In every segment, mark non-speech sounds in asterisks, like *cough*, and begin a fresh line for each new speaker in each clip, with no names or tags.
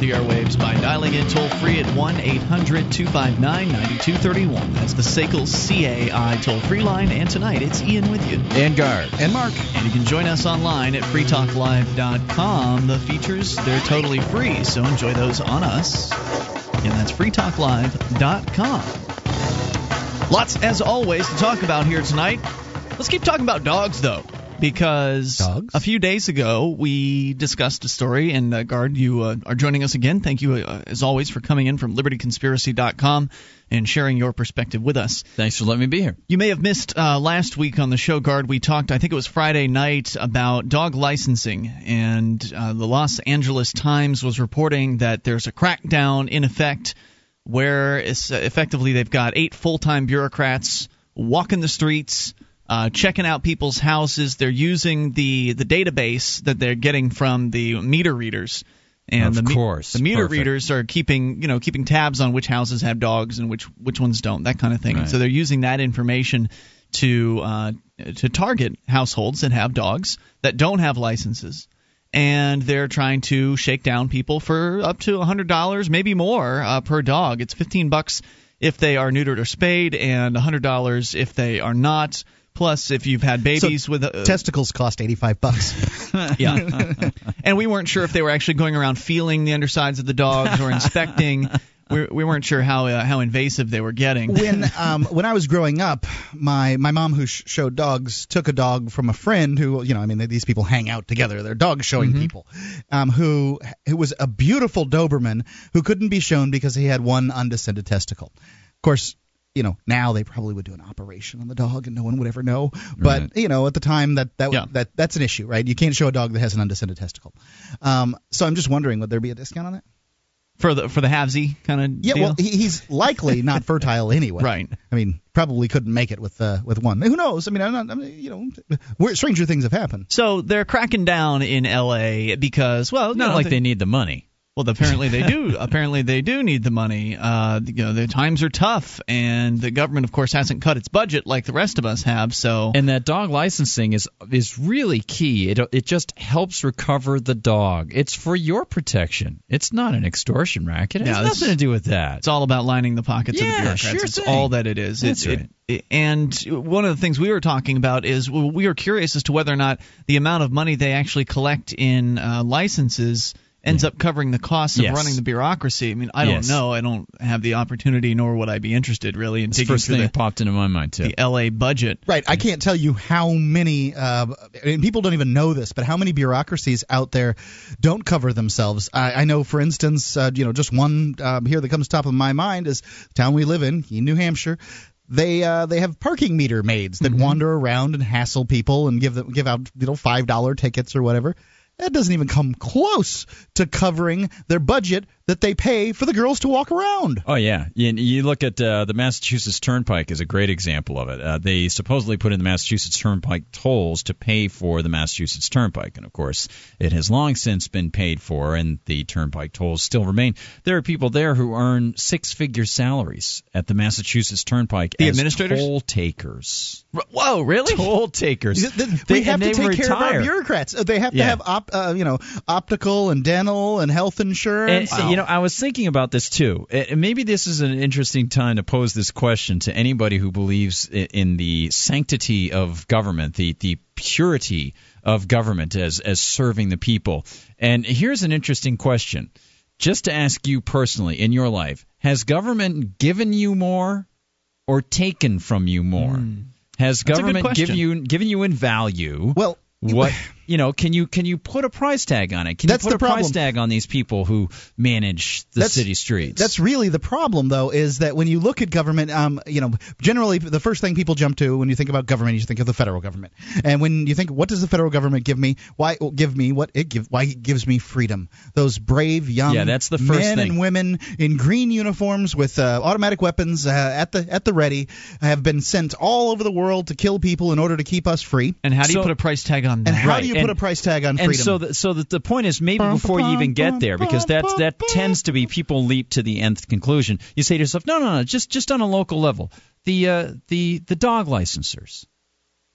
the airwaves by dialing in toll free at 1 800 259 9231. That's the SACL CAI toll free line. And tonight it's Ian with you.
And Gard.
And Mark.
And you can join us online at freetalklive.com. The features, they're totally free, so enjoy those on us. And that's freetalklive.com. Lots, as always, to talk about here tonight. Let's keep talking about dogs, though because
Dogs?
a few days ago we discussed a story, and uh, Gard, you uh, are joining us again. Thank you, uh, as always, for coming in from libertyconspiracy.com and sharing your perspective with us.
Thanks for letting me be here.
You may have missed uh, last week on the show, Gard. We talked, I think it was Friday night, about dog licensing, and uh, the Los Angeles Times was reporting that there's a crackdown in effect where it's, uh, effectively they've got eight full time bureaucrats walking the streets uh, checking out people's houses. They're using the the database that they're getting from the meter readers. And
of
the,
course,
the meter
Perfect.
readers are keeping you know keeping tabs on which houses have dogs and which which ones don't, that kind of thing.
Right.
So they're using that information to uh, to target households that have dogs that don't have licenses, and they're trying to shake down people for up to hundred dollars, maybe more uh, per dog. It's fifteen bucks if they are neutered or spayed, and hundred dollars if they are not. Plus, if you've had babies
So
with uh,
testicles cost 85 bucks. *laughs*
yeah, *laughs* and we weren't sure if they were actually going around feeling the undersides of the dogs or inspecting. We, we weren't sure how uh, how invasive they were getting.
when um when I was growing up, my my mom who sh- showed dogs took a dog from a friend who you know I mean these people hang out together. They're dog showing people. Um who who was a beautiful Doberman who couldn't be shown because he had one undescended testicle. Of course, you know now they probably would do an operation on the dog and no one would ever know. But
Right.
you know at the time that that
Yeah.
that that's an issue, right? You can't show a dog that has an undescended testicle. Um so I'm just wondering would there be a discount on that?
for the for the halvesy kind of
Yeah,
deal.
well, he, he's likely not fertile anyway. *laughs*
Right.
I mean, probably couldn't make it with uh, with one. Who knows? I mean, I'm not. I mean, you know, we're, stranger things have happened.
so they're cracking down in L.A. because well, you
Not
know,
like
they,
they need the money.
Well, apparently they do. *laughs* apparently they do need the money. Uh, you know, the times are tough, and the government, of course, hasn't cut its budget like the rest of us have. So
And that dog licensing is is really key. It it just helps recover the dog. It's for your protection. It's not an extortion racket. It
Yeah,
has
this-
nothing to do with that.
It's all about lining the pockets of the
Yeah,
bureaucrats.
sure
it's
thing.
all that it is.
That's
it,
right.
it, and one of the things we were talking about is we were curious as to whether or not the amount of money they actually collect in uh, licenses ends up covering the cost of
Yes.
running the bureaucracy. I mean, I don't
Yes.
know. I don't have the opportunity, nor would I be interested really in
It's the
digging
first thing
the,
that popped into my mind too.
the L.A. budget.
Right. I can't tell you how many, uh, and people don't even know this, but how many bureaucracies out there don't cover themselves. I, I know, for instance, uh, you know, just one um, here that comes top of my mind is the town we live in, in New Hampshire. They uh, they have parking meter maids that wander around and hassle people and give them give out you know five dollar tickets or whatever. That doesn't even come close to covering their budget that they pay for the girls to walk around.
Oh yeah, you, you look at uh, the Massachusetts Turnpike is a great example of it. Uh, they supposedly put in the Massachusetts Turnpike tolls to pay for the Massachusetts Turnpike, and of course, it has long since been paid for, and the Turnpike tolls still remain. There are people there who earn six-figure salaries at the Massachusetts Turnpike
The
as
administrators?
toll takers.
Whoa, really?
Toll takers.
Th- th-
They-
we have
and
to
they
take care of our
retire.
bureaucrats. They have to
Yeah.
have op, uh, you know optical and dental and health insurance.
And,
insurance.
you know, I was thinking about this too. And maybe this is an interesting time to pose this question to anybody who believes in the sanctity of government, the the purity of government as as serving the people. And here's an interesting question, just to ask you personally in your life: Has government given you more or taken from you more? Has.
That's a good
government given you given you in value?
well,
what *laughs* you know can you can you put a price tag on it can
That's
you put
the
a price tag on these people who manage the
That's-
city streets
That's really the problem, though, is that when you look at government, um, you know, generally the first thing people jump to when you think about government, you think of the federal government. And when you think, what does the federal government give me? Why give me what it give? Why it gives me freedom? Those brave young
Yeah, that's the first
men
thing.
and women in green uniforms with uh, automatic weapons uh, at the at the ready have been sent all over the world to kill people in order to keep us free.
And how do you
So-
put a price tag on that?
And how
Right,
do you
and-
put a price tag on
and
freedom?
so the, so that the point is maybe before you even get there because that that tends to be people leap to the nth conclusion. You say to yourself no no no just just on a local level. The uh, the the dog licensors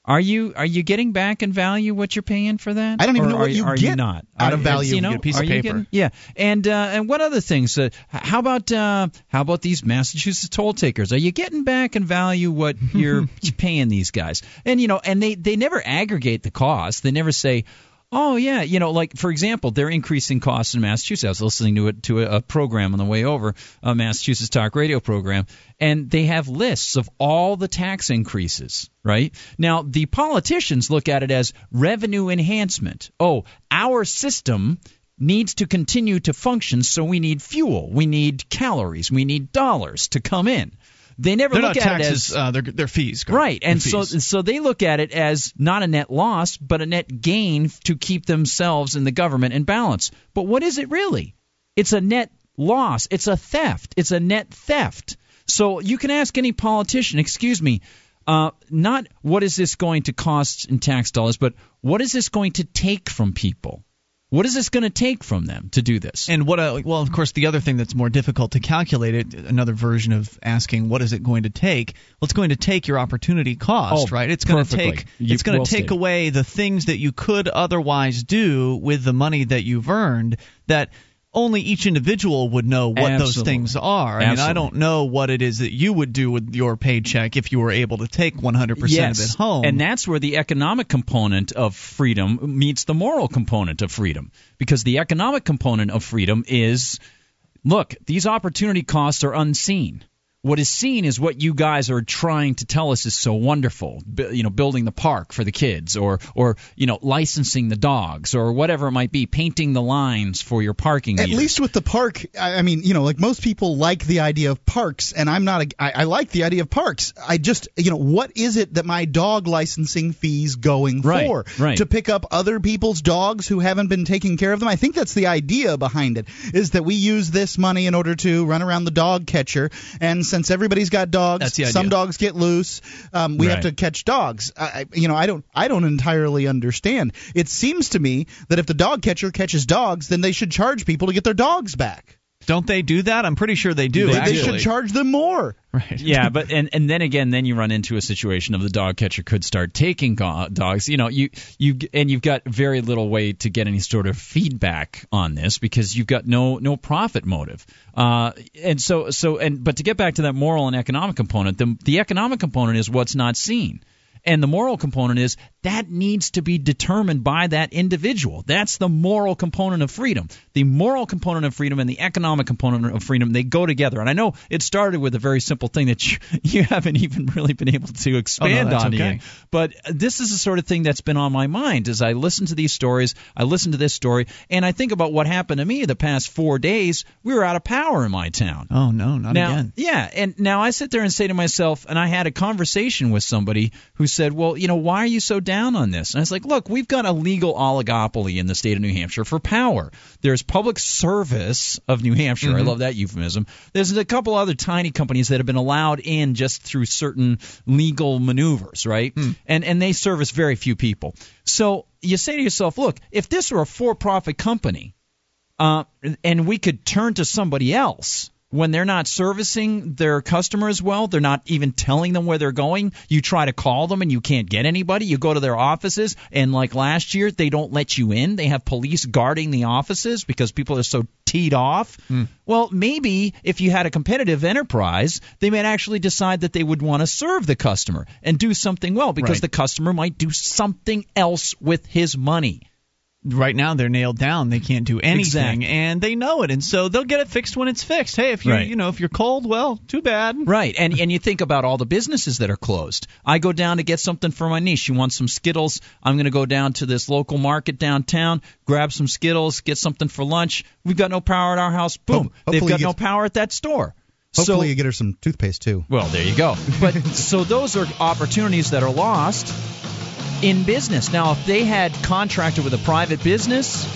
Are you are you getting back in value what you're paying for that?
I don't even
Or
know what
are,
you
are
get
you not
out of value.
You know,
You a piece of paper.
getting- yeah, and uh, and what other things? Uh, how about uh, how about these Massachusetts toll takers? Are you getting back in value what *laughs* you're paying these guys? And you know, and they they never aggregate the cost. They never say. Oh yeah, you know, like for example, they're increasing costs in Massachusetts. I was listening to it to a, a program on the way over, a Massachusetts talk radio program, and they have lists of all the tax increases. Right now, the politicians look at it as revenue enhancement. Oh, our system needs to continue to function, so we need fuel, we need calories, we need dollars to come in. They never
They're
look at
taxes.
it as
uh, they're fees.
Right, and
They're
so so they look at it as not a net loss, but a net gain to keep themselves and the government in balance. But what is it really? It's a net loss. It's a theft. It's a net theft. So you can ask any politician, excuse me, uh, not what is this going to cost in tax dollars, but what is this going to take from people? What is this going to take from them to do this?
And what? A, well, of course, the other thing that's more difficult to calculate it. Another version of asking what is it going to take? Well, it's going to take your opportunity cost,
Oh,
right? It's going to take.
You-
It's going
well
to take
stated.
away the things that you could otherwise do with the money that you've earned. That only each individual would know what those things are. I mean, I don't know what it is that you would do with your paycheck if you were able to take 100%
yes.
of it home.
And that's where the economic component of freedom meets the moral component of freedom. Because the economic component of freedom is look, these opportunity costs are unseen. What is seen is what you guys are trying to tell us is so wonderful. Bu- you know, building the park for the kids, or or you know, licensing the dogs, or whatever it might be, painting the lines for your parking.
At least with the park, I I mean, you know, like most people like the idea of parks, and I'm not. A, I, I like the idea of parks. I just, you know, what is it that my dog licensing fees going
Right,
for?
right.
To pick up other people's dogs who haven't been taking care of them. I think that's the idea behind it. Is that we use this money in order to run around the dog catcher, and since everybody's got dogs,
That's the idea.
some dogs get loose. Um, we have to catch dogs. I- you know, I don't. I don't entirely understand. It seems to me that if the dog catcher catches dogs, then they should charge people to get their dogs back.
Don't they do that? I'm pretty sure they do.
They
They, should charge them more.
Right.
yeah, but and and then again, then you run into a situation of the dog catcher could start taking go- dogs. You know, you you and you've got very little way to get any sort of feedback on this because you've got no no profit motive. Uh, and so so and but to get back to that moral and economic component, the the economic component is what's not seen. And the moral component is that needs to be determined by that individual. That's the moral component of freedom. The moral component of freedom and the economic component of freedom, they go together. And I know it started with a very simple thing that you, *laughs* you haven't even really been able to oh, expand
that's
on
okay.
yet. But this is the sort of thing that's been on my mind as I listen to these stories. I listen to this story, and I think about what happened to me the past four days. We were out of power in my town.
Oh no, not
Now,
again.
yeah, and now I sit there and say to myself, and I had a conversation with somebody who said, "Well, you know, why are you so down on this?" And I was like, "Look, we've got a legal oligopoly in the state of New Hampshire for power. There's Public Service of New Hampshire. I love that euphemism. There's a couple other tiny companies that have been allowed in just through certain legal maneuvers, right? And and they service very few people. So you say to yourself, "Look, if this were a for-profit company." uh, and we could turn to somebody else when they're not servicing their customers well. They're not even telling them where they're going. You try to call them and you can't get anybody. You go to their offices and like last year, they don't let you in. They have police guarding the offices because people are so teed off. Hmm. Well, maybe if you had a competitive enterprise, they might actually decide that they would want to serve the customer and do something well because
Right.
the customer might do something else with his money.
Right now they're nailed down. They can't do anything,
Exactly.
and they know it, and so they'll get it fixed when it's fixed. Hey, if you
Right.
you know if you're cold, well, too bad.
Right, and and you think about all the businesses that are closed. I go down to get something for my niece. She wants some Skittles. I'm going to go down to this local market downtown, grab some Skittles, get something for lunch. We've got no power at our house. Boom, they've got no power at that store.
Hopefully,
so,
you get her some toothpaste too.
well, there you go. *laughs* But so those are opportunities that are lost in business. Now, if they had contracted with a private business,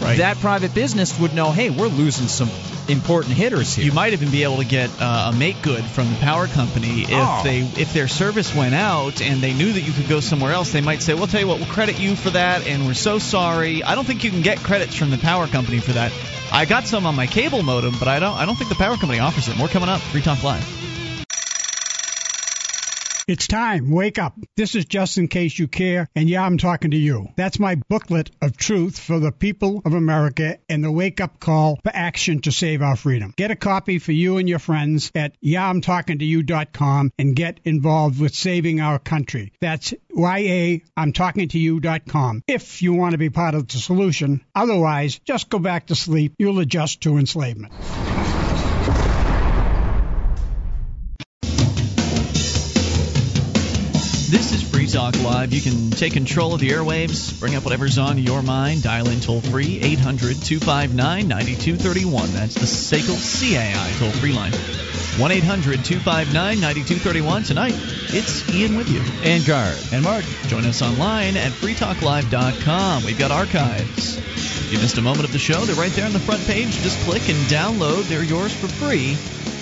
Right.
that private business would know, hey, we're losing some important hitters here.
You might even be able to get uh, a make good from the power company if
Oh.
they if their service went out and they knew that you could go somewhere else. They might say, "We'll tell you what, we'll credit you for that, and we're so sorry." I don't think you can get credits from the power company for that. I got some on my cable modem, but I don't I don't think the power company offers it. More coming up. Free Talk Live.
It's time. Wake up. This is just in case you care, and yeah, I'm talking to you. That's my booklet of truth for the people of America and the wake up call for action to save our freedom. Get a copy for you and your friends at yeahimtalkingtoyou.com and get involved with saving our country. That's Y-A-I'm-talking-to-you.com if you want to be part of the solution. Otherwise, just go back to sleep. You'll adjust to enslavement.
This is Free Talk Live. You can take control of the airwaves, bring up whatever's on your mind. Dial in toll free 800 259 9231. That's the SACL CAI toll free line. 1 800 259 9231. Tonight, it's Ian with you.
And Gard.
And Mark.
Join us online at freetalklive.com. We've got archives. If you missed a moment of the show, they're right there on the front page. Just click and download. They're yours for free.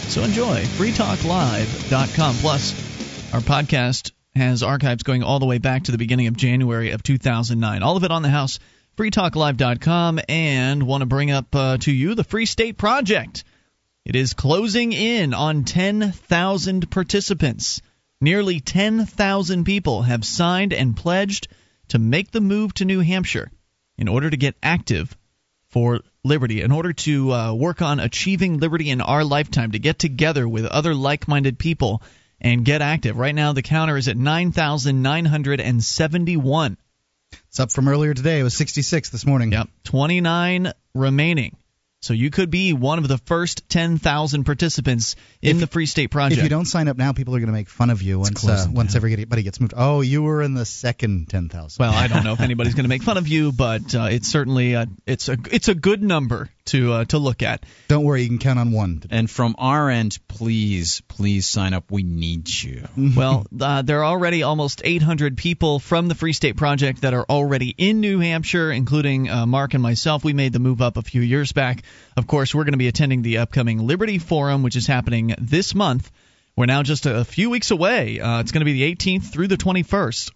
So enjoy. freetalklive.com. Plus, our podcast has archives going all the way back to the beginning of January of 2009. All of it on the house, freetalklive.com, and want to bring up uh, to you the Free State Project. It is closing in on 10,000 participants. Nearly 10,000 people have signed and pledged to make the move to New Hampshire in order to get active for liberty, in order to uh, work on achieving liberty in our lifetime, to get together with other like minded people and get active. Right now, the counter is at 9,971.
It's up from earlier today. It was 66 this morning.
Yep. 29 remaining. So you could be one of the first 10,000 participants in
If-
the Free State Project.
If you don't sign up now, people are going to make fun of you once uh, once everybody gets moved. Oh, you were in the second 10,000.
well, I don't know if *laughs* anybody's going to make fun of you, but uh, it's certainly uh, it's a it's a good number to uh, to look at.
don't worry, you can count on one.
And from our end, please, please sign up. We need you.
Well, uh, there are already almost 800 people from the Free State Project that are already in New Hampshire, including uh, Mark and myself. We made the move up a few years back. Of course, we're going to be attending the upcoming Liberty Forum, which is happening this month. We're now just a few weeks away. Uh, it's going to be the 18th through the 21st.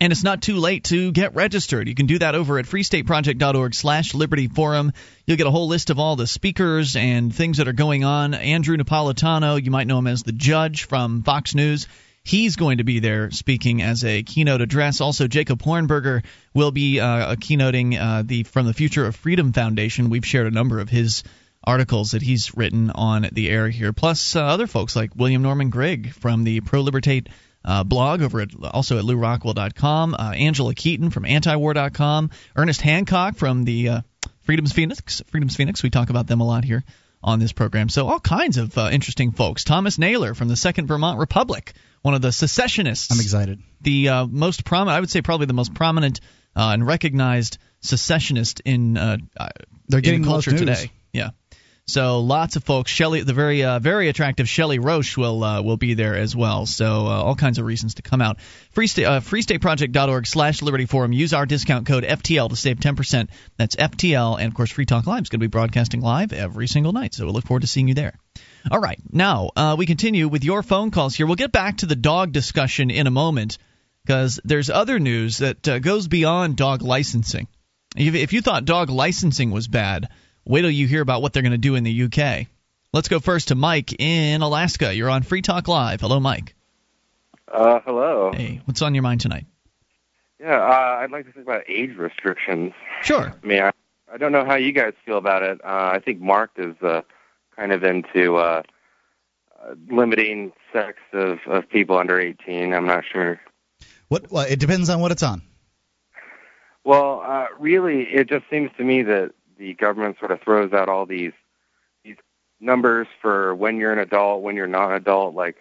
And it's not too late to get registered. You can do that over at freestateproject.org slash. You'll get a whole list of all the speakers and things that are going on. Andrew Napolitano, you might know him as the judge from Fox News. He's going to be there speaking as a keynote address. Also, Jacob Hornberger will be uh, keynoting uh, the from the Future of Freedom Foundation. We've shared a number of his articles that he's written on the air here, plus uh, other folks like William Norman Grigg from the Pro Libertate uh, blog over at also at LewRockwell.com, uh, Angela Keaton from Antiwar.com, Ernest Hancock from the uh, Freedom's Phoenix. Freedom's Phoenix. We talk about them a lot here on this program. So all kinds of uh, interesting folks. Thomas Naylor from the Second Vermont Republic, one of the secessionists
I'm excited.
the uh, most prominent, I would say probably the most prominent uh, and recognized secessionist in uh,
They're getting
in culture today. Yeah. So lots of folks. Shelly, the very uh, very attractive Shelly Roche will uh, will be there as well. So uh, all kinds of reasons to come out. Free State, uh, freestateproject.org slash Liberty Forum. Use our discount code FTL to save 10%. That's FTL, and of course, Free Talk Live is going to be broadcasting live every single night. So we'll look forward to seeing you there. All right, now uh, we continue with your phone calls here. We'll get back to the dog discussion in a moment because there's other news that uh, goes beyond dog licensing. If, if you thought dog licensing was bad, wait till you hear about what they're going to do in the UK. Let's go first to Mike in Alaska. You're on Free Talk Live. Hello, Mike.
Uh, hello.
Hey, what's on your mind tonight?
Yeah, uh, I'd like to think about age restrictions.
Sure.
I mean, I, I don't know how you guys feel about it. Uh, I think Mark is uh, kind of into uh, uh, limiting sex of, of people under 18. I'm not sure.
What? Well, it depends on what it's on.
Well, uh, really, it just seems to me that the government sort of throws out all these these numbers for when you're an adult, when you're not an adult. Like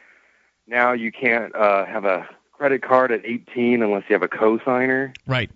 now, you can't uh, have a credit card at 18 unless you have a cosigner.
Right.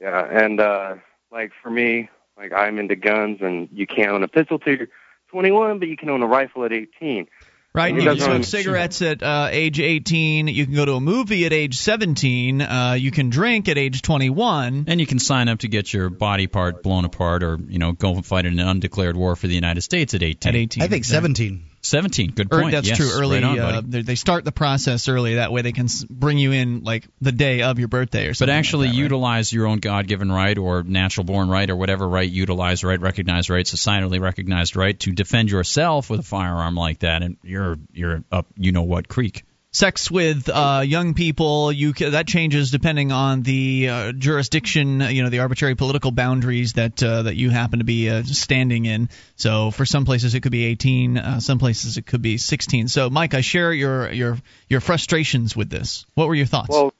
Yeah, and uh like for me, like I'm into guns, and you can't own a pistol till you're 21, but you can own a rifle at 18.
Right. You can smoke cigarettes at uh, age 18. You can go to a movie at age 17. Uh, you can drink at age 21.
And you can sign up to get your body part blown apart, or you know, go and fight in an undeclared war for the United States at 18.
At 18.
I think 17.
17. Good
Or
point.
that's
yes,
true. Early,
Right on,
uh,
buddy.
they they start the process early. That way, they can bring you in like the day of your birthday or something.
But actually,
like that, right?
utilize your own God-given right or natural-born right or whatever right, utilize right, recognized right, societally recognized right to defend yourself with a firearm like that, and you're you're up, you know what creek.
Sex with uh, young people you that changes depending on the uh, jurisdiction you know the arbitrary political boundaries that uh, that you happen to be uh, standing in. So for some places it could be 18 uh, some places it could be 16 so mike i share your your your frustrations with this. What were your thoughts?
Well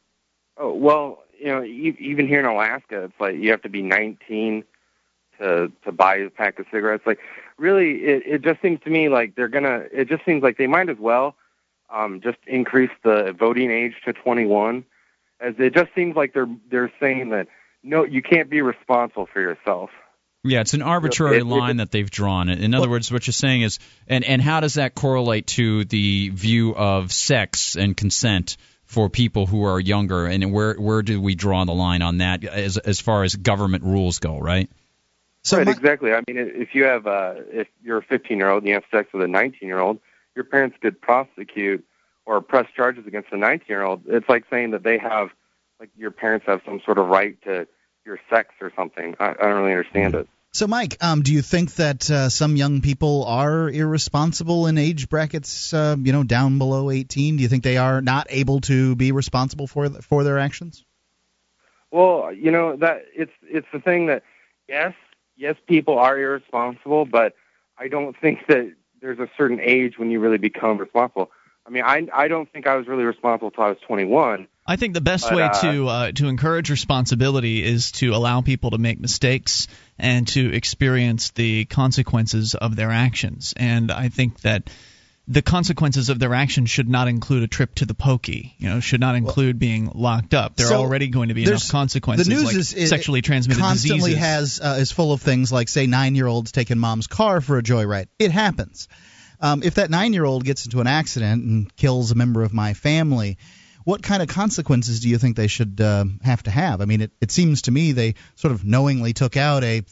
oh, well you know even here in alaska it's like you have to be 19 to to buy a pack of cigarettes. Like really it, it just seems to me like they're gonna it just seems like they might as well um, just increase the voting age to 21, as it just seems like they're they're saying that no, you can't be responsible for yourself.
Yeah, it's an arbitrary it, it, line that they've drawn. In other well, words, what you're saying is, and and how does that correlate to the view of sex and consent for people who are younger, and where where do we draw the line on that as as far as government rules go, right?
So right, my, exactly. I mean, if you have uh, if you're a 15 year old and you have sex with a 19 year old, your parents could prosecute or press charges against a 19 year old, it's like saying that they have, like your parents have some sort of right to your sex or something. I, I don't really understand it.
So, Mike, um, do you think that uh, some young people are irresponsible in age brackets, uh, you know, down below 18? Do you think they are not able to be responsible for for their actions?
Well, you know that it's it's the thing that yes, yes, people are irresponsible, but I don't think that there's a certain age when you really become responsible. I mean, I I don't think I was really responsible until I was 21.
I think the best but, way uh, to uh, to encourage responsibility is to allow people to make mistakes and to experience the consequences of their actions. And I think that the consequences of their actions should not include a trip to the pokey. You know, should not include being locked up. There are already going to be enough consequences.
The news
like
is,
sexually transmitted
constantly
diseases.
has uh, is full of things like, say, nine year olds taking mom's car for a joyride. It happens. Um, if that nine year old gets into an accident and kills a member of my family, what kind of consequences do you think they should uh, have to have? I mean, it, it seems to me they sort of knowingly took out a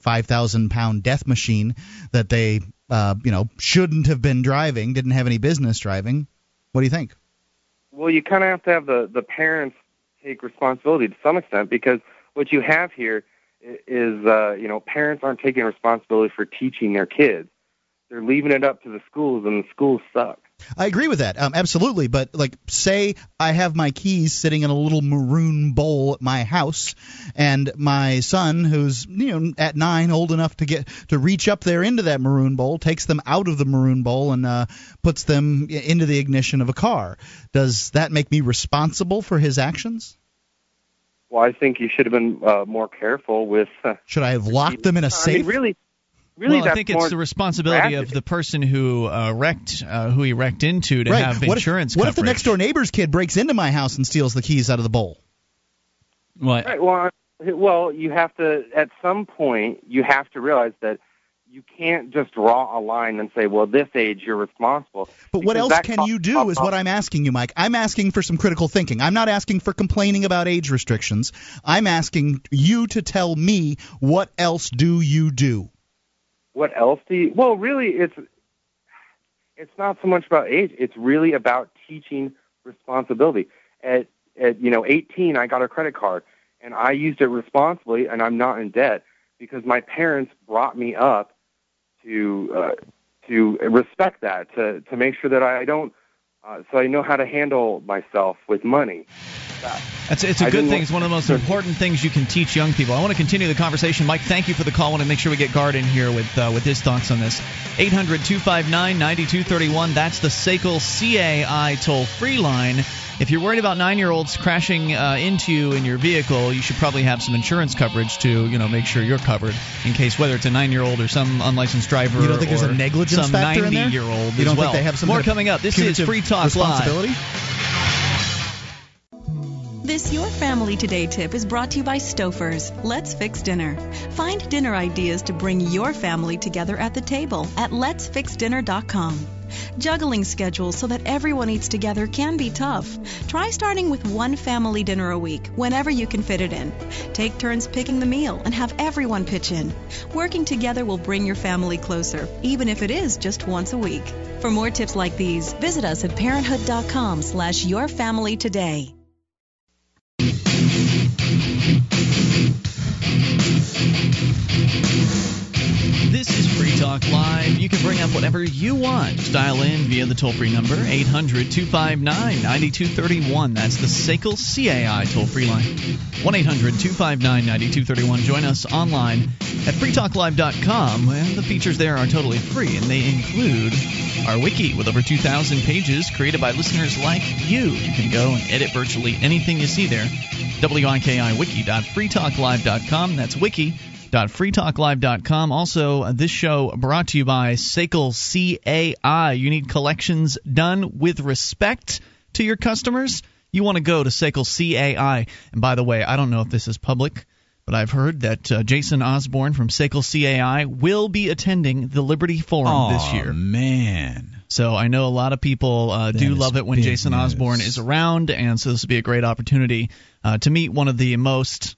5,000 pound death machine that they uh, you know, shouldn't have been driving, didn't have any business driving. What do you think?
Well, you kind of have to have the the parents take responsibility to some extent because what you have here is, uh, you know, parents aren't taking responsibility for teaching their kids. They're leaving it up to the schools, and the schools suck.
I agree with that, um, absolutely. But like, say I have my keys sitting in a little maroon bowl at my house, and my son, who's you know at nine, old enough to get to reach up there into that maroon bowl, takes them out of the maroon bowl and uh, puts them into the ignition of a car. Does that make me responsible for his actions?
Well, I think you should have been uh, more careful with. Uh,
should I have locked them in a safe? I
mean, really, Really,
well, I think it's the responsibility of the person who uh, wrecked, uh, who he wrecked into, to
right.
have
what
insurance.
If, what if the next door neighbor's kid breaks into my house and steals the keys out of the bowl?
What?
Right, well, well, you have to. At some point, you have to realize that you can't just draw a line and say, "Well, this age you're responsible."
But what else can you do? Is what I'm asking you, Mike. I'm asking for some critical thinking. I'm not asking for complaining about age restrictions. I'm asking you to tell me what else do you do?
What else do you? Well, really, it's it's not so much about age. It's really about teaching responsibility. At at you know 18, I got a credit card and I used it responsibly, and I'm not in debt because my parents brought me up to uh, to respect that, to to make sure that I don't, uh, so I know how to handle myself with money.
That's, it's a good thing. It's one of the most *laughs* important things you can teach young people. I want to continue the conversation. Mike, thank you for the call. I want to make sure we get Gard in here with uh, with his thoughts on this. 800 259 9231. That's the SACL CAI toll free line. If you're worried about nine year olds crashing uh, into you in your vehicle, you should probably have some insurance coverage to you know make sure you're covered in case whether it's a nine year old or some unlicensed driver.
You don't think there's a negligence
some
factor 90
year old
You don't
well.
think they have some
more coming up? This is Free Talk
Live.
This Your Family Today tip is brought to you by Stouffer's. Let's Fix Dinner. Find dinner ideas to bring your family together at the table at letsfixdinner.com. Juggling schedules so that everyone eats together can be tough. Try starting with one family dinner a week, whenever you can fit it in. Take turns picking the meal and have everyone pitch in. Working together will bring your family closer, even if it is just once a week. For more tips like these, visit us at parenthood.com slash yourfamilytoday.
Talk Live. You can bring up whatever you want. Dial in via the toll free number 800 259 9231. That's the SACL CAI toll free line. 1 800 259 9231. Join us online at freetalklive.com. And the features there are totally free, and they include our wiki with over 2,000 pages created by listeners like you. You can go and edit virtually anything you see there. wikiwiki.freetalklive.com. That's wiki.freetalklive.com. Also, uh, this show brought to you by SACL CAI. You need collections done with respect to your customers? You want to go to SACL CAI. And by the way, I don't know if this is public, but I've heard that uh, Jason Osborne from SACL CAI will be attending the Liberty Forum this year.
man.
So I know a lot of people uh, do love it when
big
Jason. Osborne is around, and so this would be a great opportunity uh, to meet one of the most.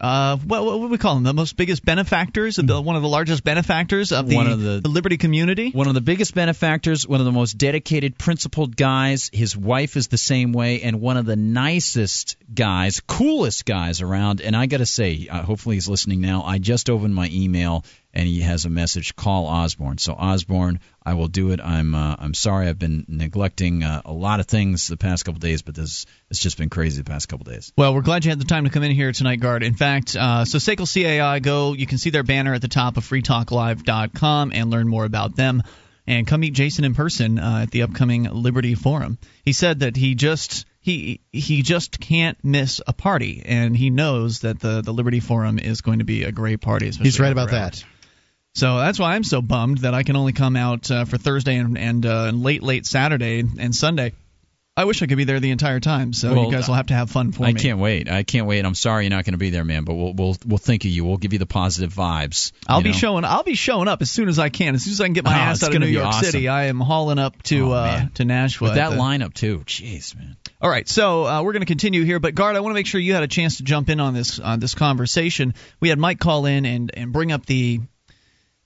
Uh, what, what would we call them? The most biggest benefactors, the, one of the largest benefactors of the,
One of the-
Liberty community.
One of the biggest benefactors, one of the most dedicated, principled guys. His wife is the same way, and one of the nicest guys, coolest guys around. And I got to say, uh, hopefully he's listening now. I just opened my email, and he has a message: call Osborne. So Osborne, I will do it. I'm uh, I'm sorry I've been neglecting uh, a lot of things the past couple days, but this it's just been crazy the past couple days.
Well, we're glad you had the time to come in here tonight, Gard. In fact, uh, so SACL CAI, go. You can see their banner at the top of freetalklive.com and learn more about them. And come meet Jason in person uh, at the upcoming Liberty Forum. He said that he just he he just can't miss a party, and he knows that the the Liberty Forum is going to be a great party.
He's right about
hours.
that.
So that's why I'm so bummed that I can only come out uh, for Thursday and, and uh, late late Saturday and Sunday. I wish I could be there the entire time. So
Well,
you guys will have to have fun for
I
me.
I can't wait. I can't wait. I'm sorry you're not going to be there, man. But we'll we'll we'll think of you. We'll give you the positive vibes.
I'll be
know?
showing. I'll be showing up as soon as I can. As soon as I can get my
Oh,
ass out of New York
awesome.
City, I am hauling up to
Oh,
uh, to Nashua.
with that
the-
lineup too. Jeez, man.
All right, so uh, we're going to continue here, but Gard, I want to make sure you had a chance to jump in on this on this conversation. We had Mike call in and and bring up the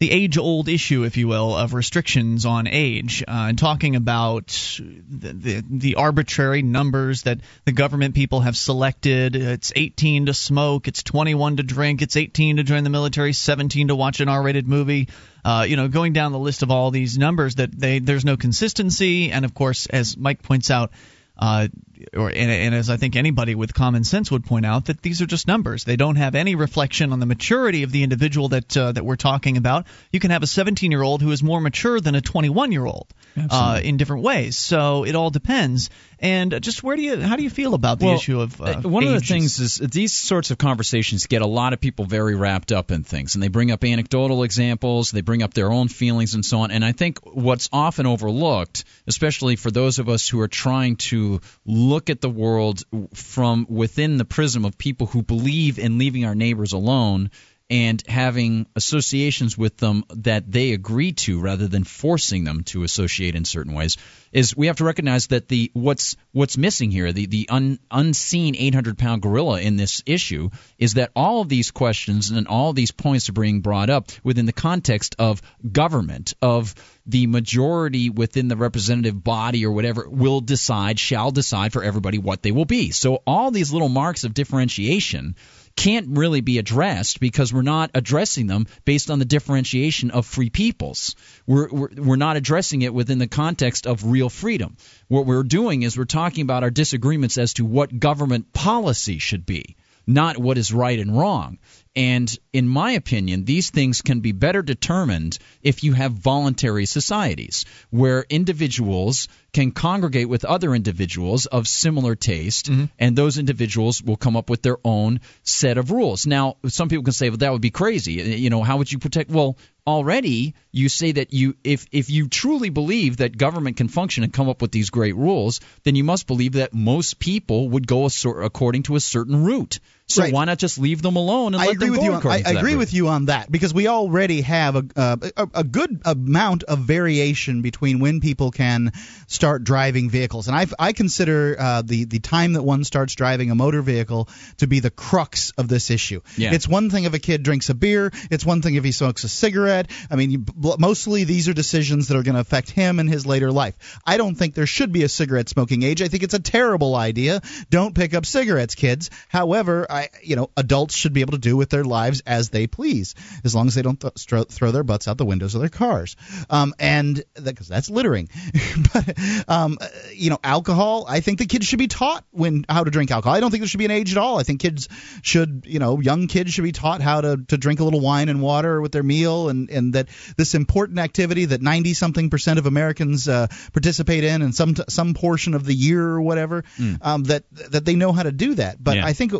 the age old issue, if you will, of restrictions on age, uh, and talking about the, the the arbitrary numbers that the government people have selected. It's 18 to smoke, it's 21 to drink, it's 18 to join the military, 17 to watch an R-rated movie. Uh, you know, going down the list of all these numbers that they there's no consistency, and of course, as Mike points out. Uh, or and, and as I think anybody with common sense would point out, that these are just numbers. They don't have any reflection on the maturity of the individual that uh, that we're talking about. You can have a 17 year old who is more mature than a 21 year old uh, in different ways. So it all depends. And just where do you how do you feel about the
Well,
issue of uh,
one of the things is uh, these sorts of conversations get a lot of people very wrapped up in things, and they bring up anecdotal examples, they bring up their own feelings, and so on. And I think what's often overlooked, especially for those of us who are trying to look at the world from within the prism of people who believe in leaving our neighbors alone and having associations with them that they agree to rather than forcing them to associate in certain ways is we have to recognize that the what's what's missing here the the un, unseen 800 pound gorilla in this issue is that all of these questions and all these points are being brought up within the context of government of the majority within the representative body or whatever will decide shall decide for everybody what they will be. So all these little marks of differentiation can't really be addressed because we're not addressing them based on the differentiation of free peoples. We're, we're, we're not addressing it within the context of real freedom. What we're doing is we're talking about our disagreements as to what government policy should be, not what is right and wrong. And in my opinion, these things can be better determined if you have voluntary societies where individuals can congregate with other individuals of similar taste, mm-hmm. and those individuals will come up with their own set of rules. Now, some people can say, "Well, that would be crazy." Uh, you know, how would you protect? Well, already you say that you if if you truly believe that government can function and come up with these great rules, then you must believe that most people would go according to a certain route. So
Right.
why not just leave them alone and
I
let
agree
them
with
go
you. On, I, I agree with you on that because we already have a, a a good amount of variation between when people can start driving vehicles, and I I consider uh, the the time that one starts driving a motor vehicle to be the crux of this issue.
Yeah.
It's one thing if a kid drinks a beer. It's one thing if he smokes a cigarette. I mean, you, mostly these are decisions that are going to affect him in his later life. I don't think there should be a cigarette smoking age. I think it's a terrible idea. Don't pick up cigarettes, kids. However, I, I, you know, adults should be able to do with their lives as they please, as long as they don't th- stro- throw their butts out the windows of their cars. Um, and because that's littering. *laughs* but um, uh, you know, alcohol. I think the kids should be taught when how to drink alcohol. I don't think there should be an age at all. I think kids should, you know, young kids should be taught how to to drink a little wine and water with their meal, and and that this important activity that 90 something percent of Americans uh, participate in, and some some portion of the year or whatever, um, that that they know how to do that. But
Yeah.
I think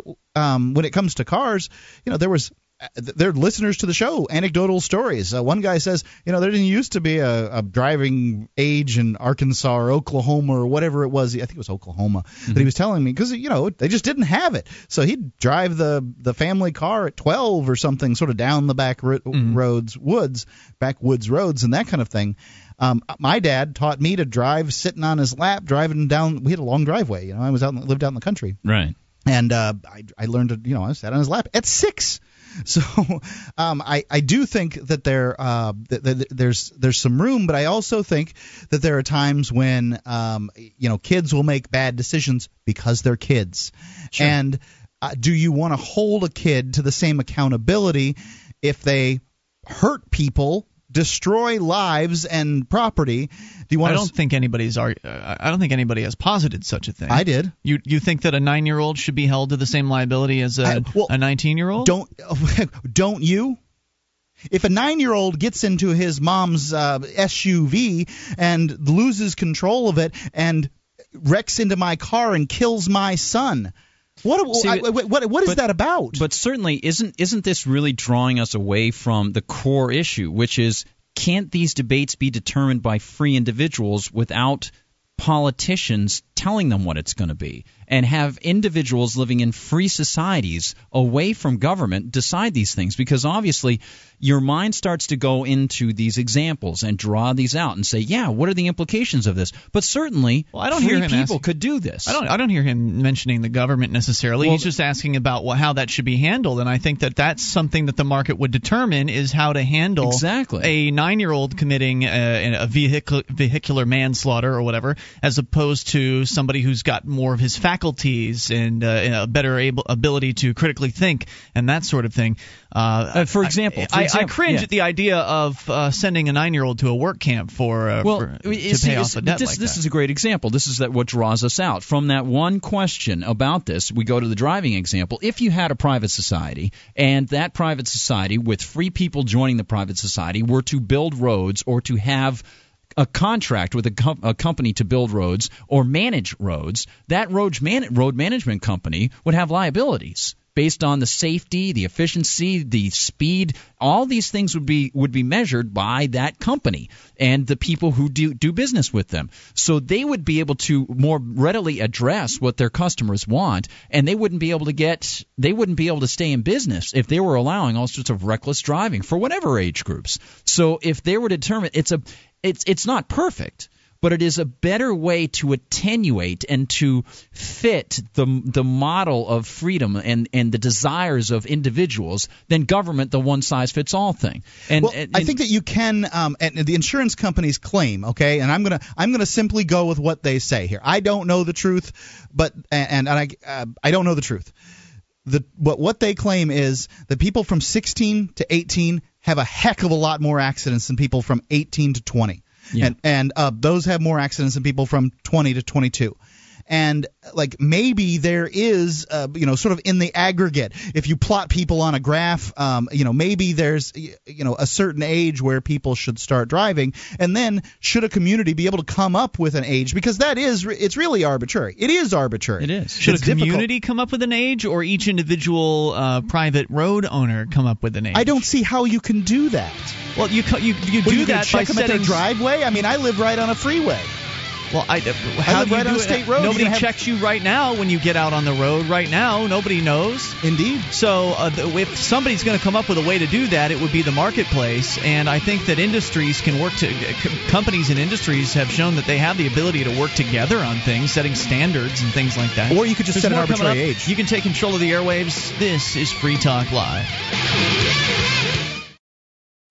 um, when it comes to cars, you know, there was they're listeners to the show, anecdotal stories. Uh, one guy says, you know, there didn't used to be a, a driving age in Arkansas or Oklahoma or whatever it was. I think it was Oklahoma that he was telling me because you know they just didn't have it. So he'd drive the the family car at 12 or something, sort of down the back ro- roads, woods, backwoods roads, and that kind of thing. Um, my dad taught me to drive sitting on his lap, driving down. We had a long driveway. You know, I was out, in- lived out in the country
Right.
And uh, I, I learned to you know I sat on his lap at six. *laughs* So um, I I do think that there uh, that, that there's there's some room, but I also think that there are times when um, you know kids will make bad decisions because they're kids, and uh, do you want to hold a kid to the same accountability if they hurt people? Destroy lives and property. Do you want
I don't think anybody's. ar- uh, I don't think anybody has posited such a thing.
I did.
You you think that a nine year old should be held to the same liability as a
I- well,
a nineteen year old?
Don't *laughs* don't you? If a nine-year-old gets into his mom's uh, SUV and loses control of it and wrecks into my car and kills my son, what
See,
I- what, what, what is
but-
that about?
But certainly isn't isn't this really drawing us away from the core issue, which is can't these debates be determined by free individuals without politicians telling them what it's going to be and have individuals living in free societies away from government decide these things because obviously your mind starts to go into these examples and draw these out and say yeah what are the implications of this but certainly
Well, I don't
free
hear him
people
asking-
could do this
I don't. I don't hear him mentioning the government necessarily.
Well,
He's just asking about what, how that should be handled, and I think that that's something that the market would determine is how to handle
Exactly.
a nine-year-old committing uh, a, a vehicle, vehicular manslaughter or whatever, as opposed to somebody who's got more of his faculties and, uh, and a better able, ability to critically think and that sort of thing. Uh,
Uh, for example,
I,
for
I, I cringe
yeah.
at the idea of uh, sending a nine-year-old to a work camp for, uh,
well,
for to
see,
pay off a debt
this,
like
this is a great example. This is that what draws us out from that one question about this. We go to the driving example. If you had a private society and that private society, with free people joining the private society, were to build roads or to have a contract with a, com- a company to build roads or manage roads, that road, man- road management company would have liabilities based on the safety, the efficiency, the speed. All these things would be would be measured by that company and the people who do do business with them. So they would be able to more readily address what their customers want, and they wouldn't be able to get they wouldn't be able to stay in business if they were allowing all sorts of reckless driving for whatever age groups. So if they were determined, it's a it's it's not perfect but it is a better way to attenuate and to fit the the model of freedom and and the desires of individuals than government the one size fits all thing. And,
well,
and-
I think that you can, um, and the insurance companies claim, okay, and I'm gonna I'm gonna simply go with what they say here. I don't know the truth, but and, and I uh, I don't know the truth. The what what they claim is that people from 16 to 18 have a heck of a lot more accidents than people from 18 to 20,
Yeah.
and and uh, those have more accidents than people from 20 to 22 and like maybe there is uh, you know sort of in the aggregate if you plot people on a graph um, you know maybe there's you know a certain age where people should start driving and then should a community be able to come up with an age because that is it's really arbitrary it is arbitrary
It is.
Should
It's
a
difficult.
community come up with an age, or each individual uh, private road owner come up with an age?
I don't see how you can do that.
Well, you you you
What,
do
you
that by
check them at their
setting.
driveway. I mean, I live right on a freeway.
Well, I, how
live
do you
right on
do
state road.
Nobody
have-
checks you right now when you get out on the road. Right now, nobody knows.
Indeed.
So uh, the, if somebody's going to come up with a way to do that, it would be the marketplace. And I think that industries can work to c- companies and industries have shown that they have the ability to work together on things, setting standards and things like that.
Or you could just
There's
set an arbitrary age.
You can take control of the airwaves. This is Free Talk Live.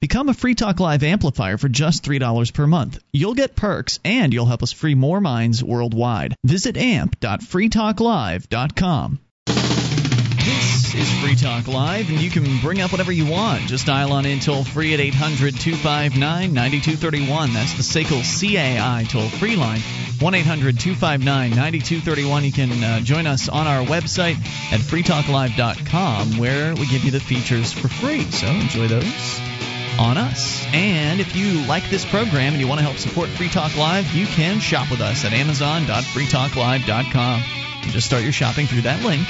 Become a Free Talk Live amplifier for just $3 per month. You'll get perks and you'll help us free more minds worldwide. Visit amp.freetalklive.com. This is Free Talk Live, and you can bring up whatever you want. Just dial on in toll free at 800 259 9231. That's the SACL CAI toll free line. 1 800 259 9231. You can uh, join us on our website at freetalklive.com where we give you the features for free. So enjoy those on us. And if you like this program and you want to help support Free Talk Live, you can shop with us at amazon.freetalklive.com. Just start your shopping through that link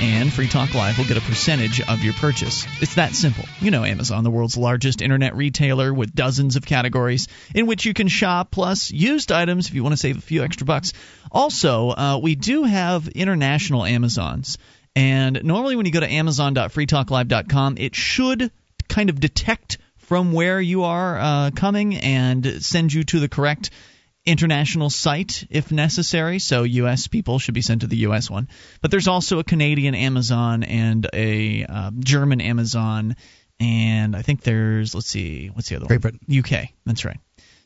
and Free Talk Live will get a percentage of your purchase. It's that simple. You know Amazon, the world's largest internet retailer with dozens of categories in which you can shop, plus used items if you want to save a few extra bucks. Also, uh, we do have international Amazons. And normally when you go to amazon.freetalklive.com, it should kind of detect from where you are uh, coming and send you to the correct international site if necessary. So U.S. people should be sent to the U.S. one. But there's also a Canadian Amazon and a uh, German Amazon, and I think there's let's see, what's the other
Great
one?
Britain.
UK. That's right.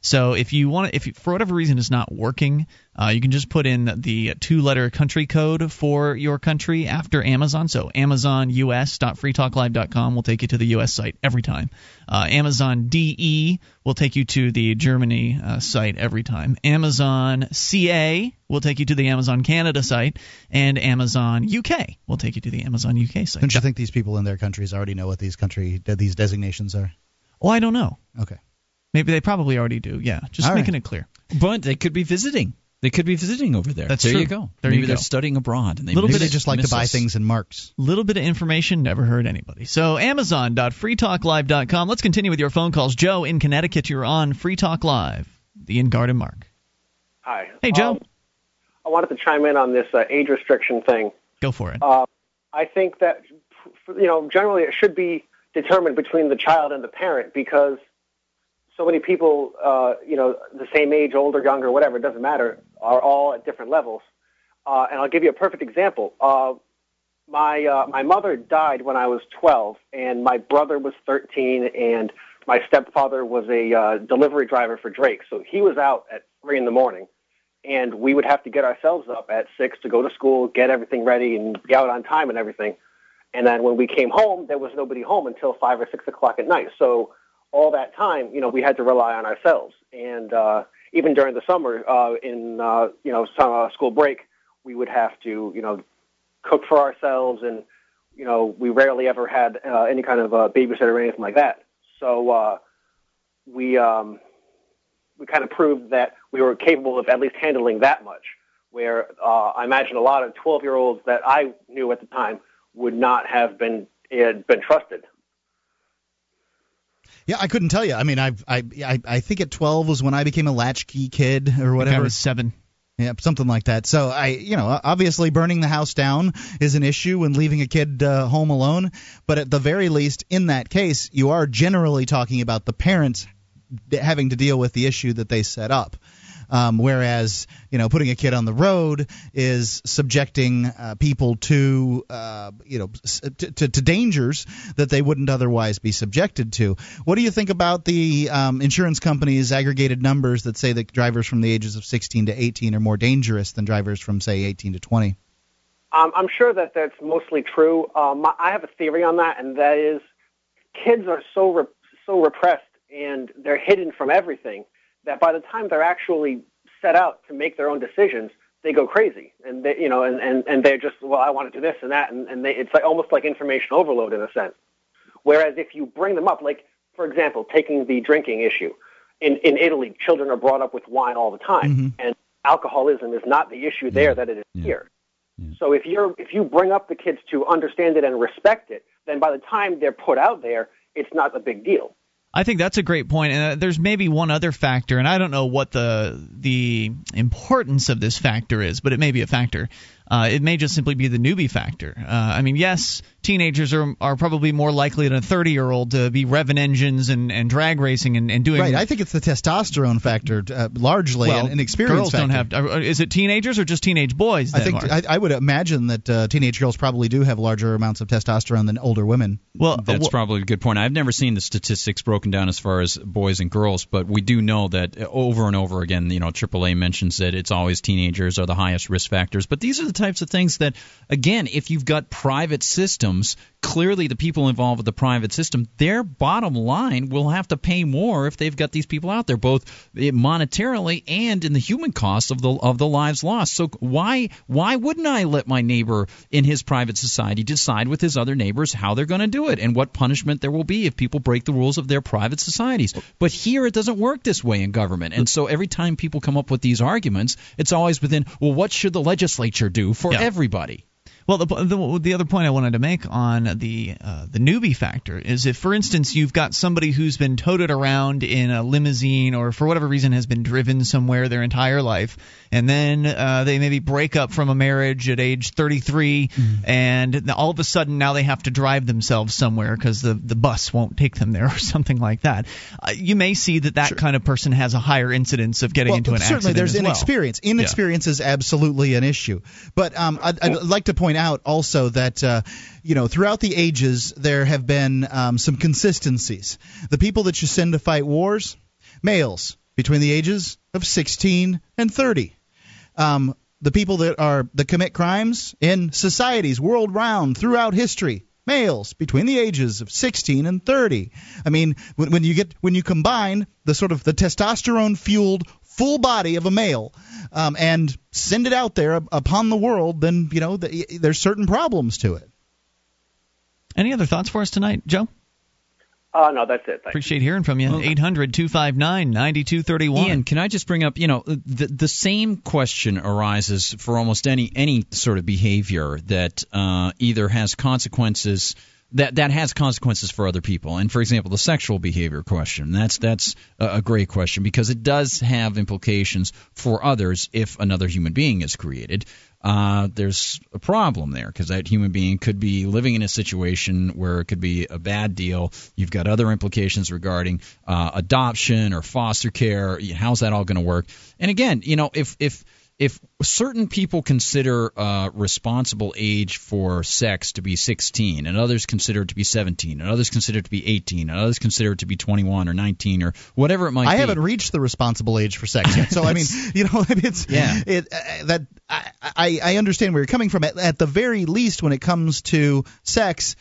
So if you want, to, if you, for whatever reason it's not working, uh, you can just put in the two-letter country code for your country after Amazon. So AmazonUS.freetalklive.com will take you to the U.S. site every time. Uh, Amazon DE will take you to the Germany uh, site every time. Amazon CA will take you to the Amazon Canada site, and Amazon UK will take you to the Amazon UK site.
Don't you think these people in their countries already know what these country these designations are?
Well, I don't know.
Okay.
Maybe they probably already do. Yeah, just
All
making
right.
it clear.
But they could be visiting. They could be visiting over there.
That's
there
true.
you go.
There
Maybe
you
they're
go.
studying abroad and they
Little
miss,
bit
Maybe they just like to buy
us.
things in marks.
Little bit of information never hurt anybody. So Amazon.freetalklive.com. Let's continue with your phone calls. Joe in Connecticut, you're on Free Talk Live. The In Garden Mark.
Hi.
Hey, Joe.
Um, I wanted to chime in on this uh, age restriction thing.
Go for it.
Uh, I think that, you know, generally it should be determined between the child and the parent because so many people, uh, you know, the same age, older, younger, whatever, it doesn't matter, are all at different levels. Uh, and I'll give you a perfect example. Uh, my uh, my mother died when I was 12, and my brother was 13, and my stepfather was a uh, delivery driver for Drake. So he was out at three in the morning, and we would have to get ourselves up at six to go to school, get everything ready, and be out on time and everything. And then when we came home, there was nobody home until five or six o'clock at night. So all that time, you know, we had to rely on ourselves. And uh, even during the summer, uh, in uh, you know, summer school break, we would have to, you know, cook for ourselves, and you know, we rarely ever had uh, any kind of uh, babysitter or anything like that. So uh, we um, we kind of proved that we were capable of at least handling that much. Where uh, I imagine a lot of 12 year olds that I knew at the time would not have been had been trusted.
Yeah, I couldn't tell you. I mean, I, I, I think at 12 was when I became a latchkey kid or
I I
whatever.
was seven.
Yeah, something like that. So I, you know, obviously burning the house down is an issue when leaving a kid uh, home alone. But at the very least, in that case, you are generally talking about the parents having to deal with the issue that they set up. Um, whereas, you know, putting a kid on the road is subjecting uh, people to, uh, you know, to, to, to dangers that they wouldn't otherwise be subjected to. What do you think about the um, insurance companies' aggregated numbers that say that drivers from the ages of 16 to 18 are more dangerous than drivers from, say, 18 to 20?
Um, I'm sure that that's mostly true. Um, I have a theory on that, and that is kids are so re- so repressed and they're hidden from everything that by the time they're actually set out to make their own decisions, they go crazy, and they you know, and and, and they're just well, I want to do this and that, and, and they it's like almost like information overload in a sense. Whereas if you bring them up, like for example, taking the drinking issue, in in Italy, children are brought up with wine all the time, mm-hmm. and alcoholism is not the issue there that it is here. So if you're if you bring up the kids to understand it and respect it, then by the time they're put out there, it's not a big deal.
I think that's a great point, and uh, there's maybe one other factor, and I don't know what the the importance of this factor is, but it may be a factor. Uh, it may just simply be the newbie factor. Uh, I mean, yes, teenagers are are probably more likely than a 30 year old to be revving engines and, and drag racing and, and doing.
Right. I think it's the testosterone factor uh, largely
well,
and, and experience
girls don't have. uh, Is it teenagers or just teenage boys?
I think I, I would imagine that uh, teenage girls probably do have larger amounts of testosterone than older women.
well,
That's
uh,
probably a good point. I've never seen the statistics broken down as far as boys and girls, but we do know that uh, over and over again, you know, AAA mentions that it's always teenagers are the highest risk factors. But these are types of things that, again, if you've got private systems, clearly the people involved with the private system, their bottom line will have to pay more if they've got these people out there, both monetarily and in the human cost of the of the lives lost. So why why wouldn't I let my neighbor in his private society decide with his other neighbors how they're going to do it and what punishment there will be if people break the rules of their private societies? But here it doesn't work this way in government, and so every time people come up with these arguments, it's always within well, what should the legislature do for
Yeah.
everybody?
Well, the, the the other point I wanted to make on the uh, the newbie factor is if, for instance, you've got somebody who's been toted around in a limousine or for whatever reason has been driven somewhere their entire life, and then uh, they maybe break up from a marriage at age 33, and all of a sudden now they have to drive themselves somewhere because the the bus won't take them there *laughs* or something like that. Uh, you may see that that kind of person has a higher incidence of getting
well,
into an
certainly
accident Certainly,
there's
as well.
inexperience. Inexperience is absolutely an issue. But um, I'd, I'd like to point out also that uh, you know throughout the ages there have been um, some consistencies. The people that you send to fight wars, males between the ages of 16 and 30. Um, the people that are that commit crimes in societies world round throughout history males between the ages of 16 and 30 i mean when, when you get when you combine the sort of the testosterone fueled full body of a male um, and send it out there upon the world then you know the, there's certain problems to it
Any other thoughts for us tonight, Joe?
Uh, no, that's it. Thanks.
Appreciate hearing from you. 800 259 9231.
Ian, can I just bring up, you know, the the same question arises for almost any any sort of behavior that uh, either has consequences that that has consequences for other people. And for example, the sexual behavior question. That's that's a, great question because it does have implications for others if another human being is created. Uh, there's a problem there because that human being could be living in a situation where it could be a bad deal. You've got other implications regarding uh, adoption or foster care. How's that all going to work? And again, you know, if if if certain people consider uh, responsible age for sex to be 16, and others consider it to be 17, and others consider it to be 18, and others consider it to be 21 or 19 or whatever it might
I
be.
I haven't reached the responsible age for sex yet, so I mean, *laughs* you know, *laughs* it's
Yeah.
it uh, that I, I I understand where you're coming from. At, at the very least, when it comes to sex,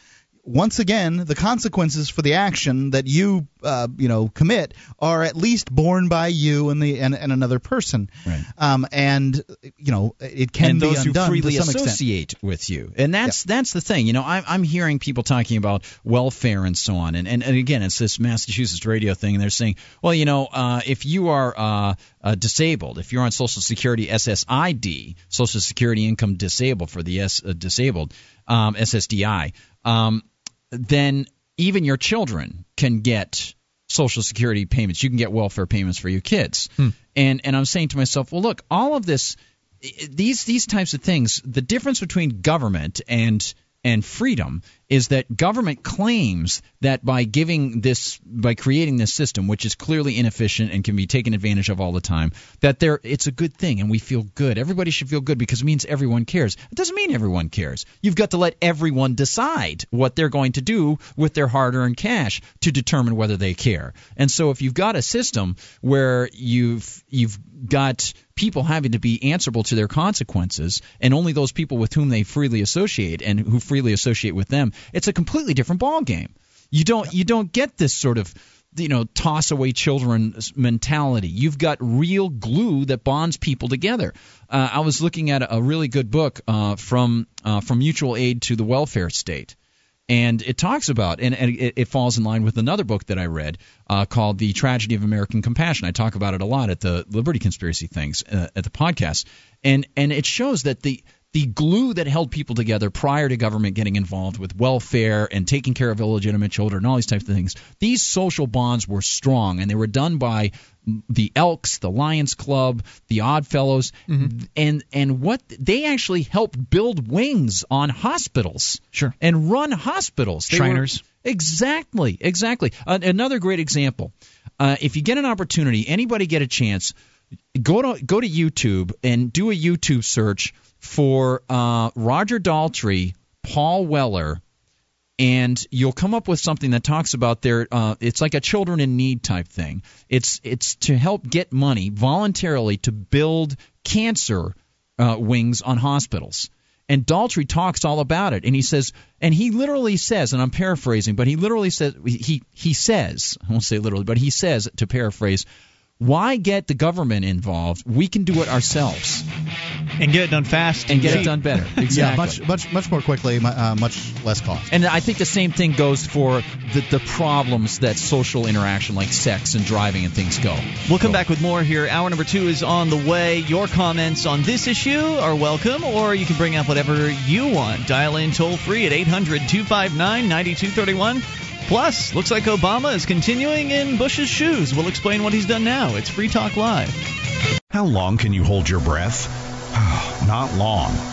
once again, the consequences for the action that you uh, you know commit are at least borne by you and the and, and another person.
Right.
Um, and you know, it can
and
be
those who
undone
freely
to some extent.
associate with you, and that's that's the thing. You know, I'm I'm hearing people talking about welfare and so on, and and, and again, it's this Massachusetts radio thing, and they're saying, well, you know, uh, if you are uh, uh, disabled, if you're on Social Security SSID, Social Security Income Disabled for the S uh, disabled um, SSDI, um, then even your children can get social security payments. You can get welfare payments for your kids. Hmm. And and I'm saying to myself, well, look, all of this, these these types of things, the difference between government and and freedom is that government claims that by giving this by creating this system which is clearly inefficient and can be taken advantage of all the time that there it's a good thing and we feel good. Everybody should feel good because it means everyone cares. It doesn't mean everyone cares. You've got to let everyone decide what they're going to do with their hard-earned cash to determine whether they care. And so if you've got a system where you've you've got people having to be answerable to their consequences and only those people with whom they freely associate and who freely associate with them it's a completely different ball game you don't you don't get this sort of you know toss away children mentality. You've got real glue that bonds people together. Uh, i was looking at a, a really good book uh, from uh, from mutual aid to the welfare state and it talks about and, and it, it falls in line with another book that I read uh, called "The Tragedy of American Compassion." I talk about it a lot at the Liberty Conspiracy things uh, at the podcast, and and it shows that the the glue that held people together prior to government getting involved with welfare and taking care of illegitimate children and all these types of things, these social bonds were strong and they were done by the Elks, the Lions Club, the Odd Fellows, and and what they actually helped build wings on hospitals,
Sure.
and run hospitals. They were- exactly, exactly. Uh, another great example. Uh, if you get an opportunity, anybody get a chance, go to go to YouTube and do a YouTube search for uh, Roger Daltrey, Paul Weller, and you'll come up with something that talks about their uh, it's like a children in need type thing it's it's to help get money voluntarily to build cancer uh, wings on hospitals. And Daltrey talks all about it, and he says, and he literally says, and I'm paraphrasing, but he literally says, he he says, I won't say literally, but he says to paraphrase, why get the government involved? We can do it ourselves
and get it done fast
and get
cheap.
it done better. *laughs* Exactly.
Yeah, much much much more quickly, uh, much less cost.
And I think the same thing goes for the, the problems that social interaction like sex and driving and things go.
We'll come back with more here. Hour number two is on the way. Your comments on this issue are welcome, or you can bring up whatever you want. Dial in toll free at 800 259 9231. Plus, looks like Obama is continuing in Bush's shoes. We'll explain what he's done now. It's Free Talk Live.
How long can you hold your breath? *sighs* Not long.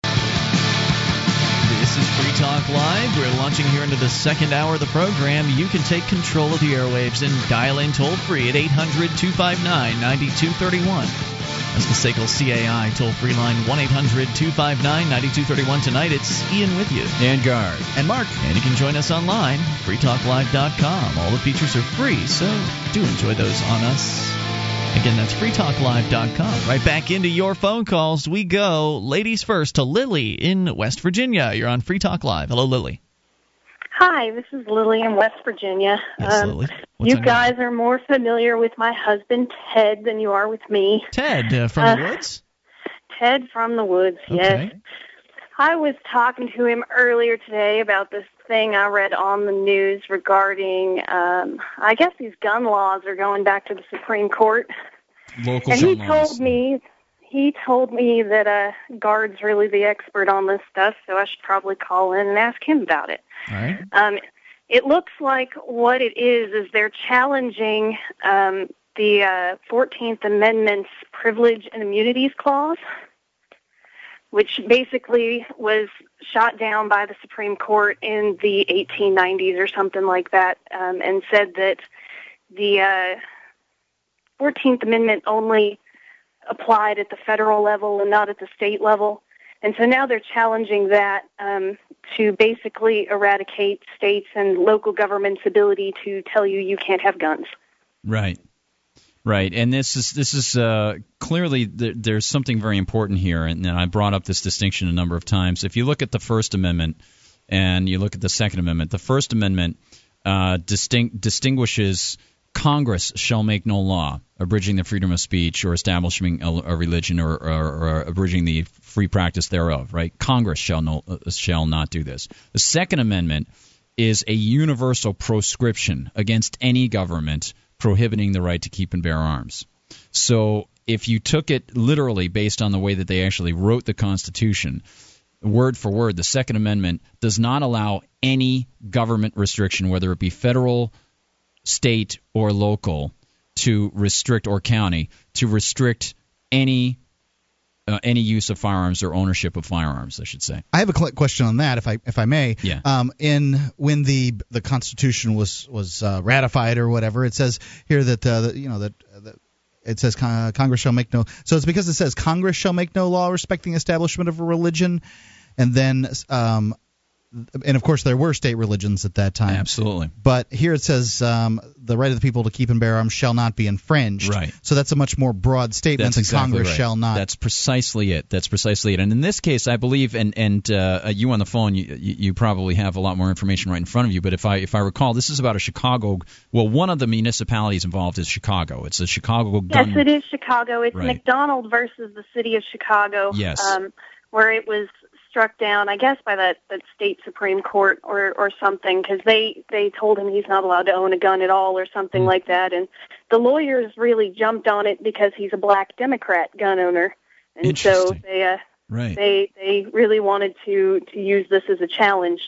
This is Free Talk Live. We're launching here into the second hour of the program. You can take control of the airwaves and dial in toll free at 800 259 9231. That's the SACL CAI toll free line 1 800 259 9231. Tonight it's Ian with you.
And Gard.
And Mark,
And you can join us online, freetalklive.com. All the features are free, so do enjoy those on us. Again, that's freetalklive.com. Right back into your phone calls we go. Ladies first to Lily in West Virginia. You're on Free Talk Live. Hello, Lily.
Hi, this is Lily in West Virginia.
Yes,
Um, you guys are more familiar with my husband Ted than you are with me.
Ted uh, from the
Uh,
Woods.
Ted from the woods, yes.
Okay.
I was talking to him earlier today about this thing I read on the news regarding um I guess these gun laws are going back to the Supreme Court.
Local
and he
laws.
told me he told me that uh Gard's really the expert on this stuff, so I should probably call in and ask him about it.
All right.
Um, it looks like what it is is they're challenging um, the uh, 14th Amendment's Privilege and Immunities Clause, which basically was shot down by the Supreme Court in the 1890s or something like that, um, and said that the uh, 14th Amendment only applied at the federal level and not at the state level. And so now they're challenging that um, to basically eradicate states and local governments' ability to tell you you can't have guns.
Right. Right, and this is this is uh, clearly there, there's something very important here, and, and I brought up this distinction a number of times. If you look at the First Amendment and you look at the Second Amendment, the First Amendment uh, distinct, distinguishes Congress shall make no law abridging the freedom of speech or establishing a, a religion or, or, or abridging the free practice thereof. Right, Congress shall no uh, shall not do this. The Second Amendment is a universal proscription against any government prohibiting the right to keep and bear arms. So if you took it literally based on the way that they actually wrote the Constitution, word for word, the Second Amendment does not allow any government restriction, whether it be federal, state, or local, to restrict, or county, to restrict any. Uh, any use of firearms or ownership of firearms, I should say.
I have a question on that, if I if I may.
Yeah.
Um, in when the the Constitution was was uh, ratified or whatever, it says here that uh, that you know that. that it says con- Congress shall make no. So it's because it says Congress shall make no law respecting establishment of a religion, and then, um, and of course there were state religions at that time.
Absolutely.
But here it says um, the right of the people to keep and bear arms shall not be infringed.
Right.
So that's a much more broad statement
That's
than
exactly
Congress
right.
shall not.
That's precisely it. That's precisely it. And in this case, I believe, and and uh, you on the phone, you, you you probably have a lot more information right in front of you. But if I if I recall, this is about a Chicago. Well, one of the municipalities involved is Chicago. It's a Chicago Gun, Yes,
it is Chicago. It's
Right.
McDonald versus the city of Chicago.
Yes.
Um, where it was struck down, I guess, by that, that state supreme court or or something, because they they told him he's not allowed to own a gun at all or something like that, and the lawyers really jumped on it because he's a black Democrat gun owner, and so they uh,
Right.
they they really wanted to to use this as a challenge.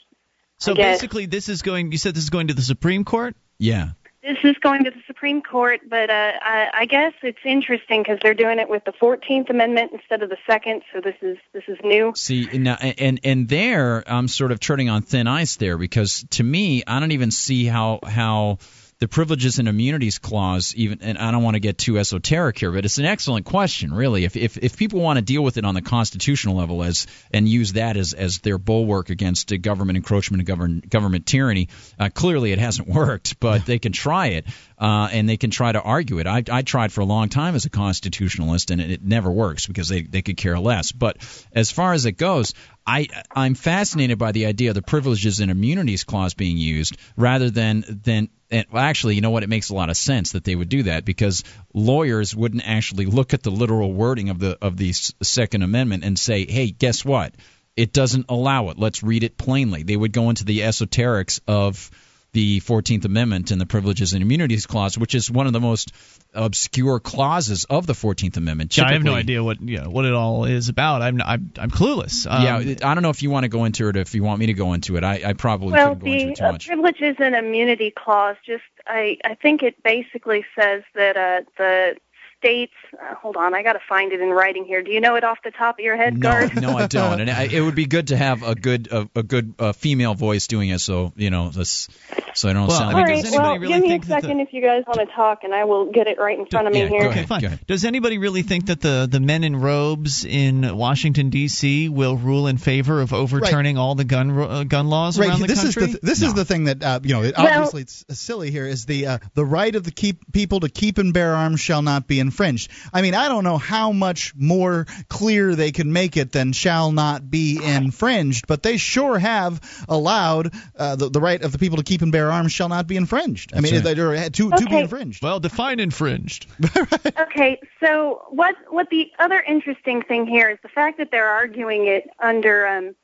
So basically, this is going. You said this is going to the Supreme Court.
yeah.
This is going to the Supreme Court, but uh, I, I guess it's interesting because they're doing it with the Fourteenth Amendment instead of the Second. So this is this is new.
See now, and and there I'm sort of treading on thin ice there because to me I don't even see how how the privileges and immunities clause even and I don't want to get too esoteric here, but it's an excellent question really. If if if people want to deal with it on the constitutional level as and use that as as their bulwark against government encroachment and government government tyranny, uh, clearly it hasn't *laughs* worked, but they can try it uh, and they can try to argue it. I I tried for a long time as a constitutionalist and it, it never works because they they could care less. But as far as it goes, I I'm fascinated by the idea of the privileges and immunities clause being used rather than than and well, actually, you know what? It makes a lot of sense that they would do that because lawyers wouldn't actually look at the literal wording of the of the Second Amendment and say, "Hey, guess what? It doesn't allow it. Let's read it plainly." They would go into the esoterics of the 14th Amendment and the Privileges and Immunities Clause, which is one of the most obscure clauses of the 14th Amendment.
Yeah, I have no idea what you know, what it all is about. I'm I'm, I'm clueless. Um,
yeah, I don't know if you want to go into it. If you want me to go into it, I, I probably
Well,
couldn't go into
the
it too
uh,
much.
privileges and immunity clause just I I think it basically says that uh, the states. Uh, hold on, I got to find it in writing here. Do you know it off the top of your head,
No,
Gard?
no, I don't. And *laughs* I, it would be good to have a good a, a good uh, female voice doing it, so you know this, so I don't
Well,
sound
All
like
right.
does
Well,
really
give me a
think that the-
second if you guys want to talk, and I will get it right in front of me
Yeah, go
here.
ahead.
Okay, fine. Does anybody really think that the, the men in robes in Washington D.C. will rule in favor of overturning all the gun uh, gun laws
Right.
around the
this
country?
is the this is the thing that uh, you know. It,
Well-
obviously, it's silly here. Is the uh, the right of the keep people to keep and bear arms shall not be infringed. I mean, I don't know how much more clear they can make it than shall not be infringed, but they sure have allowed uh, the, the right of the people to keep and bear arms shall not be infringed. I mean,
right.
they're to to be infringed.
well, define infringed. *laughs*
Okay, so what what the other interesting thing here is the fact that they're arguing it under um,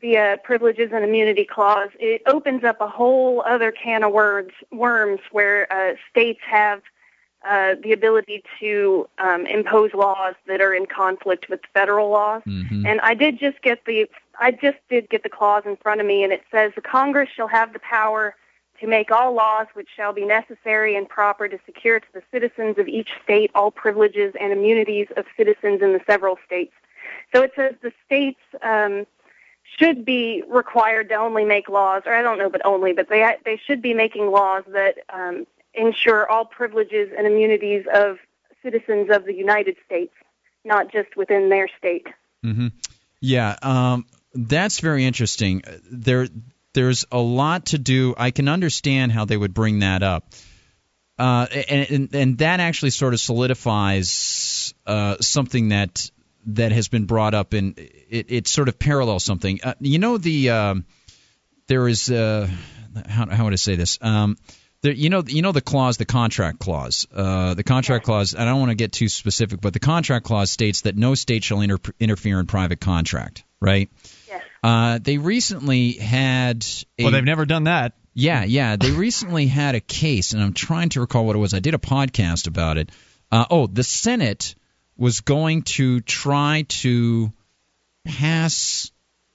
the uh, privileges and immunity clause. It opens up a whole other can of worms, worms where uh, states have uh, the ability to um, impose laws that are in conflict with federal laws.
Mhm.
And I did just get the I just did get the clause in front of me, and it says the Congress shall have the power to make all laws which shall be necessary and proper to secure to the citizens of each state all privileges and immunities of citizens in the several states. So it says the states um, should be required to only make laws, or I don't know, but only, but they they should be making laws that um, ensure all privileges and immunities of citizens of the United States, not just within their state.
hmm Yeah, um, that's very interesting. There, there's a lot to do. I can understand how they would bring that up, uh, and, and and that actually sort of solidifies uh, something that that has been brought up, and it, it sort of parallels something. Uh, you know, the um, there is uh, how how would I say this? Um, there, you know, you know the clause, the contract clause. Uh, the contract clause. I don't want to get too specific, but the contract clause states that no state shall inter- interfere in private contract. Right.
Yes.
Uh, they recently had. A,
Well, they've never done that.
yeah, yeah. They recently had a case, and I'm trying to recall what it was. I did a podcast about it. Uh, oh, the Senate was going to try to pass.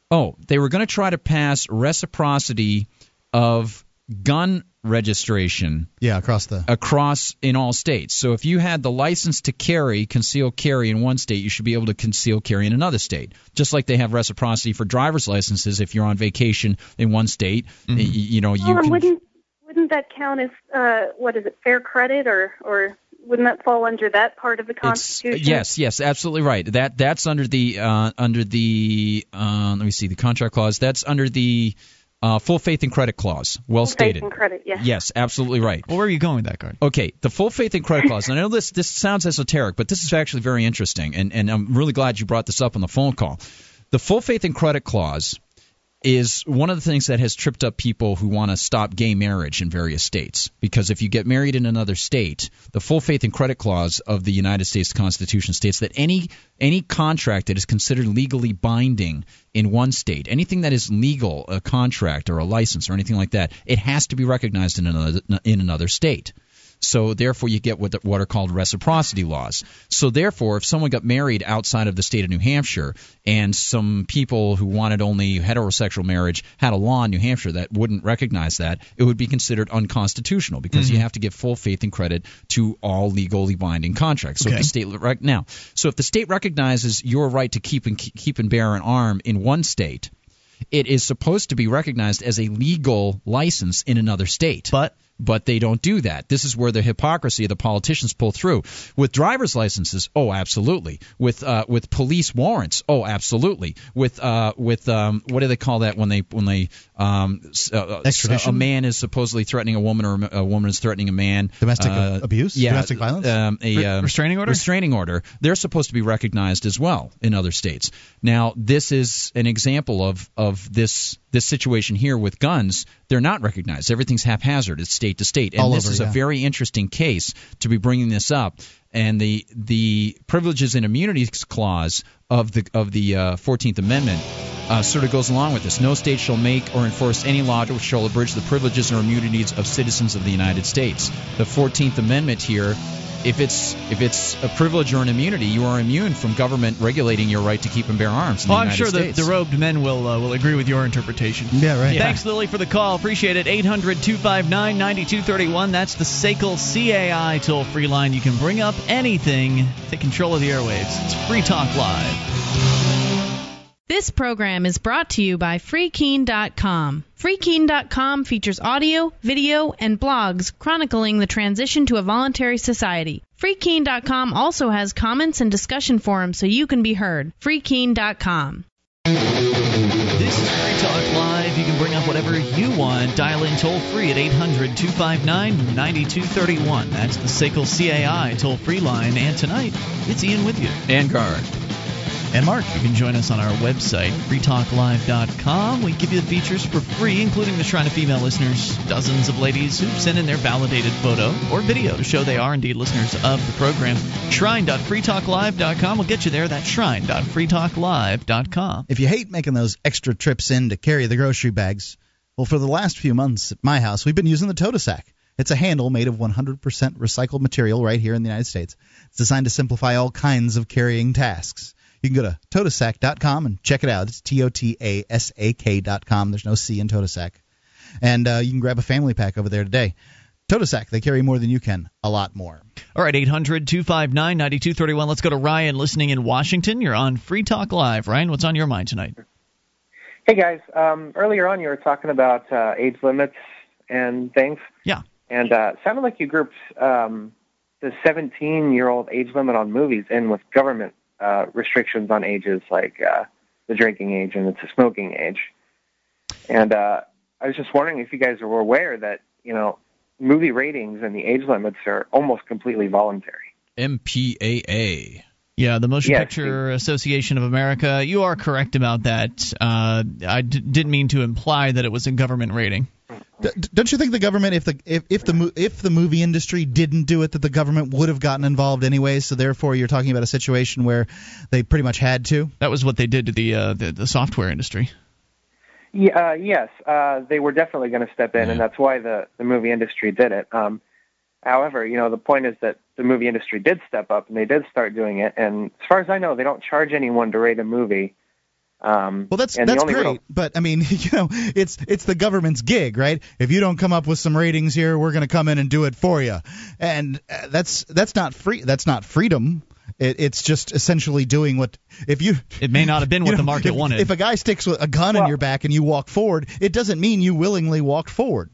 Oh, they were going to try to pass reciprocity of gun registration
Yeah, across the.
across in all states. So if you had the license to carry, conceal carry in one state, you should be able to conceal carry in another state. Just like they have reciprocity for driver's licenses if you're on vacation in one state, y- you know, you
Well,
can
wouldn't wouldn't that count as uh, what is it, fair credit, or or wouldn't that fall under that part of the
It's,
Constitution?
yes, yes, absolutely right. That that's under the uh, under the uh, let me see the contract clause. That's under the uh, full faith and credit clause. Well
Faith
stated.
and credit, yes.
Yes, absolutely right.
Well, where are you going with that, Gard?
Okay, the full faith and credit clause. And I know this this sounds esoteric, but this is actually very interesting, and and I'm really glad you brought this up on the phone call. The full faith and credit clause is one of the things that has tripped up people who want to stop gay marriage in various states. Because if you get married in another state, the full faith and credit clause of the United States Constitution states that any any contract that is considered legally binding in one state, anything that is legal, a contract or a license or anything like that, it has to be recognized in another in another state. So therefore, you get what, what are called reciprocity laws. So therefore, if someone got married outside of the state of New Hampshire, and some people who wanted only heterosexual marriage had a law in New Hampshire that wouldn't recognize that, it would be considered unconstitutional because
Mm-hmm.
you have to give full faith and credit to all legally binding contracts. So
Okay.
if the state rec- now, so if the state recognizes your right to keep and keep and bear an arm in one state, it is supposed to be recognized as a legal license in another state.
But
but they don't do that. This is where the hypocrisy of the politicians pull through. With driver's licenses, oh, absolutely. With uh, with police warrants, oh, absolutely. With uh, with um, what do they call that when they when they um, uh,
Extradition?
A man is supposedly threatening a woman, or a woman is threatening a man.
Domestic
Uh,
abuse?
yeah,
Domestic violence?
Um, a
Re-
um,
restraining order?
Restraining order. They're supposed to be recognized as well in other states. Now, this is an example of of this this situation here with guns. They're not recognized. Everything's haphazard. It's state to state, and
All
this
over,
is
yeah.
a very interesting case to be bringing this up. And the the privileges and immunities clause of the of the uh, Fourteenth Amendment uh, sort of goes along with this. No state shall make or enforce any law which shall abridge the privileges or immunities of citizens of the United States. The Fourteenth Amendment here. If it's if it's a privilege or an immunity, you are immune from government regulating your right to keep and bear arms. In
Well,
the
I'm
United
sure the,
States.
the robed men will uh, will agree with your interpretation.
Yeah, right.
Thanks, Lily, for the call. Appreciate it. 800 259 9231. That's the SACL CAI toll free line. You can bring up anything, take control of the airwaves. It's Free Talk Live.
This program is brought to you by FreeKeene.com. FreeKeene.com features audio, video, and blogs chronicling the transition to a voluntary society. FreeKeene.com also has comments and discussion forums so you can be heard. FreeKeene.com.
This is Free Talk Live. You can bring up whatever you want. Dial in toll free at 800 259 9231. That's the SACL CAI toll free line. And tonight, it's Ian with you.
and Gard.
And Mark.
You can join us on our website, freetalklive.com. We give you the features for free, including the Shrine of Female listeners, dozens of ladies who've sent in their validated photo or video to show they are indeed listeners of the program. Shrine.freetalklive.com will get you there. That's shrine.freetalklive.com.
If you hate making those extra trips in to carry the grocery bags, well, for the last few months at my house, we've been using the Totasak. It's a handle made of 100% recycled material right here in the United States. It's designed to simplify all kinds of carrying tasks. You can go to totasak.com and check it out. It's T O T A S A K.com. There's no C in Totasak. And uh, you can grab a family pack over there today. Totasak, they carry more than you can, a lot more.
All right, 800 259 9231. Let's go to Ryan listening in Washington. You're on Free Talk Live. Ryan, what's on your mind tonight?
Hey guys, um, earlier on you were talking about uh, age limits and things,
Yeah.
and uh, sounded like you grouped um, the 17-year-old age limit on movies in with government uh, restrictions on ages, like uh, the drinking age and the smoking age. And uh, I was just wondering if you guys were aware that you know movie ratings and the age limits are almost completely voluntary.
MPAA.
Yeah, the Motion
Yes.
Picture Association of America. You are correct about that. Uh, I d- didn't mean to imply that it was a government rating.
D- d- don't you think the government, if the if, if the mo- if the movie industry didn't do it, that the government would have gotten involved anyway? So therefore, you're talking about a situation where they pretty much had to.
That was what they did to the uh, the, the software industry.
Yeah, uh, yes, uh, they were definitely going to step in, and that's why the the movie industry did it. Um, however, you know, the point is that the movie industry did step up and they did start doing it. And as far as I know, they don't charge anyone to rate a movie. Um,
Well, that's that's great,
real-
but I mean, *laughs* you know, it's it's the government's gig, right? If you don't come up with some ratings here, we're going to come in and do it for you, and uh, that's that's not free. That's not freedom. It, it's just essentially doing what if you.
It may not have been *laughs*
you
what the market
if,
wanted.
If a guy sticks with a gun in your back and you walk forward, it doesn't mean you willingly walked forward.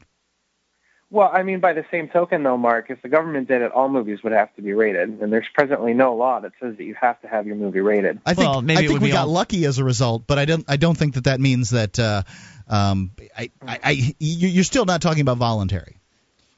Well, I mean, by the same token, though, Mark, if the government did it, all movies would have to be rated, and there's presently no law that says that you have to have your movie rated.
I think
Well, maybe
I think we got
all-
lucky as a result, but I don't I don't think that that means that uh, um, I, I, I you- you're still not talking about voluntary.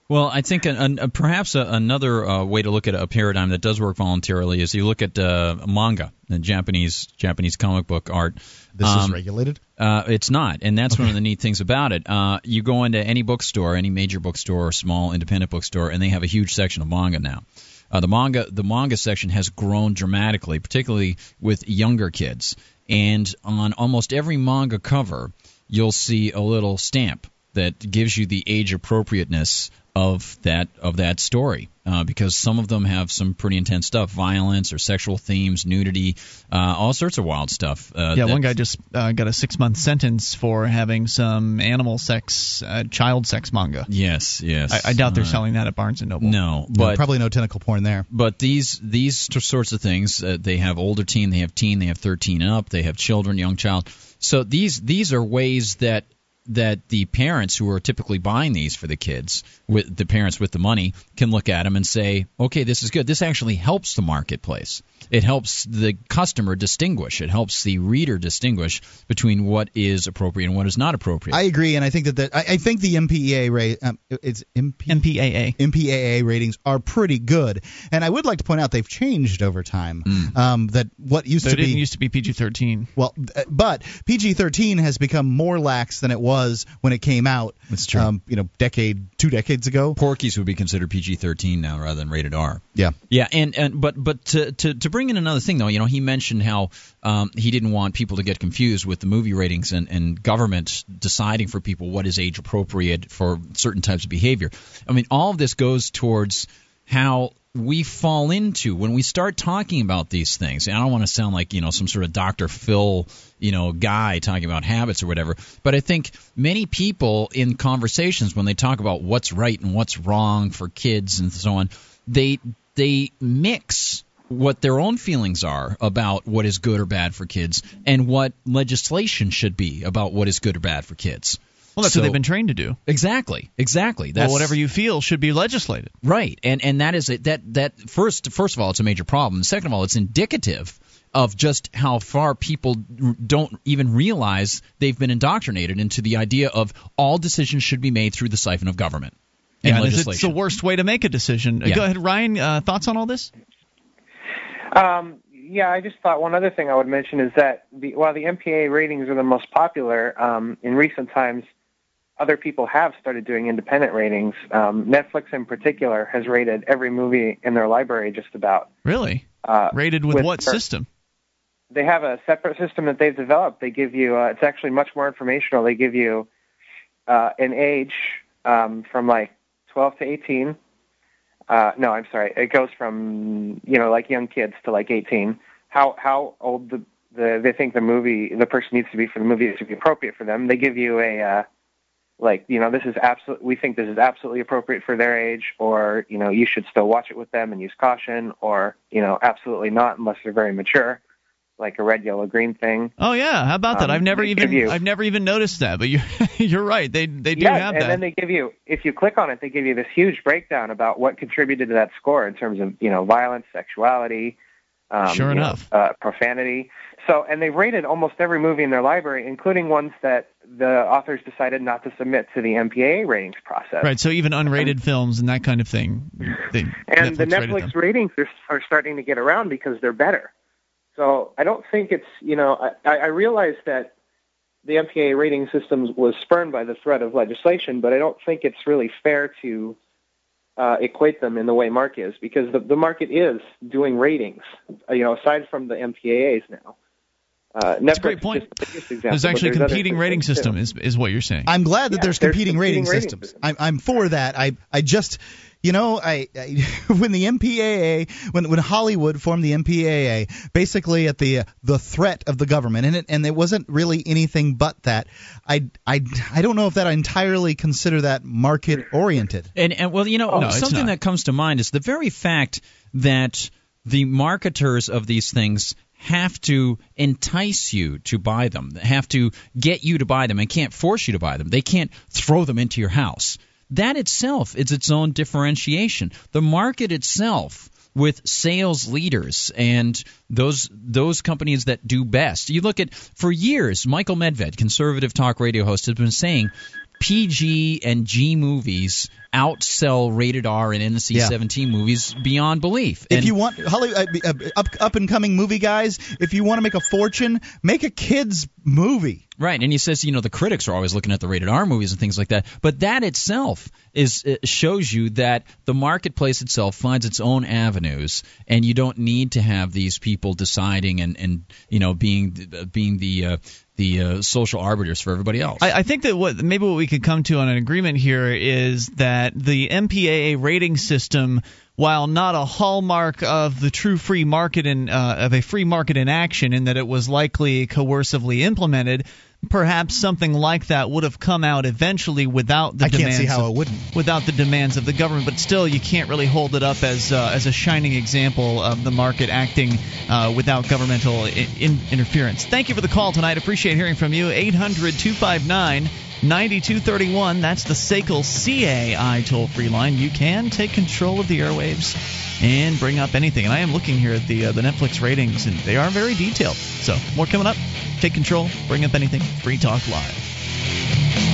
Well, I think an, an, perhaps a, another uh, way to look at a paradigm that does work voluntarily is you look at uh, manga, the Japanese Japanese comic book art.
This
Um,
is regulated.
Uh, it's not, and that's one of the neat things about it. Uh, you go into any bookstore, any major bookstore or small independent bookstore, and they have a huge section of manga now. Uh, the manga the manga section has grown dramatically, particularly with younger kids. And on almost every manga cover, you'll see a little stamp that gives you the age appropriateness of that of that story uh, because some of them have some pretty intense stuff violence or sexual themes nudity uh, all sorts of wild stuff uh,
yeah, one guy just uh, got a six month sentence for having some animal sex, uh, child sex manga.
yes yes
I, I doubt they're
Uh,
selling that at Barnes and Noble.
no
No,
but
probably no tentacle porn there.
but these these sorts of things uh, they have older teen they have teen they have 13 and up they have children young child so these these are ways that that the parents who are typically buying these for the kids with the parents with the money can look at them and say okay this is good. This actually helps the marketplace it helps the customer distinguish it helps the reader distinguish between what is appropriate and what is not appropriate
I agree, and I think that the, I, I think the MPEA rate, um, it's MP,
MPAA.
MPAA ratings are pretty good, and I would like to point out they've changed over time. Um, that what used
So
to
it didn't
be
used to be PG 13.
well, uh, but PG-13 has become more lax than it was when it came out.
That's true.
Um, you know, decade, two decades ago.
Porky's would be considered PG-13 now rather than rated R
Yeah.
Yeah, and, and but but to, to to bring in another thing though, you know, he mentioned how um, he didn't want people to get confused with the movie ratings and, and government deciding for people what is age appropriate for certain types of behavior. I mean, all of this goes towards how we fall into when we start talking about these things. And I don't want to sound like you know some sort of Dr. Phil you know guy talking about habits or whatever, but I think many people in conversations when they talk about what's right and what's wrong for kids and so on, they they mix what their own feelings are about what is good or bad for kids and what legislation should be about what is good or bad for kids.
Well, that's
So-
what they've been trained to do.
Exactly, exactly. That's
well, whatever you feel should be legislated.
Right, and and that is it. That that first first of all, it's a major problem. Second of all, it's indicative of just how far people don't even realize they've been indoctrinated into the idea of all decisions should be made through the siphon of government and
Yeah, it's- it's the worst way to make a decision. Uh,
Yeah.
Go ahead, Ryan. Uh, thoughts on all this?
Um, yeah, I just thought one other thing I would mention is that the, while the MPA ratings are the most popular, um, in recent times, other people have started doing independent ratings. Um, Netflix, in particular, has rated every movie in their library just about.
Really?
Uh,
Rated with,
with
what
their-
system?
They have a separate system that they've developed. They give you, uh, it's actually much more informational. They give you uh, an age um, from like 12 to 18. Uh, no, I'm sorry. It goes from you know like young kids to like 18. How how old the, the they think the movie the person needs to be for the movie to be appropriate for them. They give you a uh, like you know this is absolute. We think this is absolutely appropriate for their age, or you know you should still watch it with them and use caution, or you know absolutely not unless they're very mature, like a red, yellow, green thing.
Oh yeah, how about that?
Um,
I've never even
you-
I've never even noticed that. But you *laughs* you're right. They they do have
and
that.
And then they give you, if you click on it, they give you this huge breakdown about what contributed to that score in terms of, you know, violence, sexuality, um,
Sure
you know,
enough.
uh, profanity. So, and they've rated almost every movie in their library, including ones that the authors decided not to submit to the MPAA ratings process.
right. So even unrated films and that kind of thing. They,
And the
Netflix rated
Netflix ratings are, are starting to get around because they're better. So I don't think it's, you know, I, I realize that the MPA rating system was spurned by the threat of legislation, but I don't think it's really fair to uh, equate them in the way Mark is because the, the market is doing ratings, uh, you know, aside from the MPAAs now. Uh,
That's a great point.
just the biggest example,
There's
but
actually a competing rating
systems, too.
system, is is what you're saying.
I'm glad that
Yeah,
there's
there's
competing, rating,
rating
systems.
systems.
I'm, I'm for that. I I just you know I, I *laughs* when the MPAA when when Hollywood formed the MPAA basically at the the threat of the government and it and it wasn't really anything but that. I I I don't know if that I entirely consider that market oriented.
And, and well, you know,
Oh, no,
something that comes to mind is the very fact that the marketers of these things have to entice you to buy them, have to get you to buy them, and can't force you to buy them. They can't throw them into your house. That itself is its own differentiation. The market itself with sales leaders and those those companies that do best. You look at for years, Michael Medved, conservative talk radio host, has been saying PG and G movies outsell rated R and NC-17 movies beyond belief.
If you want Hollywood, uh, uh, up up and coming movie guys, if you want to make a fortune, make a kids movie.
Right, and he says, you know, the critics are always looking at the rated R movies and things like that. But that itself is it shows you that the marketplace itself finds its own avenues, and you don't need to have these people deciding and and you know being being the uh, the uh, social arbiters for everybody else.
I, I think that what maybe what we could come to on an agreement here is that the MPAA rating system, while not a hallmark of the true free market in uh, of a free market in action, in that it was likely coercively implemented, perhaps something like that would have come out eventually without the
I can't
demands
see how
of,
it wouldn't.
without the demands of the government. But still, you can't really hold it up as uh, as a shining example of the market acting uh, without governmental in- interference. Thank you for the call tonight. Appreciate hearing from you. 800 259 9231. That's the SACL CAI toll free line. You can take control of the airwaves and bring up anything. And I am looking here at the uh, the Netflix ratings, and they are very detailed. So more coming up. Take control. Bring up anything. Free Talk Live.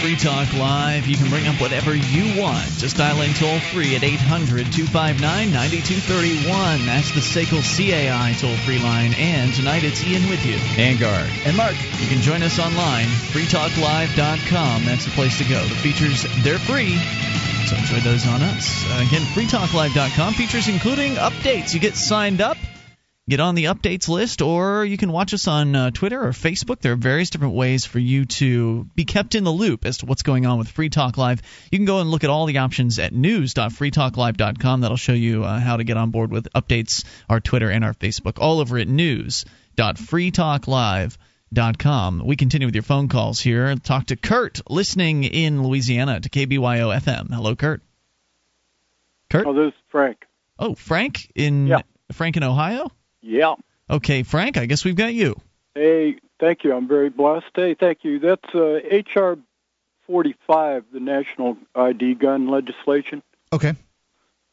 Free Talk Live. You can bring up whatever you want. Just dial in toll free at 800 259 9231. That's the SACL CAI toll free line. And tonight it's Ian with you.
And Gard.
And Mark.
You can join us online, freetalklive.com. That's the place to go. The features, they're free. So enjoy those on us. Uh, again, freetalklive.com. Features including updates. You get signed up. Get on the updates list, or you can watch us on uh, Twitter or Facebook. There are various different ways for you to be kept in the loop as to what's going on with Free Talk Live. You can go and look at all the options at news.freetalklive.com. That'll show you uh, how to get on board with updates, our Twitter and our Facebook, all over at news.freetalklive.com. We continue with your phone calls here. Talk to Kurt, listening in Louisiana to KBYO FM. Hello, Kurt. Kurt?
Oh, this is Frank.
Oh, Frank in
Yeah.
Frank in Ohio.
Yeah.
Okay, Frank. I guess we've got you.
Hey, thank you. I'm very blessed. Hey, thank you. That's uh, H.R. 45, the national ID gun legislation.
Okay.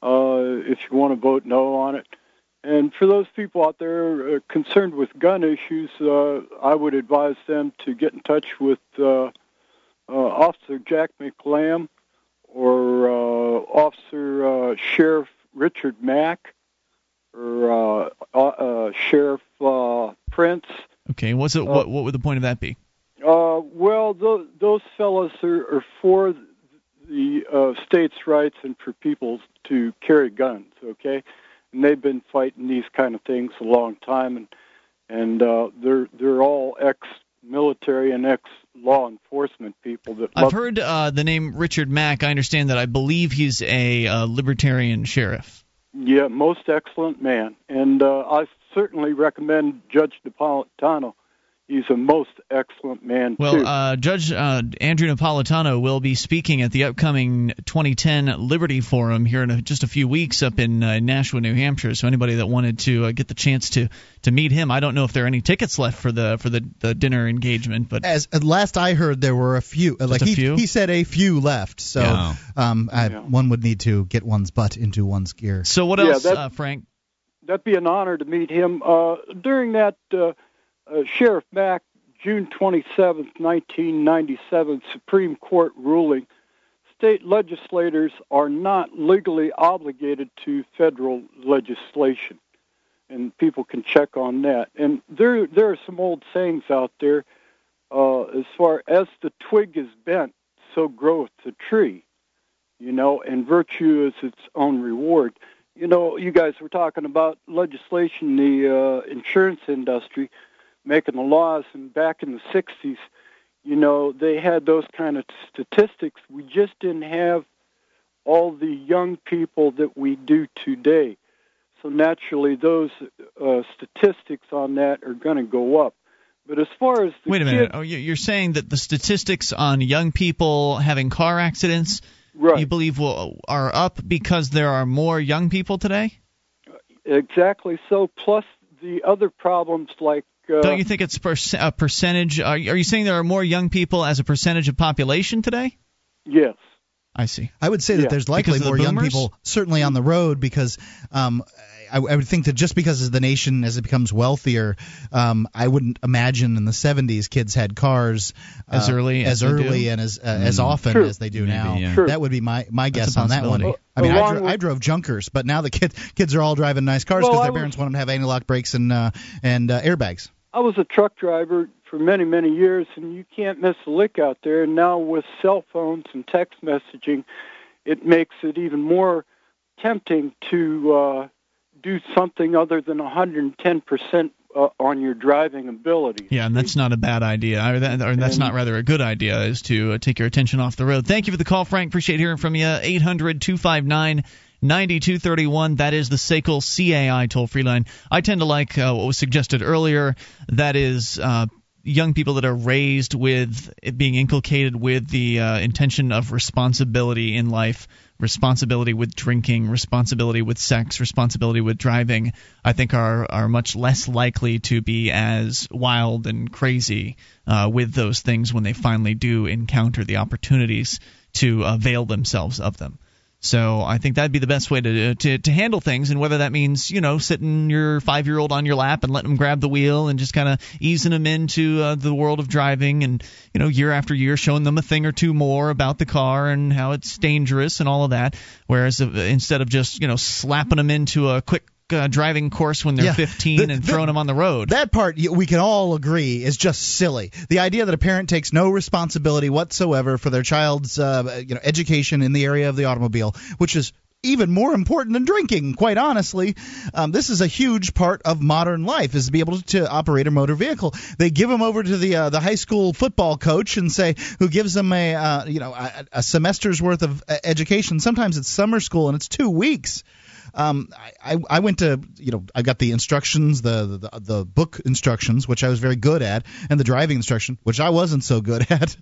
Uh, if you want to vote no on it. And for those people out there uh, concerned with gun issues, uh, I would advise them to get in touch with uh, uh, Officer Jack McLamb or uh, Officer uh, Sheriff Richard Mack or uh, uh, Sheriff uh, Printz.
Okay, what's it? what what would the point of that be?
Uh, well, those, those fellows are, are for the uh, states' rights and for people to carry guns. Okay, and they've been fighting these kind of things a long time, and and uh, they're they're all ex-military and ex-law enforcement people that
I've heard uh, the name Richard Mack. I understand that. I believe he's a uh, libertarian sheriff.
Yeah, most excellent man, and uh, I certainly recommend Judge Napolitano. He's a most excellent man
Well,
too.
uh, Judge uh, Andrew Napolitano will be speaking at the upcoming 2010 Liberty Forum here in a, just a few weeks up in uh, Nashua, New Hampshire. So anybody that wanted to uh, get the chance to to meet him, I don't know if there are any tickets left for the for the, the dinner engagement, but
As at last I heard, there were a few. uh, like
a
he,
few?
he said, a few left. So
Yeah.
um, I,
Yeah.
one would need to get one's butt into one's gear.
so what
Yeah,
else,
that-
uh, Frank?
That'd be an honor to meet him. Uh, during that uh, uh, Sheriff Mack, June 27, 1997 Supreme Court ruling, state legislators are not legally obligated to federal legislation, and people can check on that. And there, there are some old sayings out there. Uh, as far as the twig is bent, so groweth the tree. You know, and virtue is its own reward you know, you guys were talking about legislation, the uh, insurance industry making the laws, and back in the 60s, you know, they had those kind of statistics. We just didn't have all the young people that we do today. so naturally those uh, statistics on that are going to go up. But as far as the
Wait a minute.
kids,
Oh, you- you're saying that the statistics on young people having car accidents,
Right.
you believe will are up because there are more young people today?
exactly so. Plus the other problems like uh,
Don't you think it's per- a percentage? Are, are you saying there are more young people as a percentage of population today?
yes.
I see.
I would say that
Yeah.
there's likely
the
more young people certainly on the road because um, I, I would think that just because as the nation as it becomes wealthier, um, I wouldn't imagine in the 70s kids had cars
As
uh,
early as
as early and as uh, as
Mm.
often
True.
as they do
Maybe,
now.
yeah.
True.
That would be my my guess on that one.
possibility.
I mean, I, dro-
with-
I drove junkers, but now the kid kids are all driving nice cars because
I
their
was-
parents want them to have anti-lock brakes and uh, and uh, airbags.
I was a truck driver for many, many years, and you can't miss a lick out there. And now with cell phones and text messaging, it makes it even more tempting to uh, do something other than 110% uh, on your driving ability.
Yeah, and that's not a bad idea. Or, that, or that's not rather a good idea, is to uh, take your attention off the road. Thank you for the call, Frank. Appreciate hearing from you. 800 259 9231. That is the SACL CAI toll free line. I tend to like uh, what was suggested earlier. That is. Uh, Young people that are raised with it being inculcated with the uh, intention of responsibility in life, responsibility with drinking, responsibility with sex, responsibility with driving, I think are are much less likely to be as wild and crazy uh, with those things when they finally do encounter the opportunities to avail themselves of them. So I think that'd be the best way to, to to handle things, and whether that means you know sitting your five year old on your lap and letting them grab the wheel and just kind of easing them into uh, the world of driving, and you know year after year showing them a thing or two more about the car and how it's dangerous and all of that, whereas uh, instead of just you know slapping them into a quick uh, driving course when they're
Yeah.
15
The-
and
the-
throwing them on the road.
That part we can all agree is just silly. The idea that a parent takes no responsibility whatsoever for their child's uh, you know education in the area of the automobile, which is even more important than drinking, quite honestly. Um, this is a huge part of modern life is to be able to operate a motor vehicle. They give them over to the uh, the high school football coach and say who gives them a uh, you know a, a semester's worth of uh, education. Sometimes it's summer school and it's two weeks. Um, I, I I went to you know I got the instructions the, the the book instructions which I was very good at and the driving instruction which I wasn't so good *laughs* at.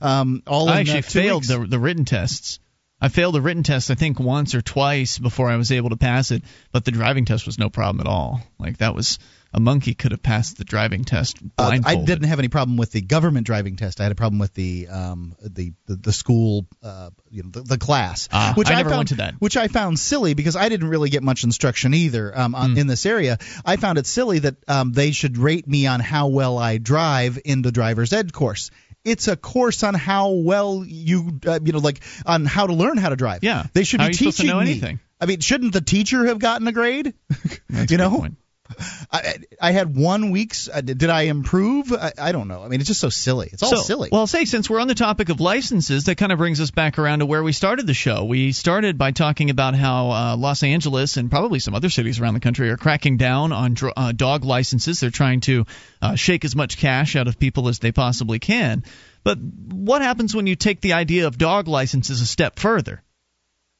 Um, all in,
I
uh,
actually failed
weeks.
the the written tests. I failed the written test I think once or twice before I was able to pass it, but the driving test was no problem at all. Like that was a monkey could have passed the driving test
Uh, I didn't have any problem with the government driving test. I had a problem with the um, the, the the school uh, you know the, the class,
Ah,
which
I never
found,
went to that.
Which I found silly because I didn't really get much instruction either um, on, in this area. I found it silly that um, they should rate me on how well I drive in the driver's ed course. It's a course on how well you uh, you know like on how to learn how to drive.
Yeah.
they should
How
be
are you supposed to
teaching
know
me.
anything?
I mean, shouldn't the teacher have gotten a grade? *laughs*
That's
you
a good
know,
point. *laughs*
I, I had one week's. Uh, did I improve? I, I don't know. I mean, it's just so silly. It's all
so,
silly.
Well, say since we're on the topic of licenses, that kind of brings us back around to where we started the show. We started by talking about how uh, Los Angeles and probably some other cities around the country are cracking down on dr- uh, dog licenses. They're trying to uh, shake as much cash out of people as they possibly can. But what happens when you take the idea of dog licenses a step further?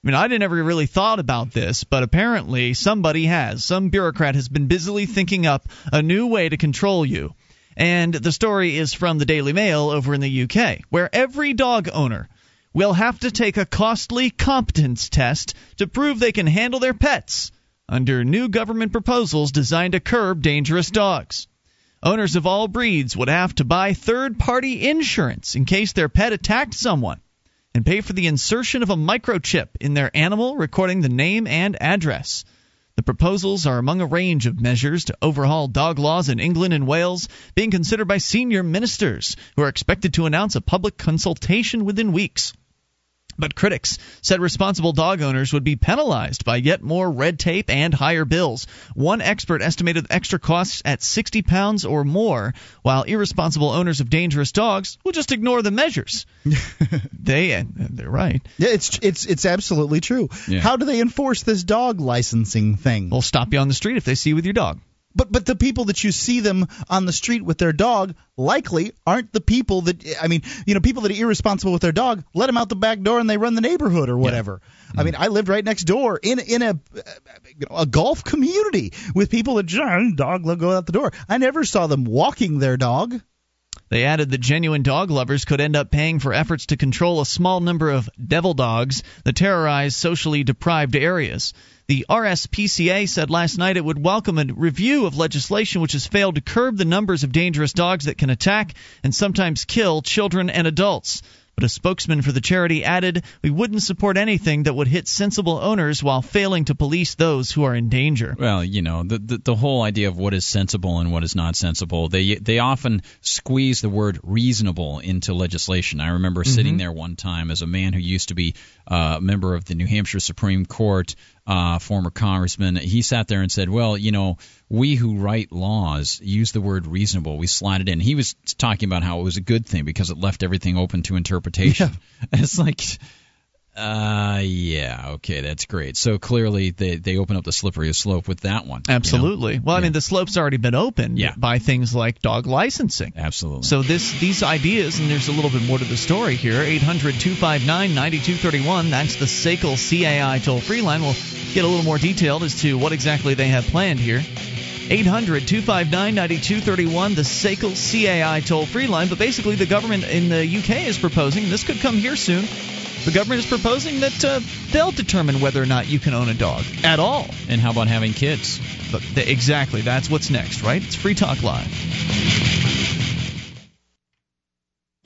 I mean, I never really thought about this, but apparently somebody has. Some bureaucrat has been busily thinking up a new way to control you. And the story is from the Daily Mail over in the UK, where every dog owner will have to take a costly competence test to prove they can handle their pets under new government proposals designed to curb dangerous dogs. Owners of all breeds would have to buy third party insurance in case their pet attacked someone and pay for the insertion of a microchip in their animal recording the name and address. The proposals are among a range of measures to overhaul dog laws in England and Wales, being considered by senior ministers, who are expected to announce a public consultation within weeks. But critics said responsible dog owners would be penalized by yet more red tape and higher bills. One expert estimated extra costs at 60 pounds or more, while irresponsible owners of dangerous dogs will just ignore the measures. *laughs* they uh, they're right.
yeah, it's it's it's absolutely true.
Yeah.
How do they enforce this dog licensing thing?
They'll stop you on the street if they see you with your dog.
But but the people that you see them on the street with their dog likely aren't the people that I mean, you know, people that are irresponsible with their dog, let them out the back door and they run the neighborhood or whatever. I mm-hmm. mean, I lived right next door in in a uh, you know, a golf community with people that just dog go out the door. I never saw them walking their dog.
They added that genuine dog lovers could end up paying for efforts to control a small number of devil dogs that terrorize socially deprived areas. The RSPCA said last night it would welcome a review of legislation which has failed to curb the numbers of dangerous dogs that can attack and sometimes kill children and adults. But a spokesman for the charity added, We wouldn't support anything that would hit sensible owners while failing to police those who are in danger.
Well, you know, the, the the whole idea of what is sensible and what is not sensible. They they often squeeze the word reasonable into legislation. I remember
Mm-hmm.
sitting there one time as a man who used to be uh, member of the New Hampshire Supreme Court, uh, former congressman. He sat there and said, "Well, you know, we who write laws use the word reasonable. We slide it in." He was talking about how it was a good thing because it left everything open to interpretation. *laughs* It's like. Uh yeah okay that's great so clearly they they open up the slippery slope with that one you know?
Absolutely. Well, I mean, the slope's already been opened
Yeah.
by things like dog licensing.
Absolutely.
So this these ideas, and there's a little bit more to the story here. 800-259-9231. That's the SACL CAI toll-free line. We'll get a little more detailed as to what exactly they have planned here. 800-259-9231, the SACL CAI toll-free line. But basically, the government in the UK is proposing, this could come here soon. The government is proposing that uh, they'll determine whether or not you can own a dog at all.
And how about having kids?
But exactly, that's what's next, right? It's Free Talk Live.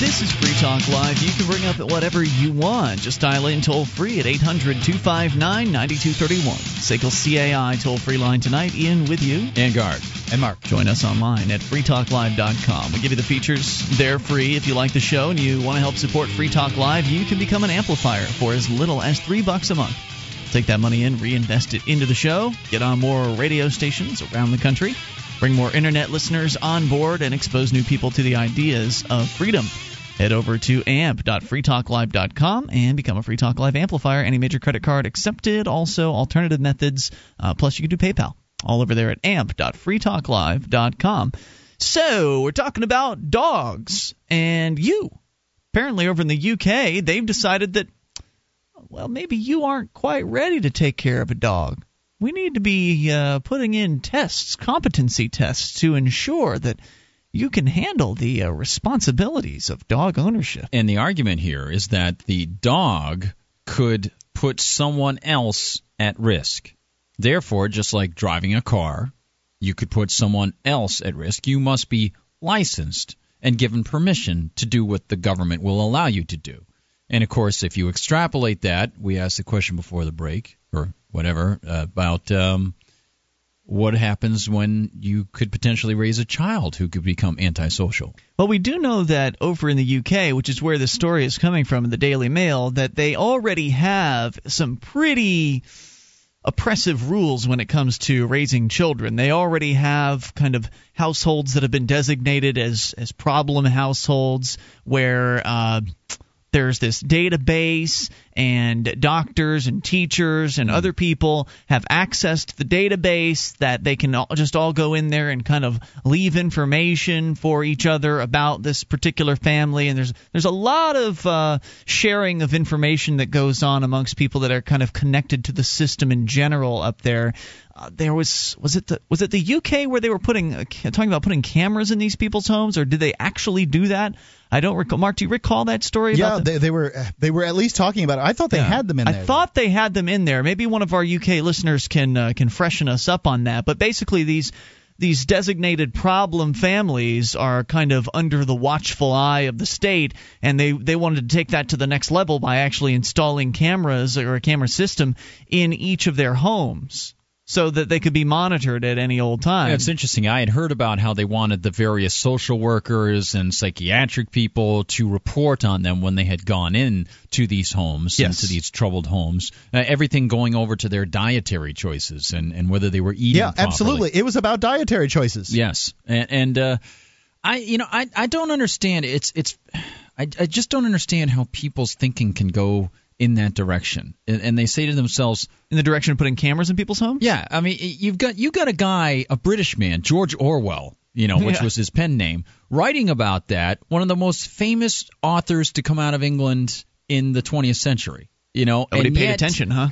This is Free Talk Live. You can bring up whatever you want. Just dial in toll free at 800 259 9231. SACL CAI toll free line tonight. Ian with you.
And Gard.
And Mark.
Join us online at freetalklive.com. We give you the features. They're free. If you like the show and you want to help support Free Talk Live, you can become an amplifier for as little as three bucks a month. Take that money in, reinvest it into the show, get on more radio stations around the country, bring more internet listeners on board, and expose new people to the ideas of freedom. Head over to amp.freetalklive.com and become a Free Talk Live amplifier. Any major credit card accepted. Also, alternative methods. Uh, plus, you can do PayPal. All over there at amp.freetalklive.com. So, we're talking about dogs and you. Apparently, over in the UK, they've decided that, well, maybe you aren't quite ready to take care of a dog. We need to be uh, putting in tests, competency tests, to ensure that you can handle the uh, responsibilities of dog ownership.
And the argument here is that the dog could put someone else at risk. Therefore, just like driving a car, you could put someone else at risk. You must be licensed and given permission to do what the government will allow you to do. And of course, if you extrapolate that, we asked the question before the break or whatever uh, about um, what happens when you could potentially raise a child who could become antisocial.
Well, we do know that over in the UK, which is where the story is coming from in the Daily Mail, that they already have some pretty oppressive rules when it comes to raising children. They already have kind of households that have been designated as as problem households where uh, there's this database and doctors and teachers and other people have access to the database that they can all, just all go in there and kind of leave information for each other about this particular family. And there's there's a lot of uh, sharing of information that goes on amongst people that are kind of connected to the system in general up there uh, there was was it the was it the UK where they were putting uh, talking about putting cameras in these people's homes or did they actually do that I don't recall. Mark, do you recall that story?
Yeah, they, they were they were at least talking about it. I thought they
Yeah.
had them in
I
there.
thought they had them in there. Maybe one of our UK listeners can uh, can freshen us up on that. But basically, these these designated problem families are kind of under the watchful eye of the state, and they they wanted to take that to the next level by actually installing cameras or a camera system in each of their homes. So that they could be monitored at any old time.
Yeah, it's interesting. I had heard about how they wanted the various social workers and psychiatric people to report on them when they had gone in to these homes
Yes.
to these troubled homes. Uh, everything going over to their dietary choices and, and whether they were eating.
Yeah,
properly.
absolutely. It was about dietary choices.
Yes, and, and uh, I, you know, I, I don't understand. It's, it's, I, I just don't understand how people's thinking can go in that direction. And, and they say to themselves,
in the direction of putting cameras in people's homes.
yeah, I mean, you've got you have got a guy, a British man, George Orwell, you know, which
Yeah.
was his pen name, writing about that. One of the most famous authors to come out of England in the 20th century. You know,
Nobody
and
paid
yet,
attention, huh?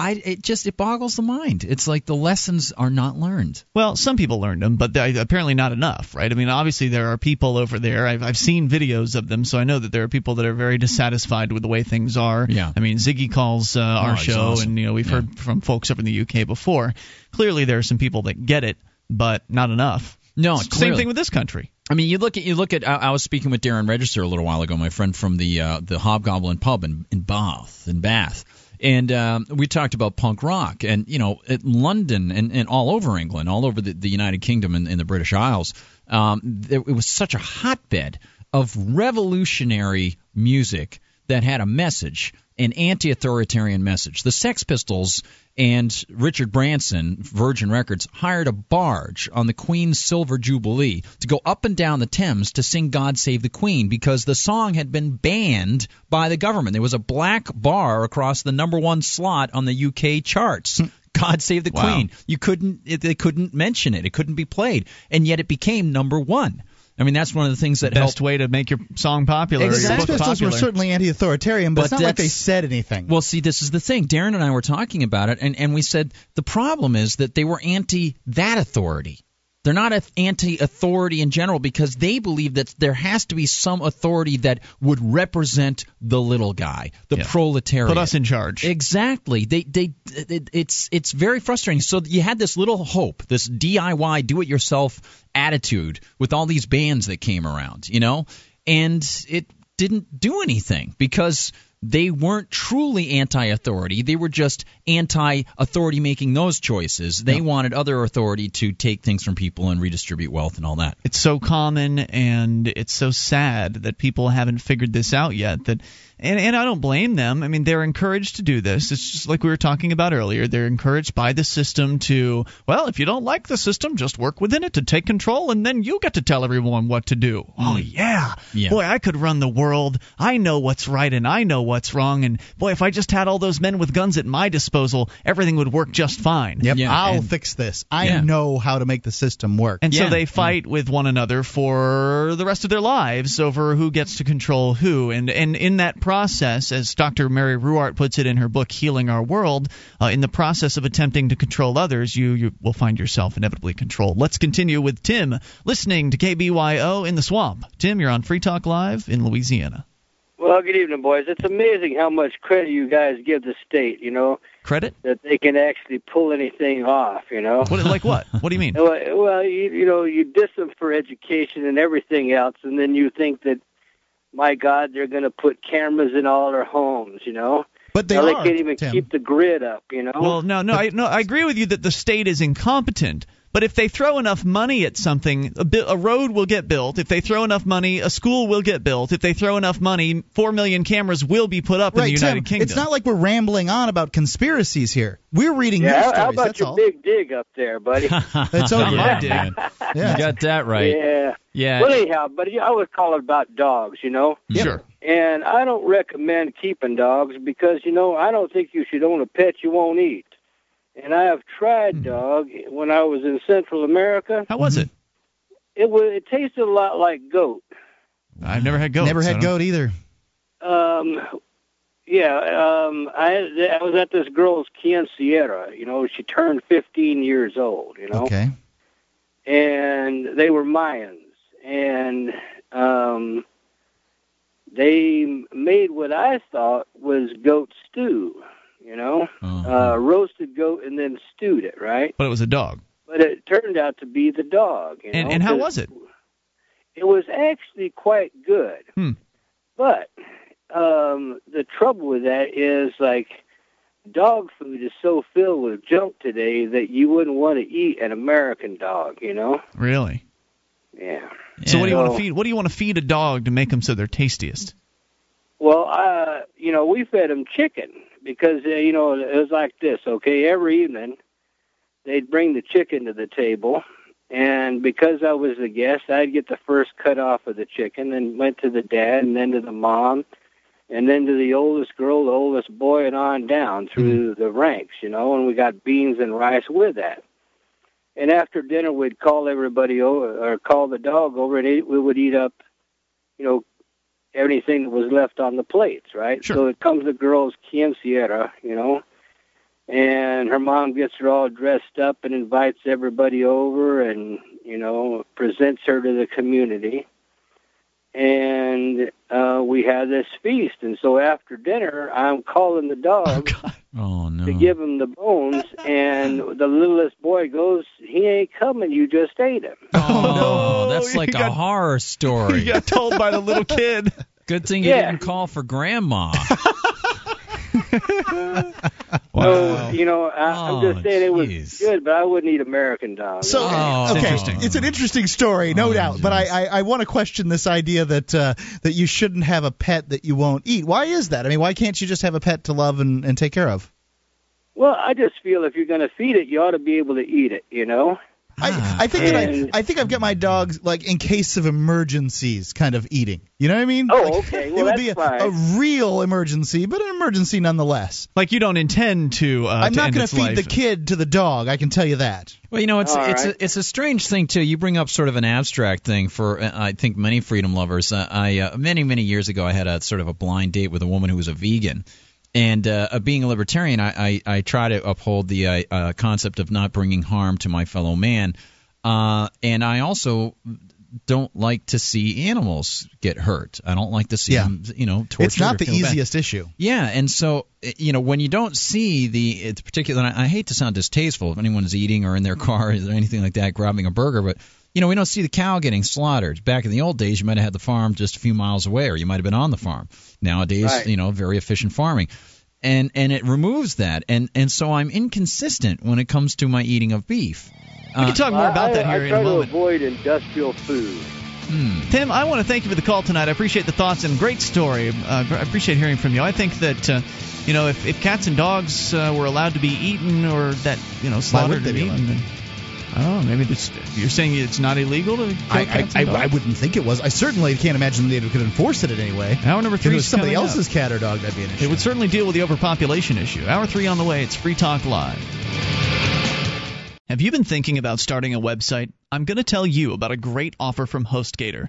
I it just it boggles the mind. It's like the lessons are not learned.
Well, some people learned them, but they, apparently not enough, right? I mean, obviously there are people over there. I've, I've seen videos of them, so I know that there are people that are very dissatisfied with the way things are.
Yeah.
I mean, Ziggy calls uh, our
Oh,
show,
awesome.
and you know we've
Yeah.
heard from folks over in the UK before. Clearly, there are some people that get it, but not enough.
No,
Same
clearly.
thing with this country.
I mean, you look at you look at. I, I was speaking with Darren Register a little while ago, my friend from the uh, the Hobgoblin Pub in, in Bath, in Bath, and um, we talked about punk rock, and you know, at London and, and all over England, all over the, the United Kingdom and, and the British Isles, um, there, it was such a hotbed of revolutionary music that had a message, an anti-authoritarian message. The Sex Pistols and Richard Branson, Virgin Records, hired a barge on the Queen's Silver Jubilee to go up and down the Thames to sing God Save the Queen because the song had been banned by the government. There was a black bar across the number one slot on the UK charts. Hmm. God Save the
Wow.
Queen. You couldn't it, they couldn't mention it. It couldn't be played. And yet it became number 1. I mean that's one of the things that helped
Best way to make your song popular. or
The
your
Sex Pistols
popular.
were certainly anti-authoritarian, but,
But
it's not like they said anything.
Well, see, this is the thing. Darren and I were talking about it, and, and we said the problem is that they were anti that authority. They're not anti authority in general because they believe that there has to be some authority that would represent the little guy, the
Yeah.
proletariat.
Put us in charge.
Exactly. They they it, it's it's very frustrating. So you had this little hope, this DIY do it yourself attitude with all these bands that came around, you know? And it didn't do anything because they weren't truly anti-authority. They were just anti-authority making those choices. They wanted other authority to take things from people and redistribute wealth and all that.
it's so common and it's so sad that people haven't figured this out yet that and, and I don't blame them. I mean, they're encouraged to do this. It's just like we were talking about earlier. They're encouraged by the system to, well, if you don't like the system, just work within it to take control, and then you get to tell everyone what to do. Oh, mm. yeah.
Yeah.
Boy, I could run the world. I know what's right and I know what's wrong. And boy, if I just had all those men with guns at my disposal, everything would work just fine.
Yep,
Yeah,
I'll
and-
fix this. I
Yeah.
know how to make the system work.
And
Yeah.
so they fight with one another for the rest of their lives over who gets to control who. And and in that process, as Dr. Mary Ruwart puts it in her book Healing Our World, uh, in the process of attempting to control others, you, you will find yourself inevitably controlled. Let's continue with Tim listening to KBYO in the swamp. Tim, you're on Free Talk Live in Louisiana.
Well, good evening, boys. It's amazing how much credit you guys give the state, you know,
Credit?
that they can actually pull anything off, you know.
What like what? *laughs* What do you mean?
Well, you, you know, you diss them for education and everything else, and then you think that, my God, they're going to put cameras in all their homes, you know.
But they
now,
are.
they can't even
Tim.
keep the grid up, you know.
Well, no, no, I, no. I agree with you that the state is incompetent. But if they throw enough money at something, a, bi- a road will get built. If they throw enough money, a school will get built. If they throw enough money, four million cameras will be put up in the United
Tim.
Kingdom.
It's not like we're rambling on about conspiracies here. We're reading
yeah,
news
how,
stories.
how about
that's
your
all.
big dig up there, buddy? *laughs* *laughs*
That's all
yeah,
right.
man.
Yeah.
You got that right.
Yeah.
Yeah.
Well, anyhow, but I was calling about dogs, you know.
Sure.
And I don't recommend keeping dogs because, you know, I don't think you should own a pet you won't eat. And I have tried dog when I was in Central America.
How was it?
It was it tasted a lot like goat.
I've never had goat.
Never had
don't-
goat either.
Um, yeah, um, I I was at this girl's quinceañera. You know, she turned 15 years old. You know,
Okay.
and they were Mayans, and um, they made what I thought was goat stew. You know,
Uh-huh.
uh, roasted goat and then stewed it, right?
But it was a dog.
But it turned out to be the dog. You
And
know,
and how
'cause
was it?
It was actually quite good.
Hmm.
But um, the trouble with that is like dog food is so filled with junk today that you wouldn't want to eat an American dog, you know?
Really?
Yeah.
So what do you want to feed? What do you want to feed a dog to make them so they're tastiest?
Well, uh, you know, we fed them chicken because uh, you know it was like this. Okay, every evening they'd bring the chicken to the table, and because I was the guest, I'd get the first cut off of the chicken, and went to the dad, and then to the mom, and then to the oldest girl, the oldest boy, and on down through the ranks. You know, and we got beans and rice with that. And after dinner, we'd call everybody over, or call the dog over, and eat, we would eat up, you know, anything that was left on the plates, right? So it comes the girl's quinceañera, you know, and her mom gets her all dressed up and invites everybody over and, you know, presents her to the community. And uh, we had this feast. And so after dinner, I'm calling the dog
Oh no.
to give him the bones, and the littlest boy goes, "He ain't coming. You just ate him."
Oh, no. that's like a horror *laughs* story.
You got told by the little kid.
Good thing you
Yeah.
didn't call for grandma. *laughs* *laughs*
So you know, I, I'm just
Oh,
saying it was good, but I wouldn't eat American dog.
So
Oh,
okay, it's an interesting story, no doubt. But I, I, I want to question this idea that uh, that you shouldn't have a pet that you won't eat. Why is that? I mean, why can't you just have a pet to love and, and take care of?
Well, I just feel if you're going to feed it, you ought to be able to eat it. You know.
I, I think that I, I think I've got my dogs like in case of emergencies kind of eating. You know what I mean?
Oh,
Like,
okay. Well,
it would
that's
be a,
fine.
a real emergency, but an emergency nonetheless.
Like you don't intend to. Uh,
I'm
to
not going to feed
life.
the kid to the dog. I can tell you that.
Well, you know, it's
All
it's
right.
a, it's a strange thing too. You bring up sort of an abstract thing for uh, I think many freedom lovers. Uh, I uh, many many years ago I had a sort of a blind date with a woman who was a vegan. And uh, being a libertarian, I, I, I try to uphold the uh, uh, concept of not bringing harm to my fellow man. Uh, and I also don't like to see animals get hurt. I don't like to see
Yeah.
them, you know, tortured.
It's not the
feel bad.
easiest issue.
Yeah, and so you know when you don't see the it's particular. I I hate to sound distasteful if anyone is eating or in their car or anything like that, grabbing a burger, but you know we don't see the cow getting slaughtered. Back in the old days, you might have had the farm just a few miles away, or you might have been on the farm. Nowadays,
Right.
you know, very efficient farming. And and it removes that, and and so I'm inconsistent when it comes to my eating of beef.
We can talk more
I-
about that
I,
here
I
in a moment.
I try to avoid industrial food.
Tim, I want to thank you for the call tonight. I appreciate the thoughts and great story. Uh, I appreciate hearing from you. I think that uh, you know if, if cats and dogs uh, were allowed to be eaten or that you know slaughtered and
be
eaten, I know. Maybe this, you're saying it's not illegal to kill
I, I,
cats
I,
and dogs?
I wouldn't think it was. I certainly can't imagine that they could enforce it in any way.
Hour number
If
three
it was somebody else's
up.
cat or dog, that'd be an issue.
It would certainly deal with the overpopulation issue. Hour three on the way. It's Free Talk Live. Have you been thinking about starting a website? I'm going to tell you about a great offer from HostGator.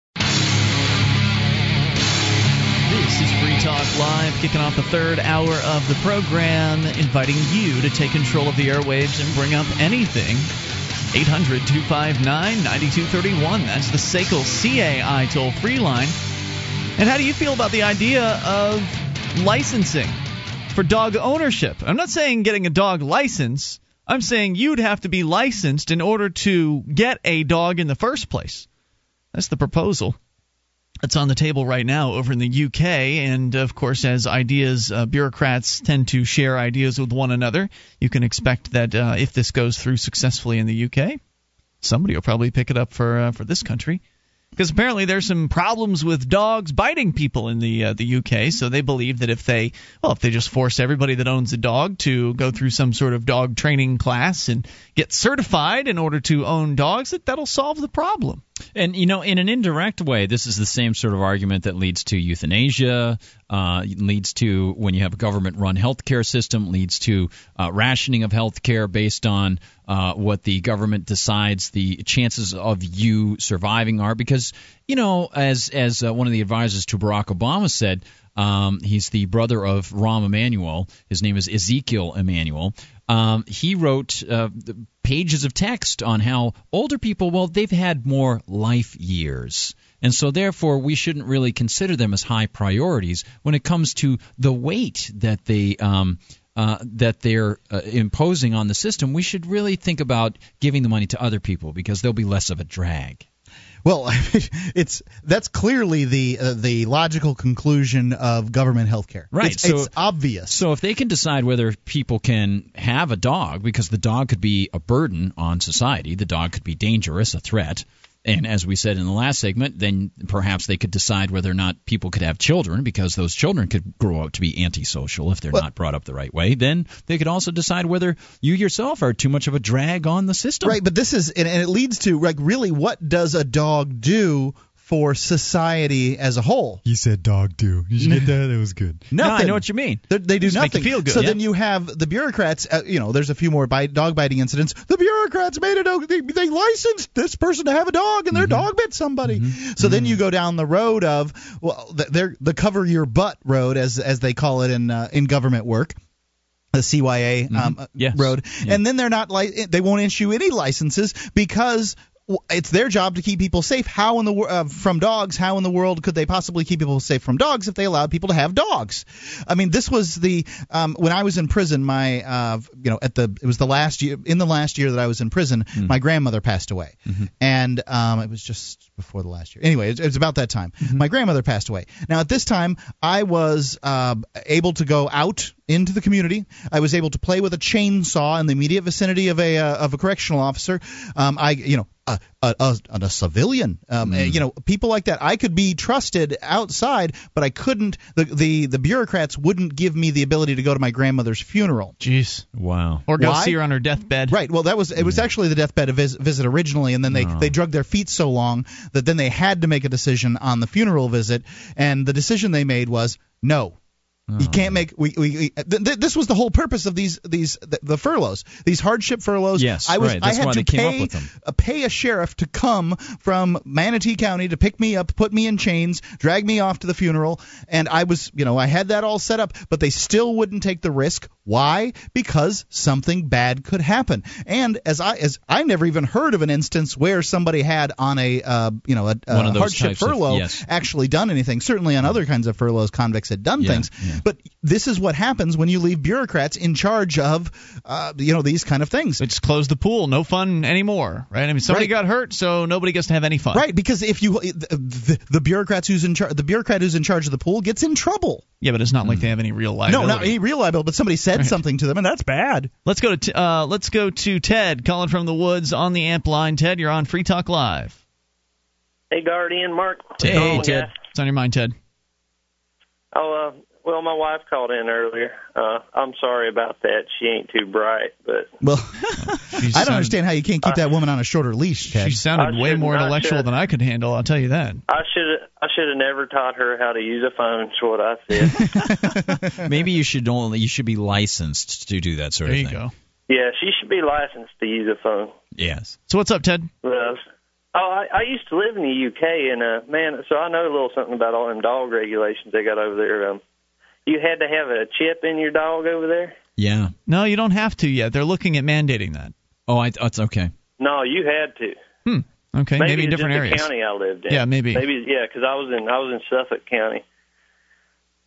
This is Free Talk Live, kicking off the third hour of the program, inviting you to take control of the airwaves and bring up anything. 800 259 9231. That's the SACL CAI toll free line. And how do you feel about the idea of licensing for dog ownership? I'm not saying getting a dog license, I'm saying you'd have to be licensed in order to get a dog in the first place. That's the proposal that's on the table right now over in the UK. And of course, as ideas, uh, bureaucrats tend to share ideas with one another, you can expect that uh, if this goes through successfully in the UK, somebody will probably pick it up for uh, for this country. Because apparently there's some problems with dogs biting people in the uh, the UK, so they believe that if they well if they just force everybody that owns a dog to go through some sort of dog training class and get certified in order to own dogs, that that'll solve the problem.
And you know, in an indirect way, this is the same sort of argument that leads to euthanasia, uh, leads to when you have a government-run healthcare system, leads to uh, rationing of healthcare based on uh, what the government decides the chances of you surviving are. Because you know, as as uh, one of the advisors to Barack Obama said, Um, he's the brother of Rahm Emanuel. His name is Ezekiel Emanuel. Um, he wrote uh, pages of text on how older people, well, they've had more life years. And so, therefore, we shouldn't really consider them as high priorities when it comes to the weight that they um, uh, that they're uh, imposing on the system. We should really think about giving the money to other people because they'll be less of a drag.
Well, *laughs* it's that's clearly the uh, the logical conclusion of government health care.
Right.
It's,
so,
it's obvious.
So if they can decide whether people can have a dog, because the dog could be a burden on society, the dog could be dangerous, a threat. And as we said in the last segment, then perhaps they could decide whether or not people could have children because those children could grow up to be antisocial if they're
Well-
not brought up the right way. Then they could also decide whether you yourself are too much of a drag on the system.
Right, but this is and, and it leads to like really what does a dog do for society as a whole?
You said dog do. You should get *laughs* that. That was good.
No, I know what you mean.
They're- They do
Just
nothing.
you feel good.
So
Yeah.
then you have the bureaucrats. Uh, you know, there's a few more bite, dog biting incidents. The bureaucrats made it. They, they licensed this person to have a dog, and their
Mm-hmm.
dog bit somebody. So then you go down the road of well, the, they're the cover your butt road, as as they call it in uh, in government work. The CYA um, uh,
Mm-hmm. Yes.
road,
Yeah.
and then they're not li- they won't issue any licenses because w- it's their job to keep people safe. How in the uh, from dogs? How in the world could they possibly keep people safe from dogs if they allowed people to have dogs? I mean, this was the um, when I was in prison. My uh, you know at the it was the last year in the last year that I was in prison. My grandmother passed away, and um, it was just before the last year. Anyway, it, it was about that time. My grandmother passed away. Now at this time, I was uh, able to go out into the community. I was able to play with a chainsaw in the immediate vicinity of a uh, of a correctional officer. Um, I you know a a, a, a civilian, um, you know people like that. I could be trusted outside, but I couldn't. The, the the bureaucrats wouldn't give me the ability to go to my grandmother's funeral.
Jeez.
Wow.
Or go
Why?
see her on her deathbed.
Right. Well, that was it. Was actually the deathbed vis- visit originally, and then they they drug their feet so long that then they had to make a decision on the funeral visit, and the decision they made was no. You can't make we, we, we th- th- this was the whole purpose of these these the, the furloughs these hardship furloughs.
Yes,
I was
right. That's
I had to
they came up
pay uh, pay a sheriff to come from Manatee County to pick me up put me in chains drag me off to the funeral. And I was you know I had that all set up but they still wouldn't take the risk. Why? Because something bad could happen. And as I as I never even heard of an instance where somebody had on a uh, you know a, a
One of those
hardship
types of-
furlough
yes.
actually done anything. Certainly on other kinds of furloughs convicts had done
Yeah,
things.
yeah.
But this is what happens when you leave bureaucrats in charge of uh, you know these kind of things
It's close the pool. No fun anymore, right? I mean, somebody
Right.
got hurt, so nobody gets to have any fun.
Right, because if you the, the, the bureaucrats who's in charge, the bureaucrat who's in charge of the pool gets in trouble.
Yeah, but it's not like they have any real liability.
No, not any real liability, but somebody said
Right.
something to them, and that's bad.
Let's go to t- uh, let's go to Ted calling from the woods on the amp line. Ted, you're on Free Talk Live.
Hey, Gard, Ian, Mark. What's
Hey,
going
Ted.
guys?
What's on your mind, Ted?
Oh, uh, well, my wife called in earlier. Uh, I'm sorry about that. She ain't too bright, but
Well, *laughs* I don't understand how you can't keep that woman on a shorter leash, Ted.
She sounded way more intellectual
should.
than I could handle. I'll tell you that.
I should I should have never taught her how to use a phone. Is what I said. *laughs* *laughs*
Maybe you should only you should be licensed to do that sort
There
of
you
thing.
go.
yeah, she should be licensed to use a phone.
Yes.
So what's up, Ted?
Well, oh, I, I used to live in the UK, and uh, man, so I know a little something about all them dog regulations they got over there. Um, you had to have a chip in your dog over there.
Yeah.
No, you don't have to yet. They're looking at mandating that.
Oh, I, it's okay.
No, you had to.
Hmm. Okay,
maybe,
maybe
it's
different
just
areas.
the county I lived in.
Yeah, maybe.
Maybe yeah, because I was in I was in Suffolk County.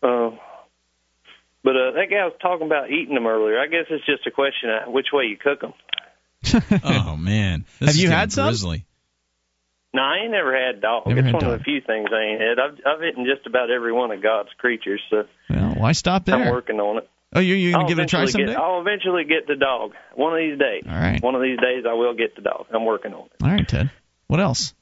Uh, but uh, that guy was talking about eating them earlier. I guess it's just a question of which way you cook them. *laughs*
oh man. This
Have
is
you had some?
Grizzly.
No, I ain't never had dog.
Never
it's
had
one of the few things I ain't had. I've I've eaten just about every one of God's creatures, so
Well, why stop there?
I'm working on it.
Oh, you you gonna
I'll
give it a try
eventually
someday?
Get, I'll eventually get the dog. One of these days.
All right.
One of these days I will get the dog. I'm working on it.
All right, Ted. What else?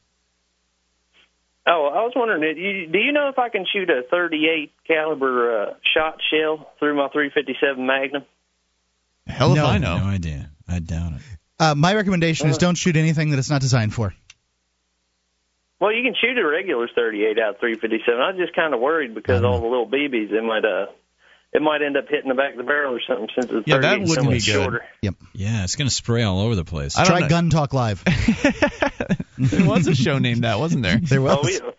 Oh, I was wondering, do you, do you know if I can shoot a 38 caliber uh, shot shell through my 357 Magnum?
Hell if
No.
I know.
No idea. I doubt it.
Uh, my recommendation is don't shoot anything that it's not designed for.
Well, you can shoot a regular 38 out of 357. I was just kind of worried because all the little BBs, it might uh, it might end up hitting the back of the barrel or something since the
Yeah, that
38 is so
wouldn't be
much
good.
shorter.
Yep.
Yeah, it's gonna spray all over the place.
I don't
Try. Gun Talk Live. *laughs* *laughs*
There was a show named that, wasn't there?
There was.
Oh,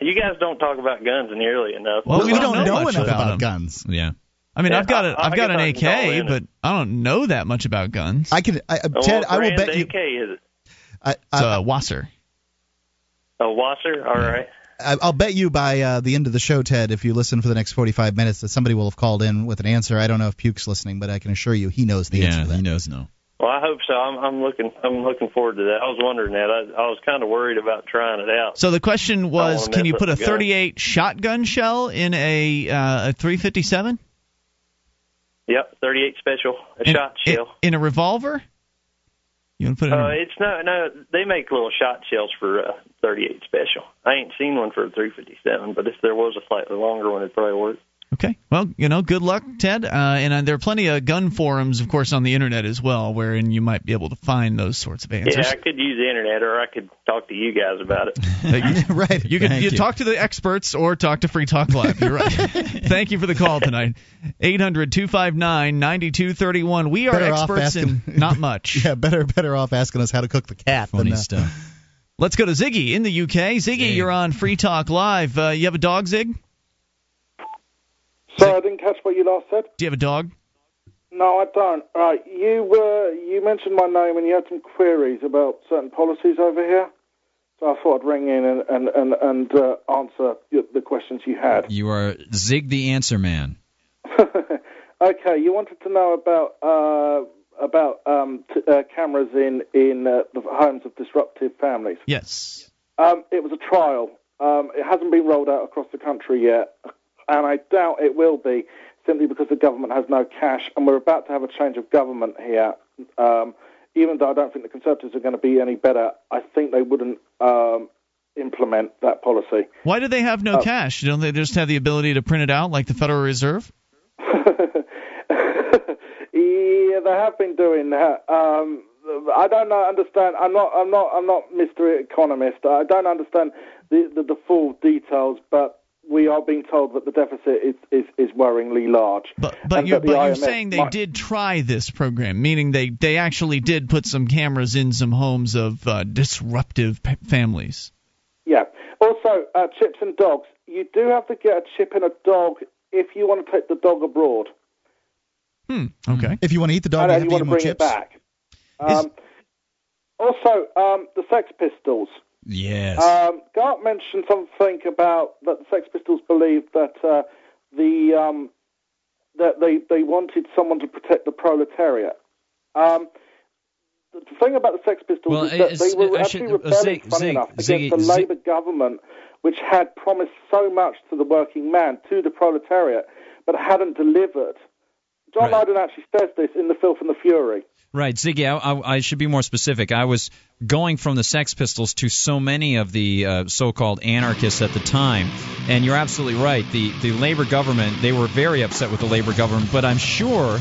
we, you guys don't talk about guns nearly enough.
Well, we
we
don't
don't
know
know
much
enough
about
about, guns.
Yeah.
I mean,
Yeah,
I've got
I-
a,
I
I've got an
I can call
AK,
in
but I don't know that much about guns.
I can, I, uh, Ted.
what
I will
brand
bet you.
AK is it?
I,
It's
I,
a Wasser.
A Wasser. All right.
I- I'll bet you by uh, the end of the show, Ted, if you listen for the next 45 minutes, that somebody will have called in with an answer. I don't know if Puke's listening, but I can assure you he knows the answer
Yeah, he knows no.
Well, I hope so. I'm, I'm looking. I'm looking forward to that. I was wondering that. I, I was kind of worried about trying it out.
So the question was, can you put a
up the gun.
38 shotgun shell in a uh, a 357?
Yep, 38 special, a
In-
shot
in-
shell.
in a revolver? You want to put it?
Uh, it's no, no. They make little shot shells for uh, 38 special. I ain't seen one for a 357, but if there was a slightly longer one, it'd probably work.
Okay. Well, you know, good luck, Ted. Uh, and uh, there are plenty of gun forums, of course, on the internet as well, wherein you might be able to find those sorts of answers.
Yeah, I could use the internet, or I could talk to you guys about it. *laughs* *laughs*
right.
You can you
you.
talk to the experts or talk to Free Talk Live. You're right. *laughs* Thank you for the call tonight. 800 259 9231. We are
Better off
experts in not much.
Yeah, better better off asking us how to cook the cat
Funny
than uh,
stuff.
Let's go to Ziggy in the UK. Ziggy, you're on Free Talk Live. Uh, you have a dog, Zig?
Sorry, I didn't catch what you last said.
Do you have a dog?
No, I don't. Right, you uh, you mentioned my name and you had some queries about certain policies over here. So I thought I'd ring in and and and, and uh, answer the questions you had.
You are Zig the Answer Man. *laughs*
okay, you wanted to know about uh, about um, t- uh, cameras in in uh, the homes of disruptive families.
Yes.
Um, it was a trial. Um, it hasn't been rolled out across the country yet, and I doubt it will be simply because the government has no cash, and we're about to have a change of government here. Um, even though I don't think the Conservatives are going to be any better, I think they wouldn't um, implement that policy.
Why do they have no
Oh.
cash? Don't they just have the ability to print it out like the Federal Reserve? *laughs*
Yeah, they have been doing that. Um, I don't know, understand. I'm not. I'm not. I'm not Mr. Economist. I don't understand the, the, the full details, but we are being told that the deficit is is, is worryingly large.
But but you're but you're saying they
might-
did try this program, meaning they they actually did put some cameras in some homes of uh, disruptive p- families.
Yeah. Also, uh, chips and dogs. You do have to get a chip in a dog if you want to take the dog abroad.
Hmm. Okay.
If you want to eat the dog,
and
you have
you
to eat
want to
them with
bring it
chips.
back. Um, also, um, the Sex Pistols.
Yes.
Um, Gard mentioned something about that the Sex Pistols believed that uh, the um, that they they wanted someone to protect the proletariat. Um, the thing about the Sex Pistols
Well,
is that they were actually
should-
rebelling,
Zig-
funny
Zig-
enough, against
Ziggy-
the
Zig-
Labour government, which had promised so much to the working man, to the proletariat, but hadn't delivered. John Lydon actually says this in The Filth and the Fury.
Right, Ziggy. I, I, I should be more specific. I was going from the Sex Pistols to so many of the uh, so-called anarchists at the time, and you're absolutely right. The the labor government they were very upset with the labor government, but I'm sure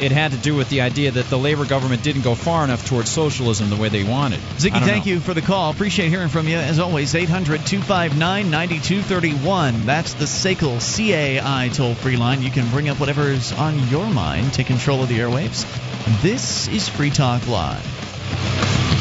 it had to do with the idea that the labor government didn't go far enough towards socialism the way they wanted.
Ziggy, thank
know.
you for the call. Appreciate hearing from you. As always, 800 259 9231. That's the SACL CAI toll free line. You can bring up whatever's on your mind, take control of the airwaves. This is Free Talk Live.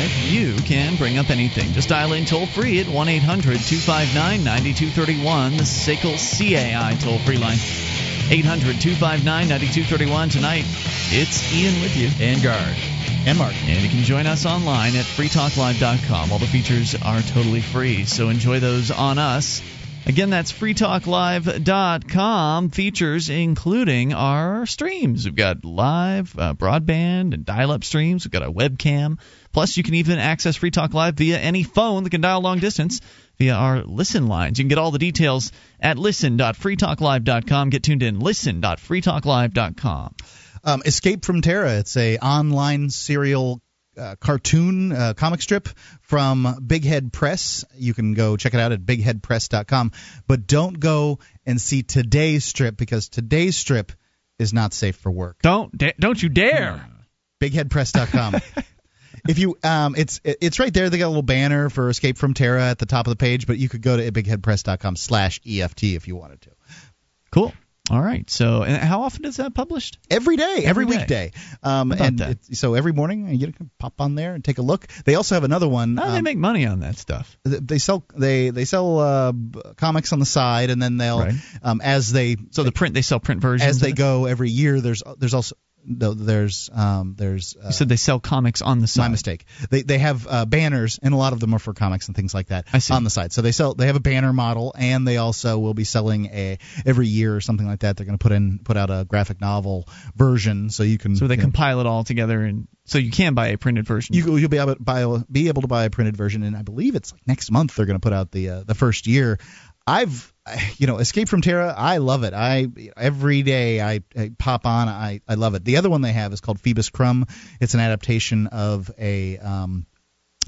Live. You can bring up anything. Just dial in toll free at 1 800 259 9231, the SACL CAI toll free line. 800 259 9231. Tonight, it's Ian with you.
And Gard.
And Mark.
And you can join us online at freetalklive.com. All the features are totally free, so enjoy those on us. Again, that's freetalklive.com. Features including our streams. We've got live, uh, broadband, and dial up streams. We've got a webcam. Plus, you can even access Free Talk Live via any phone that can dial long distance via our listen lines. You can get all the details at listen.freetalklive.com. Get tuned in. Listen.freetalklive.com.
Um, Escape from Terra. It's a online serial uh, cartoon uh, comic strip from Big Head Press. You can go check it out at bigheadpress.com. But don't go and see today's strip because today's strip is not safe for work.
Don't don't you dare.
Bigheadpress.com. *laughs* if you um it's it's right there they got a little banner for escape from terra at the top of the page but you could go to bigheadpress.com slash eft if you wanted to
Cool. All right. So, and how often is that published?
Every day, every,
Every day.
weekday. Um, and? It, so every morning you can pop on there and take a look. They also have another one.
How do they
um,
make money on that stuff?
they sell they they sell uh, comics on the side, and then they'll
Right.
um, as they
So the print they sell print versions.
as they go every year. There's there's also there's um, there's uh,
You said they sell comics on the side.
my mistake. They they have uh, banners, and a lot of them are for comics and things like that
I see.
on the side. So they sell they have a banner model, and they also will be selling a every year or something like that. They're going to put in put out a graphic novel version, so you can
So they
you know,
compile it all together, and so you can buy a printed version.
you, you'll be able to buy be able to buy a printed version, and I believe it's like next month they're going to put out the uh, the first year. I've you know Escape from Terra. I love it. I every day I, I pop on. I I love it. The other one they have is called Phoebus Crumb. It's an adaptation of a um,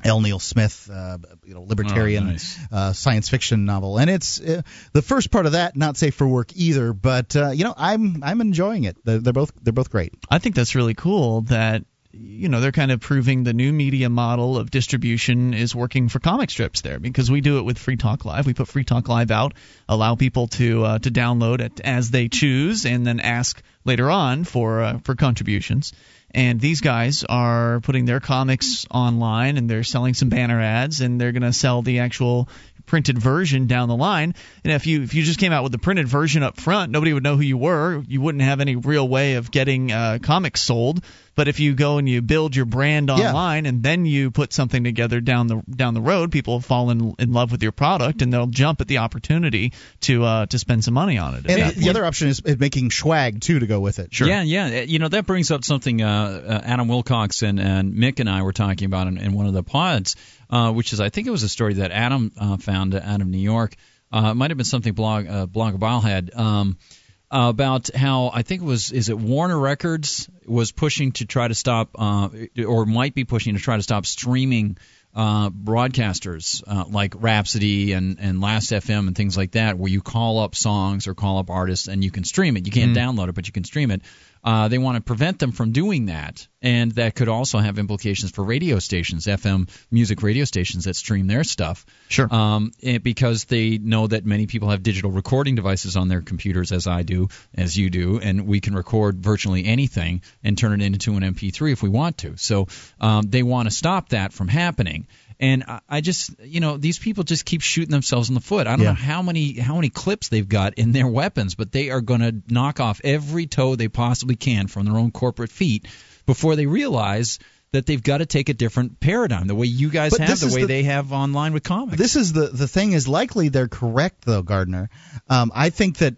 L. Neil Smith, uh, you know, libertarian
Oh, nice.
uh, science fiction novel, and it's uh, the first part of that not safe for work either. But uh, you know, I'm I'm enjoying it. They're, they're both they're both great.
I think that's really cool that you know they're kind of proving the new media model of distribution is working for comic strips there because we do it with Free Talk Live. We put Free Talk Live out, allow people to uh, to download it as they choose, and then ask later on for uh, for contributions. And these guys are putting their comics online, and they're selling some banner ads, and they're going to sell the actual printed version down the line. And if you if you just came out with the printed version up front, nobody would know who you were. You wouldn't have any real way of getting uh, comics sold. But if you go and you build your brand
Yeah.
online and then you put something together down the down the road, people will fall in, in love with your product and they'll jump at the opportunity to uh, to spend some money on it.
And the other option is, is making swag too to go with it. Sure.
Yeah, yeah. Uh, You know, that brings up something uh, uh, Adam Wilcox and, and Mick and I were talking about in, in one of the pods, uh, which is, I think it was a story that Adam uh, found out of New York. Uh, it might have been something blog uh, Blogger Bile had. Um, about how I think it was is it Warner Records was pushing to try to stop uh, or might be pushing to try to stop streaming uh, broadcasters uh, like Rhapsody and and Last FM and things like that, where you call up songs or call up artists and you can stream it. You can't download it, but you can stream it. Uh, they want to prevent them from doing that, and that could also have implications for radio stations, FM music radio stations that stream their stuff.
Sure.
Um, because they know that many people have digital recording devices on their computers, as I do, as you do, and we can record virtually anything and turn it into an MP3 if we want to. So um, they want to stop that from happening. And I- I just, you know, these people just keep shooting themselves in the foot. I don't
Yeah.
know how many how many clips they've got in their weapons, but they are going to knock off every toe they possibly can from their own corporate feet before they realize that they've got to take a different paradigm, the way you guys
But
have, the way
the-
they have online with comics.
This is the the thing is likely they're correct though, Gardner. Um, I think that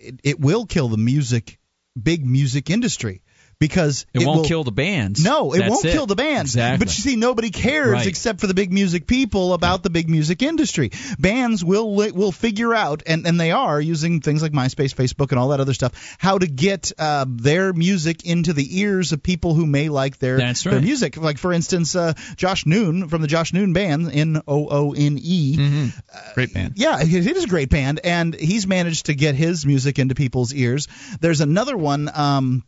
it, it will kill the music, big music industry because
it, won't
will,
kill the bands.
No, it
That's
won't
it.
kill the bands.
Exactly.
But you see, nobody cares
Right.
except for the big music people about the big music industry. Bands will will figure out, and, and they are using things like MySpace, Facebook, and all that other stuff, how to get uh, their music into the ears of people who may like their
That's
their music. Like for instance, uh, Josh Noone from the Josh Noone Band, N O O N E.
Mm-hmm. Great band.
Yeah, it it is a great band, and he's managed to get his music into people's ears. There's another one. Um,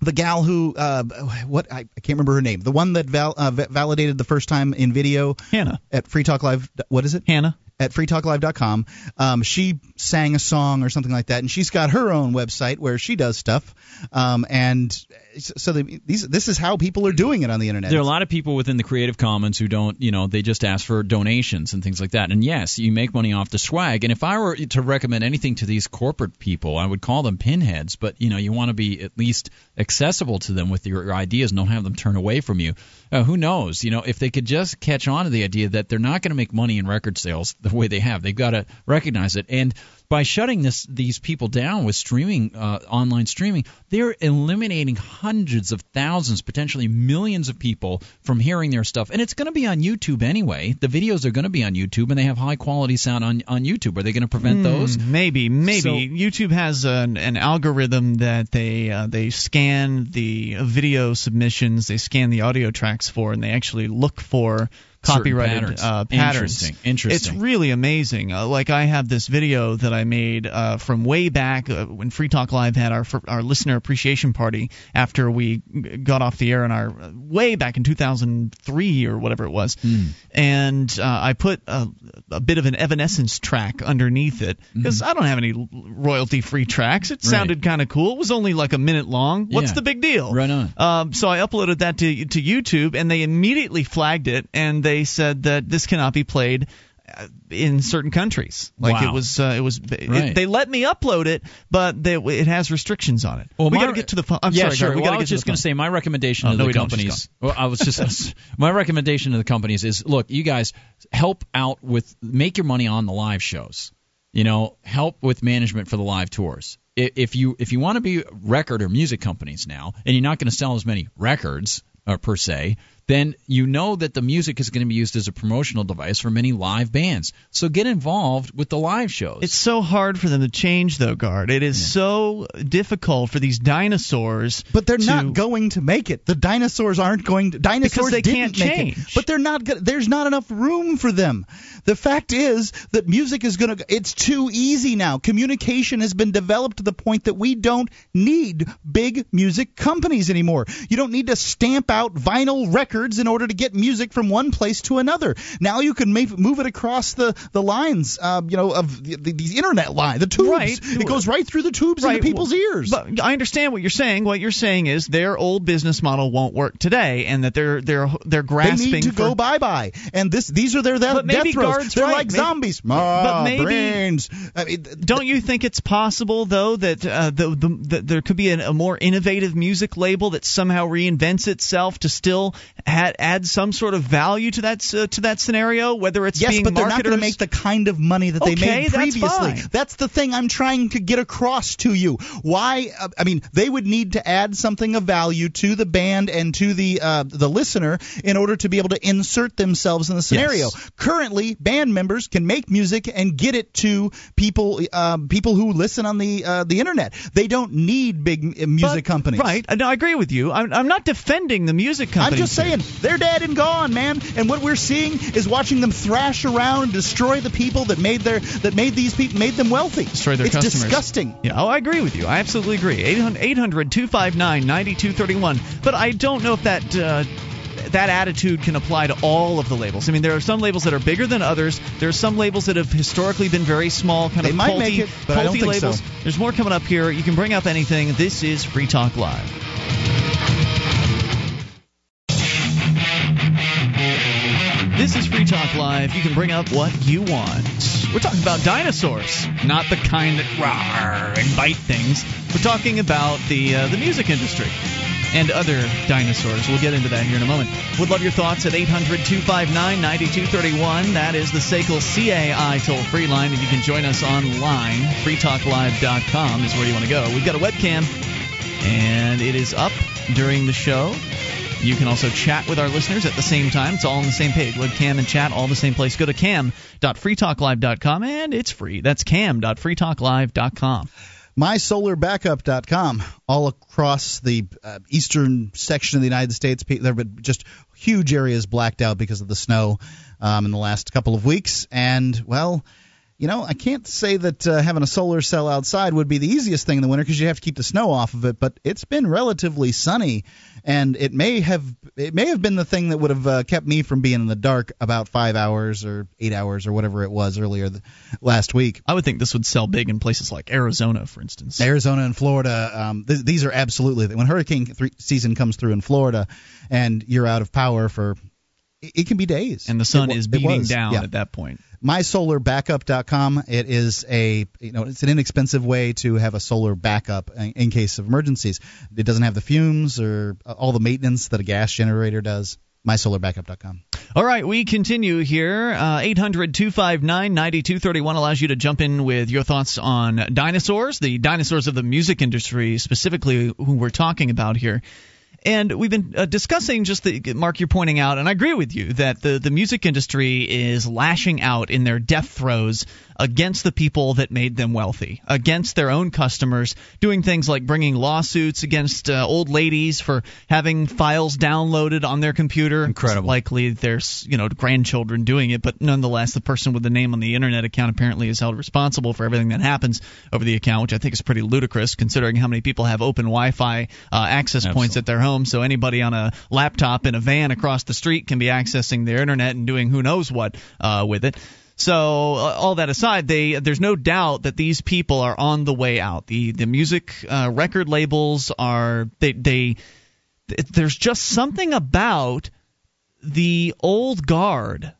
the gal who uh, what I, I can't remember her name. The one that val, uh, validated the first time in video
Hannah.
at Free Talk Live. What is it?
Hannah.
At freetalklive.com. Um, she sang a song or something like that, and she's got her own website where she does stuff. Um, and so they, these this is how people are doing it on the internet.
There are a lot of people within the Creative Commons who don't, you know, they just ask for donations and things like that. And yes, you make money off the swag. And if I were to recommend anything to these corporate people, I would call them pinheads. But you know, you want to be at least accessible to them with your, your ideas, and don't have them turn away from you. Uh, who knows? You know, if they could just catch on to the idea that they're not going to make money in record sales the way they have, they've got to recognize it. And by shutting this these people down with streaming uh, online streaming they're eliminating hundreds of thousands potentially millions of people from hearing their stuff. And it's going to be on YouTube anyway. The videos are going to be on YouTube and they have high quality sound on on YouTube. Are they going to prevent those?
Hmm, maybe, maybe.
So-
YouTube has an, an algorithm that they uh, they scan the video submissions, they scan the audio tracks for, and they actually look for copyrighted
patterns.
Uh, patterns.
Interesting. Interesting.
It's really amazing. Uh, like I have this video that I made uh, from way back uh, when Free Talk Live had our our listener appreciation party after we got off the air in our way back in 2003 or whatever it was,
Hmm.
and uh, I put a, a bit of an Evanescence track underneath it because I don't have any royalty free tracks. It
Mm-hmm. Right.
sounded kind of cool. It was only like a minute long. What's
Yeah.
the big deal?
Right on.
Um, so I uploaded that to to YouTube, and they immediately flagged it, and they said that this cannot be played uh, in certain countries. Like
Wow.
it was, uh, it was. it-
Right.
they let me upload it, but they, it has restrictions on it.
Well,
we got to get to the. phone. I'm
yeah,
sorry,
sure.
We
well, I was just going to say my recommendation
Oh,
to
no,
the
we don't. She's
companies. Well, I was just *laughs* my recommendation to the companies is look, you guys help out with make your money on the live shows. You know, help with management for the live tours. If you if you want to be record or music companies now, and you're not going to sell as many records uh, per se, then you know that the music is going to be used as a promotional device for many live bands. So get involved with the live shows.
It's so hard for them to change, though, Gard. It is so difficult for these dinosaurs.
But they're
to,
not going to make it. The dinosaurs aren't going to. Dinosaurs
they
didn't
can't
make
change.
it. But they're not. Gonna, there's not enough room for them. The fact is that music is going to. It's too easy now. Communication has been developed to the point that we don't need big music companies anymore. You don't need to stamp out vinyl records in order to get music from one place to another. Now you can make, move it across the the lines. Uh, you know of the, the, the internet line, the tubes.
Right.
It goes right through the tubes
Right.
into people's ears.
But I understand what you're saying. What you're saying is their old business model won't work today, and that they're they're they're grasping
They need to
for,
go bye bye, and this these are their
maybe
death throes.
Gard's
They're
right.
like
Maybe-
zombies.
but
Ah,
maybe-
brains. I mean,
Don't you think it's possible though that uh, the, the, that there could be a, a more innovative music label that somehow reinvents itself to still ha- add some sort of value to that uh, to that scenario, whether it's
yes,
being
but they're not going to make the kind of money that they
Okay,
made
that's
previously.
fine.
That's the thing I'm trying to get across to you. Why? Uh, I mean, they would need to add something of value to the band and to the uh, the listener in order to be able to insert themselves in the scenario. Currently, band members can make music and get it to people um, people who listen on the uh, the internet. They don't need big uh, music
But-
companies.
Right. Uh, No, I agree with you. I'm, I'm not defending the music companies.
I'm just saying they're dead and gone, man. And what we're seeing is watching them thrash around and destroy the people that made their that made these people made them wealthy.
destroy their
it's
customers.
disgusting.
Yeah, oh, I agree with you. I absolutely agree. 800 259 9231. But I don't know if that. Uh, that attitude can apply to all of the labels. I mean, there are some labels that are bigger than others. There are some labels that have historically been very small, kind
They
of
might
culty,
make it, but I don't think so.
labels. There's more coming up here. You can bring up anything. This is Free Talk Live. This is Free Talk Live. You can bring up what you want. We're talking about dinosaurs, not the kind that rawr and bite things. We're talking about the uh, the music industry and other dinosaurs. We'll get into that here in a moment. Would love your thoughts at 800 259 9231. That is the SACL CAI toll free line, and you can join us online. FreeTalkLive.com is where you want to go. We've got a webcam, and it is up during the show. You can also chat with our listeners at the same time. It's all on the same page. Webcam and chat, all the same place. Go to cam.freetalklive.com, and it's free. That's cam.freetalklive.com.
MySolarBackup.com, all across the uh, eastern section of the United States, there have been just huge areas blacked out because of the snow um, in the last couple of weeks. And, well, you know, I can't say that uh, having a solar cell outside would be the easiest thing in the winter because you have to keep the snow off of it. But it's been relatively sunny, and it may have it may have been the thing that would have uh, kept me from being in the dark about five hours or eight hours or whatever it was earlier th- last week.
I would think this would sell big in places like Arizona, for instance.
Arizona and Florida, um, th- these are absolutely when hurricane th- season comes through in Florida, and you're out of power for it, can be days,
And the sun is beating down
yeah.
at that point.
MySolarBackup.com. It is a you know it's an inexpensive way to have a solar backup in, in case of emergencies. It doesn't have the fumes or uh, all the maintenance that a gas generator does. MySolarBackup.com.
All right, we continue here. Uh, 800 259 9231 allows you to jump in with your thoughts on dinosaurs, the dinosaurs of the music industry, specifically who we're talking about here. And we've been uh, discussing just the Mark, you're pointing out, and I agree with you that the the music industry is lashing out in their death throes against the people that made them wealthy, against their own customers, doing things like bringing lawsuits against uh, old ladies for having files downloaded on their computer.
Incredible.
It's likely there's you know grandchildren doing it, but nonetheless, the person with the name on the internet account apparently is held responsible for everything that happens over the account, which I think is pretty ludicrous considering how many people have open Wi-Fi uh, access points at their home. So anybody on a laptop in a van across the street can be accessing their internet and doing who knows what uh, with it. So uh, all that aside, they there's no doubt that these people are on the way out. The the music uh, record labels are they they there's just something about the old guard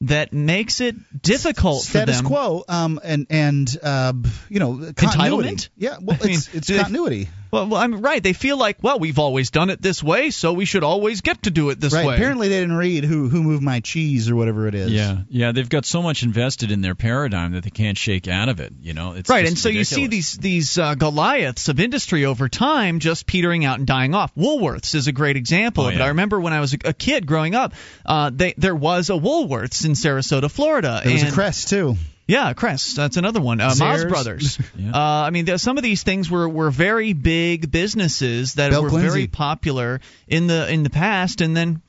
that makes it difficult
status
for them.
quo um, and and uh, you know continuity.
Entitlement?
Yeah, well, *laughs*
I mean,
it's, it's continuity.
Well, well, I'm right. They feel like, well, we've always done it this way, so we should always get to do it this
right.
way.
Apparently, they didn't read who who moved my cheese or whatever it is.
Yeah, yeah, they've got so much invested in their paradigm that they can't shake out of it. You know, it's
right, and so you see these these uh, Goliaths of industry over time just petering out and dying off. Woolworths is a great example
Oh,
of it. I remember when I was a, a kid growing up, uh, they, there was a Woolworths in Sarasota, Florida.
There was
and
a crest too.
Yeah, Crest. That's another one. Uh. Brothers. *laughs* uh, I mean, there, some of these things were, were very big businesses that
Bill
were
Clincy.
very popular in the in the past, and then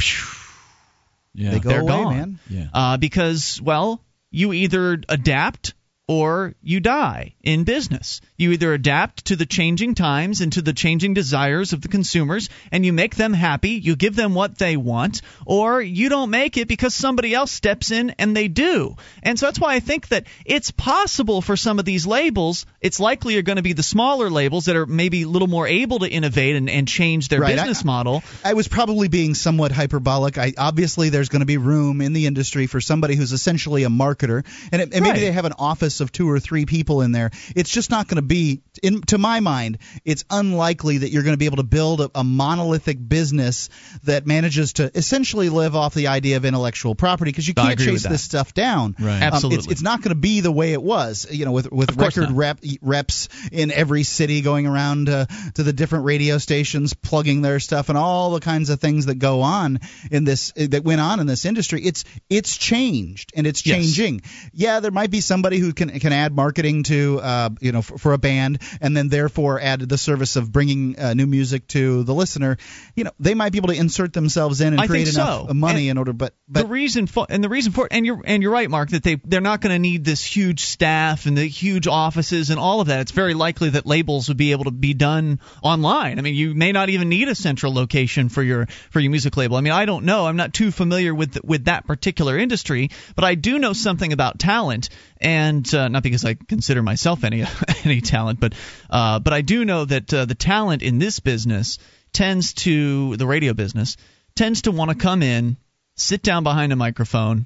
yeah.
They go
they're
away,
gone.
man.
Yeah.
Uh, because well, you either adapt or you die in business. You either adapt to the changing times and to the changing desires of the consumers and you make them happy, you give them what they want, or you don't make it because somebody else steps in and they do. And so that's why I think that it's possible for some of these labels, it's likely are going to be the smaller labels that are maybe a little more able to innovate and, and change their
Right, I-
business model.
I was probably being somewhat hyperbolic. I obviously there's going to be room in the industry for somebody who's essentially a marketer, and, it, and maybe
Right.
they have an office of two or three people in there. It's just not going to be, in, to my mind, it's unlikely that you're going to be able to build a, a monolithic business that manages to essentially live off the idea of intellectual property because you can't chase this stuff down.
Right.
Um, it's,
Absolutely.
it's not going to be the way it was, you know, with with record rep reps in every city going around uh, to the different radio stations plugging their stuff and all the kinds of things that go on in this that went on in this industry. It's it's changed and it's
Yes.
changing. Yeah, there might be somebody who can can add marketing to uh, you know for, for a band and then therefore add the service of bringing uh, new music to the listener. You know, they might be able to insert themselves in and
I
create enough
so.
money
And
in order. But
the reason for and the reason for and you're and you're right, Mark, that they they're not going to need this huge staff and the huge offices and all of that. It's very likely that labels would be able to be done online. I mean, you may not even need a central location for your for your music label. I mean, I don't know. I'm not too familiar with with that particular industry, but I do know something about talent, and uh, not because I consider myself any *laughs* any talent, but uh, but I do know that uh, the talent in this business tends to the radio business tends to want to come in, sit down behind a microphone,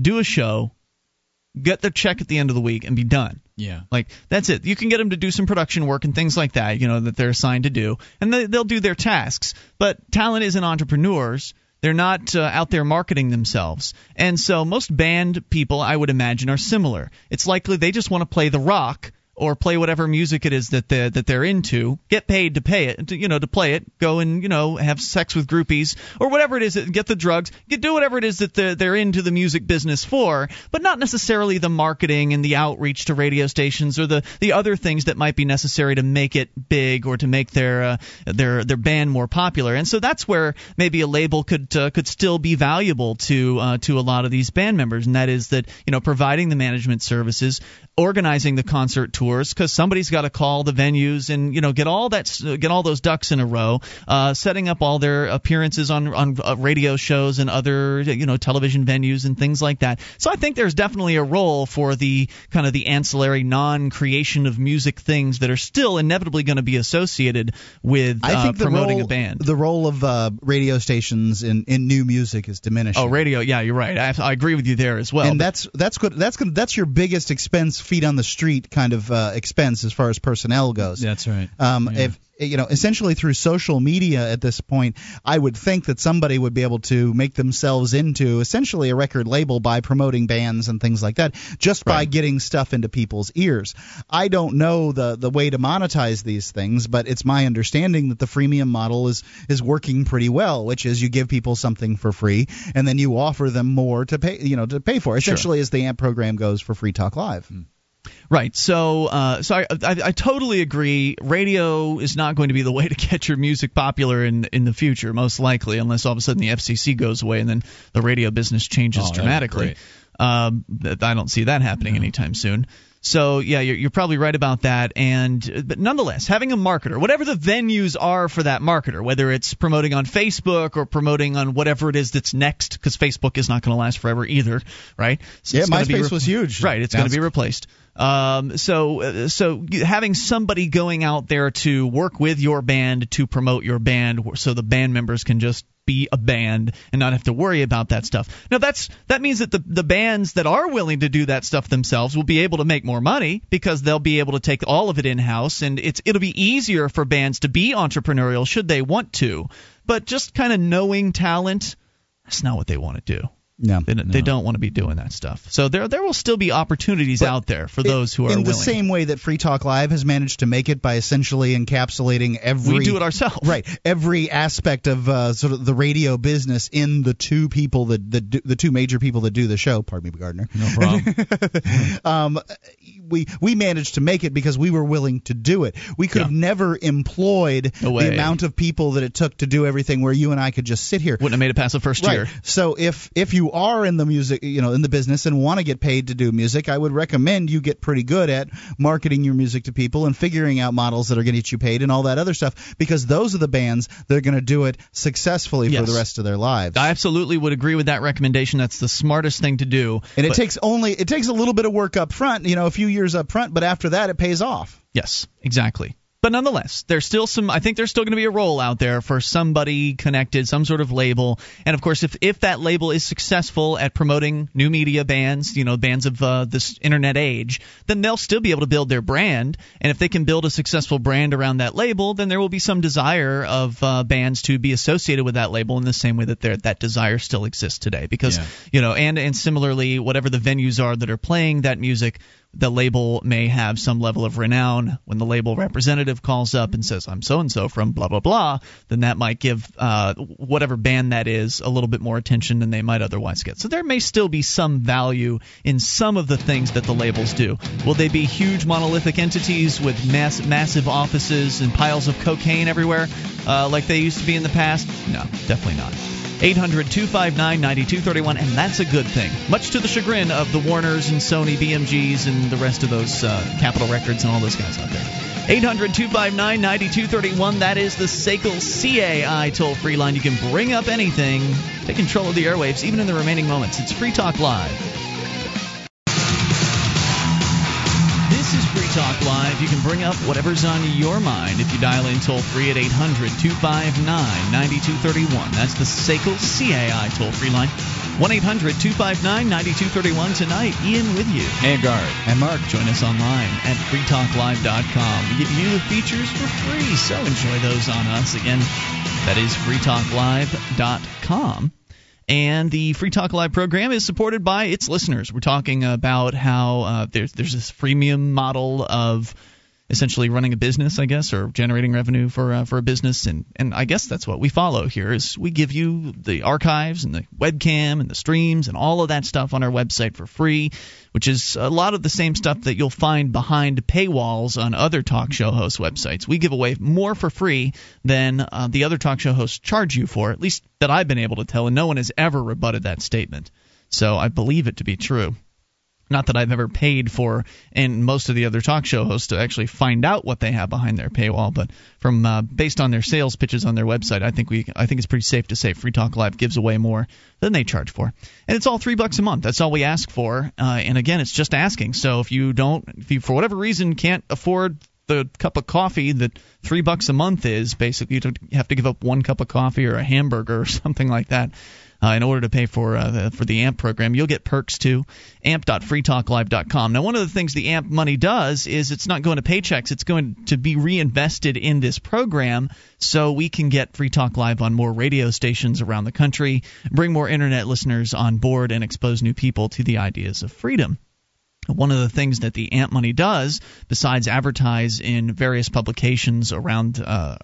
do a show, get their check at the end of the week, and be done.
Yeah.
Like that's it. You can get them to do some production work and things like that, you know, that they're assigned to do, and they, they'll do their tasks. But talent isn't entrepreneurs. They're not uh, out there marketing themselves. And so most band people, I would imagine, are similar. It's likely they just want to play the rock or play whatever music it is that they that they're into, get paid to pay it, to, you know, to play it, go and you know have sex with groupies or whatever it is, that- get the drugs, get do whatever it is that they're, they're into the music business for, but not necessarily the marketing and the outreach to radio stations or the the other things that might be necessary to make it big or to make their uh, their their band more popular. And so that's where maybe a label could uh, could still be valuable to uh, to a lot of these band members, and that is that you know providing the management services, organizing the concert tours, because somebody's got to call the venues and you know get all that get all those ducks in a row, uh, setting up all their appearances on on uh, radio shows and other you know television venues and things like that. So I think there's definitely a role for the kind of the ancillary non-creation of music things that are still inevitably going to be associated with
I
uh,
think the
promoting
role,
a band.
the role of uh, radio stations in, in new music is diminishing.
Oh, radio. Yeah, you're right. I, I agree with you there as well.
and
But-
that's that's good. That's good. That's your biggest expense, feet on the street kind of uh, expense as far as personnel goes.
That's right.
Um, If you know, essentially through social media at this point, I would think that somebody would be able to make themselves into essentially a record label by promoting bands and things like that, just by getting stuff into people's ears. I don't know the the way to monetize these things, but it's my understanding that the freemium model is is working pretty well, which is you give people something for free and then you offer them more to pay, you know, to pay for. Essentially, as the AMP program goes for Free Talk Live.
Right. So, uh, so I, I, I totally agree. Radio is not going to be the way to get your music popular in in the future, most likely, unless all of a sudden the FCC goes away and then the radio business changes
Oh,
dramatically. Um, I don't see that happening anytime soon. So yeah, you're, you're probably right about that. And but nonetheless, having a marketer, whatever the venues are for that marketer, whether it's promoting on Facebook or promoting on whatever it is that's next, because Facebook is not going to last forever either, right? So
Yeah, MySpace was huge.
Right, it's going to be replaced. Um, so, uh, so having somebody going out there to work with your band to promote your band, so the band members can just be a band and not have to worry about that stuff. Now, that's that means that the the bands that are willing to do that stuff themselves will be able to make more money because they'll be able to take all of it in house, and it's it'll be easier for bands to be entrepreneurial should they want to. But just kind of knowing talent, that's not what they want to do.
No,
they, they don't want to be doing that stuff. So there there will still be opportunities out there for those who are
in the
willing.
same way that Free Talk Live has managed to make it by essentially encapsulating every
We do it ourselves,
right? Every aspect of uh, sort of the radio business in the two people that, do, the two major people that do the show. Pardon me, Gardner.
No problem. *laughs*
um, we we managed to make it because we were willing to do it. We could have never employed
No
the amount of people that it took to do everything. Where you and I could just sit here.
Wouldn't have made it past the first
right.
year.
So if if you are in the music, you know, in the business and want to get paid to do music, I would recommend you get pretty good at marketing your music to people and figuring out models that are going to get you paid and all that other stuff because those are the bands that are going to do it successfully for the rest of their lives.
I absolutely would agree with that recommendation. That's the smartest thing to do.
And it takes only it takes a little bit of work up front, you know, a few years up front, but after that it pays off.
Yes, exactly. But nonetheless, there's still some. I think there's still going to be a role out there for somebody connected, some sort of label. And of course, if if that label is successful at promoting new media bands, you know, bands of uh, this internet age, then they'll still be able to build their brand. And if they can build a successful brand around that label, then there will be some desire of uh, bands to be associated with that label in the same way that there that desire still exists today. Because
Yeah.
you know, and and similarly, whatever the venues are that are playing that music, the label may have some level of renown. When the label representative calls up and says, "I'm so and so from blah blah blah," then that might give uh, whatever band that is a little bit more attention than they might otherwise get. So there may still be some value in some of the things that the labels do. Will they be huge monolithic entities with mass, massive offices and piles of cocaine everywhere, uh, like they used to be in the past? No, definitely not. 800 259 9231, and that's a good thing. Much to the chagrin of the Warners and Sony BMGs and the rest of those uh, Capitol Records and all those guys out there. 800 259 9231, that is the SACL CAI toll free line. You can bring up anything, take control of the airwaves, even in the remaining moments. It's Free Talk Live. Live. You can bring up whatever's on your mind if you dial in toll free at 800 259 9231. That's the SACL CAI toll free line. 1 800 259 9231. Tonight, Ian with you.
And Gard.
And Mark.
Join us online at freetalklive.com. We give you the features for free, so enjoy those on us. Again, that is freetalklive.com. And the Free Talk Live program is supported by its listeners. We're talking about how uh, there's there's this freemium model of essentially running a business, I guess, or generating revenue for uh, for a business, and and I guess that's what we follow here is we give you the archives and the webcam and the streams and all of that stuff on our website for free, which is a lot of the same stuff that you'll find behind paywalls on other talk show host websites. We give away more for free than uh, the other talk show hosts charge you for, at least that I've been able to tell, and no one has ever rebutted that statement. So I believe it to be true. Not that I've ever paid for, and most of the other talk show hosts to actually find out what they have behind their paywall. But from uh, based on their sales pitches on their website, I think we I think it's pretty safe to say Free Talk Live gives away more than they charge for, and it's all three bucks a month. That's all we ask for. Uh, and again, it's just asking. So if you don't, if you for whatever reason can't afford the cup of coffee that three bucks a month is. Basically, you have to give up one cup of coffee or a hamburger or *laughs* something like that. Uh, in order to pay for uh, for the AMP program, you'll get perks too. AMP.freetalklive.com. Now, one of the things the AMP money does is it's not going to paychecks; it's going to be reinvested in this program, so we can get Free Talk Live on more radio stations around the country, bring more internet listeners on board, and expose new people to the ideas of freedom. One of the things that the AMP money does, besides advertise in various publications around, uh,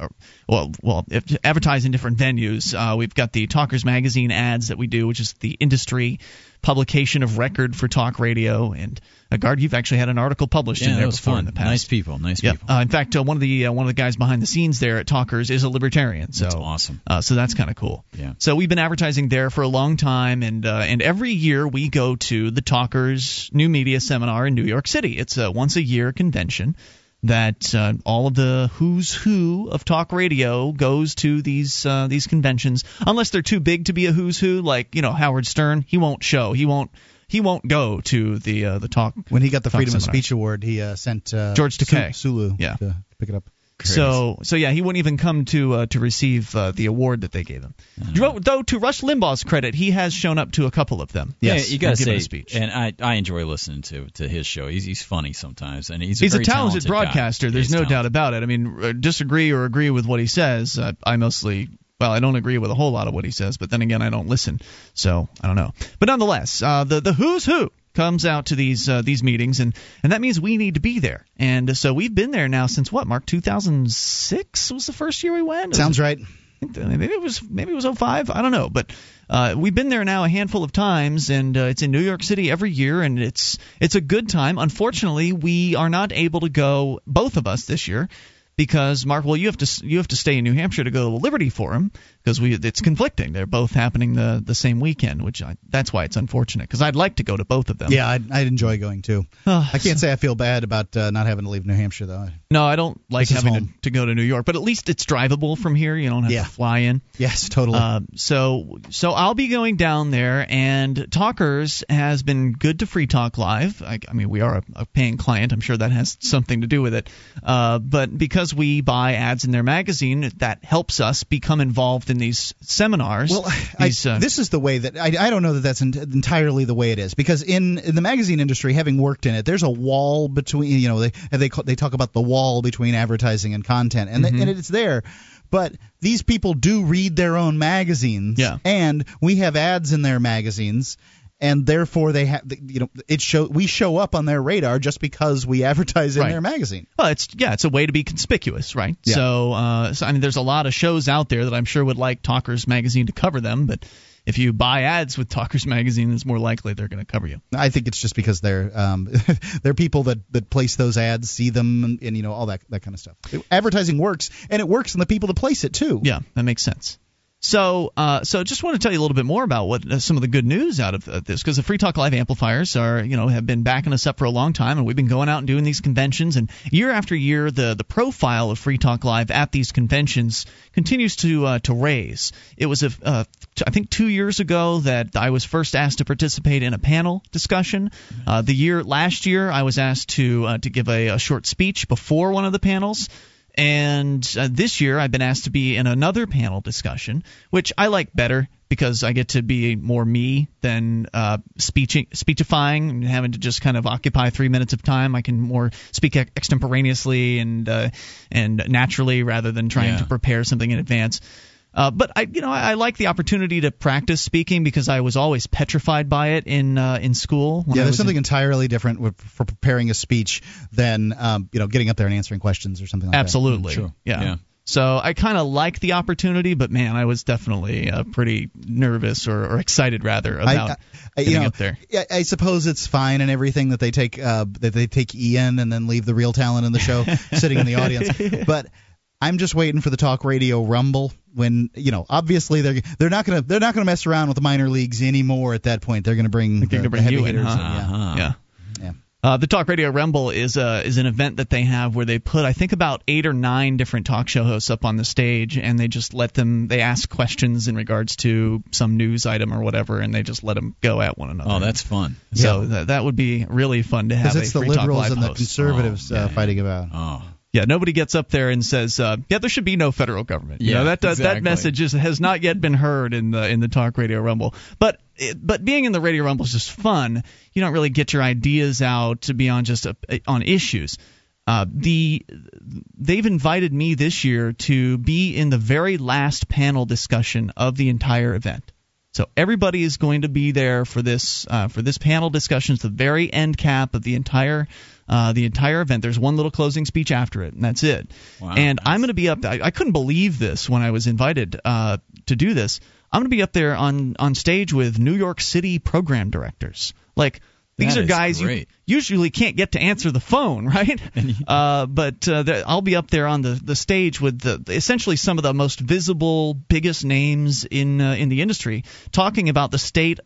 well, well, if, advertise in different venues. Uh, we've got the Talkers Magazine ads that we do, which is the industry publication of record for talk radio. And uh, Gard, you've actually had an article published
Yeah,
in there before
fun.
in the past.
Nice people, nice
Yep.
people.
Uh, in fact, uh, one of the uh, one of the guys behind the scenes there at Talkers is a libertarian. So
That's awesome.
Uh, so that's kind of cool.
Yeah.
So we've been advertising there for a long time, and uh, and every year we go to the Talkers New Media Seminar in New York City. It's a once a year convention that uh, all of the who's who of talk radio goes to these uh, these conventions unless they're too big to be a who's who like you know Howard Stern he won't show he won't he won't go to the uh, the talk
When he got the Freedom of. Speech Award, he uh, sent uh,
George Takei.
Su- Sulu
Yeah.
to pick it up.
So so yeah, he wouldn't even come to uh, to receive uh, the award that they gave him. Though, though to Rush Limbaugh's credit, he has shown up to a couple of them.
Yeah, you gotta say,
a speech.
and I I enjoy listening to to his show. He's he's funny sometimes, and he's a,
He's a talented,
guy.
broadcaster. There's
He's
no
talented.
doubt about it. I mean, disagree or agree with what he says. Uh, I mostly, well, I don't agree with a whole lot of what he says, but then again, I don't listen, so I don't know. But nonetheless, uh, the the who's who comes out to these uh, these meetings, and and that means we need to be there. And so we've been there now since what? Mark 2006 was the first year we went.
Sounds right.
Maybe it was maybe it was 05. I don't know, but uh, we've been there now a handful of times, and uh, it's in New York City every year, and it's it's a good time. Unfortunately, we are not able to go, both of us this year, because Mark, well, you have to you have to stay in New Hampshire to go to the Liberty Forum because we it's conflicting. They're both happening the the same weekend, which I, that's why it's unfortunate because I'd like to go to both of them.
Yeah, I'd, I'd enjoy going too. I can't say I feel bad about uh, not having to leave New Hampshire though.
No, I don't like
This
having to, to go to New York, but at least it's drivable from here. You don't have
Yeah.
to fly in.
Yes, totally.
Uh, so so I'll be going down there, and Talkers has been good to Free Talk Live. I, I mean, we are a, a paying client. I'm sure that has something to do with it. Uh, but because we buy ads in their magazine, that helps us become involved in these seminars.
Well, I,
uh,
this is the way that I, I don't know that that's en- entirely the way it is because in, in the magazine industry, having worked in it, there's a wall between you know they they they talk about the wall between advertising and content, and
Mm-hmm.
and it's there. But these people do read their own magazines,
Yeah.
and we have ads in their magazines. And therefore, they have, you know, it show we show up on their radar just because we advertise in
Right.
their magazine.
Well, it's yeah, it's a way to be conspicuous, right?
Yeah.
So, uh, so I mean, there's a lot of shows out there that I'm sure would like Talkers magazine to cover them, but if you buy ads with Talkers magazine, it's more likely they're going to cover you.
I think it's just because they're um, *laughs* they're people that, that place those ads, see them, and, and you know all that that kind of stuff. Advertising works, and it works in the people that place it too.
Yeah, that makes sense. So, uh, so just want to tell you a little bit more about what uh, some of the good news out of uh, this, because the Free Talk Live amplifiers are, you know, have been backing us up for a long time, and we've been going out and doing these conventions, and year after year, the the profile of Free Talk Live at these conventions continues to uh, to raise. It was a, uh, t- I think two years ago that I was first asked to participate in a panel discussion. Uh, the year last year, I was asked to uh, to give a, a short speech before one of the panels. And uh, this year, I've been asked to be in another panel discussion, which I like better because I get to be more me than uh, speeching, speechifying and having to just kind of occupy three minutes of time. I can more speak ex- extemporaneously and uh, and naturally rather than trying
Yeah.
to prepare something in advance. Uh, but I, you know, I, I like the opportunity to practice speaking because I was always petrified by it in uh, in school.
Yeah, there's
was in-
something entirely different with, for preparing a speech than um, you know getting up there and answering questions or something like
Absolutely.
that.
Yeah.
Yeah.
So I kind of like the opportunity, but man, I was definitely uh, pretty nervous or, or excited rather about
I, I, you
getting
know,
up there.
I, I suppose it's fine and everything that they take uh, that they take Ian and then leave the real talent in the show *laughs* sitting in the audience, but. I'm just waiting for the talk radio rumble when you know obviously they're they're not gonna they're not gonna mess around with the minor leagues anymore at that point they're gonna bring
They're
the,
gonna bring
the heavy
you in,
hitters
huh?
in, yeah.
Uh-huh.
Yeah.
Yeah.
Uh, the Talk Radio Rumble is uh, is an event that they have where they put I think about eight or nine different talk show hosts up on the stage and they just let them they ask questions in regards to some news item or whatever and they just let them go at one another.
Oh, that's fun.
so that that would be really fun to have.
Because it's
a
the
Free Talk
liberals
Live
and the conservatives
Oh, yeah,
uh, fighting about.
Oh,
Yeah, nobody gets up there and says, uh, "Yeah, there should be no federal government." You
Yeah,
know, that that,
exactly.
that message is, has not yet been heard in the in the talk radio rumble. But it, but being in the radio rumble is just fun. You don't really get your ideas out to beyond just a, on issues. Uh, the they've invited me this year to be in the very last panel discussion of the entire event. So everybody is going to be there for this uh, for this panel discussion. It's the very end cap of the entire uh, the entire event. There's one little closing speech after it, and that's it.
Wow,
and I'm going to be up. I, I couldn't believe this when I was invited uh, to do this. I'm going to be up there on on stage with New York City program directors. Like these
That
are guys you usually can't get to answer the phone, *laughs* right? *laughs* uh, but uh, I'll be up there on the, the stage with the, essentially some of the most visible, biggest names in uh, in the industry, talking about the state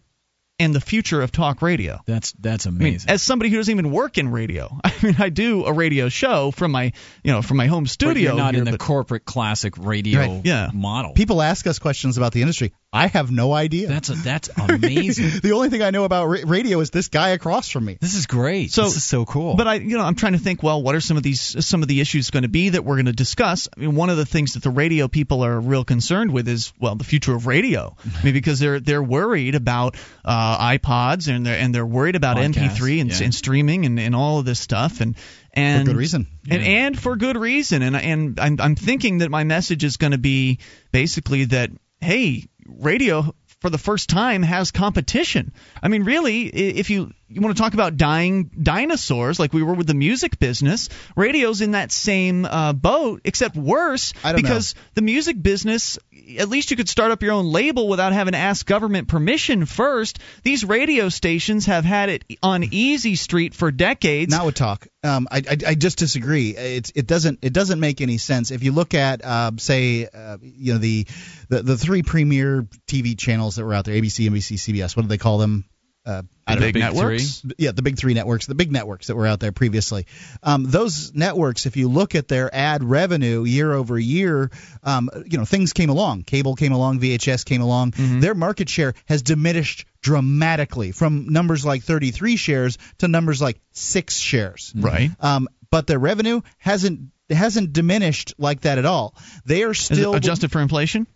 and the future of talk radio.
That's that's
I mean,
amazing.
as somebody who doesn't even work in radio, *laughs* I mean, I do a radio show from my you know from my home
But
studio.
you're not
here,
in the
but-
corporate classic radio
Right,
yeah.
model.
People ask us questions about the industry. I have no idea.
That's a, that's *laughs* amazing.
the only thing I know about ra- radio is this guy across from me.
this is great.
So-
this is so cool.
But I, you know, I'm trying to think. Well, what are some of these some of the issues going to be that we're going to discuss? I mean, one of the things that the radio people are real concerned with is well, the future of radio. I mean, because they're they're worried about uh, iPods and they're and they're worried about
Podcasts,
MP3 and,
yeah.
and streaming and, and all of this stuff and and
For good reason.
and and for good reason. And and I'm I'm thinking that my message is going to be basically that hey, radio for the first time has competition. I mean, really, if you you want to talk about dying dinosaurs like we were with the music business, radio's in that same uh, boat, except worse
don't know.
because the music business. At least you could start up your own label without having to ask government permission first. These radio stations have had it on Easy Street for decades.
Not with talk. Um, I, I, I just disagree. It, it doesn't it doesn't make any sense if you look at uh, say uh, you know the, the the three premier TV channels that were out there ABC, NBC, CBS. What do they call them? Uh,
The big
know.
networks?
Yeah, the big three networks, the big networks that were out there previously. Um, those networks, if you look at their ad revenue year over year, um, you know things came along. Cable came along, VHS came along. Their market share has diminished dramatically from numbers like 33 shares to numbers like six shares.
Right.
Um, but their revenue hasn't hasn't diminished like that at all. They are still
adjusted for inflation?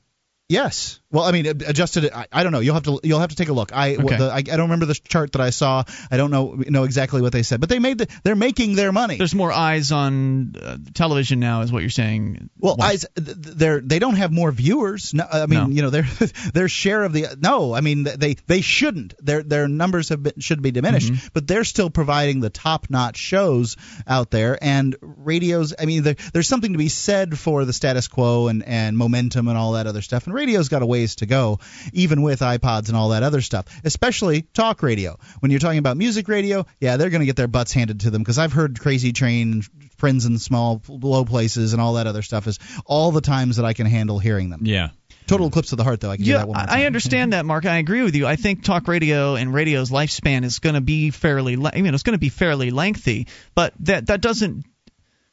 Yes. Well, I mean, adjusted. I, I don't know. You'll have to. You'll have to take a look. I.
Okay.
The, I, I don't remember the chart that I saw. I don't know know exactly what they said, but they made the. They're making their money.
There's more eyes on uh, television now, is what you're saying.
Well,
Why?
I, they're they don't have more viewers. No, I mean,
No.
you know, their *laughs* their share of the no. I mean, they they shouldn't. Their their numbers have been should be diminished,
Mm-hmm.
but they're still providing the top notch shows out there. And radios. I mean, there, there's something to be said for the status quo and and momentum and all that other stuff. And radio's got a ways to go, even with iPods and all that other stuff. Especially talk radio. When you're talking about music radio, yeah, they're going to get their butts handed to them because I've heard Crazy Train, Friends in Small Low Places, and all that other stuff is all the times that I can handle hearing them.
yeah.
Total eclipse of the heart, though. I can do
Yeah,
that one more
I
time.
I understand that, Mark. I agree with you. I think talk radio and radio's lifespan is going to be fairly, le- I mean, it's going to be fairly lengthy, but that that doesn't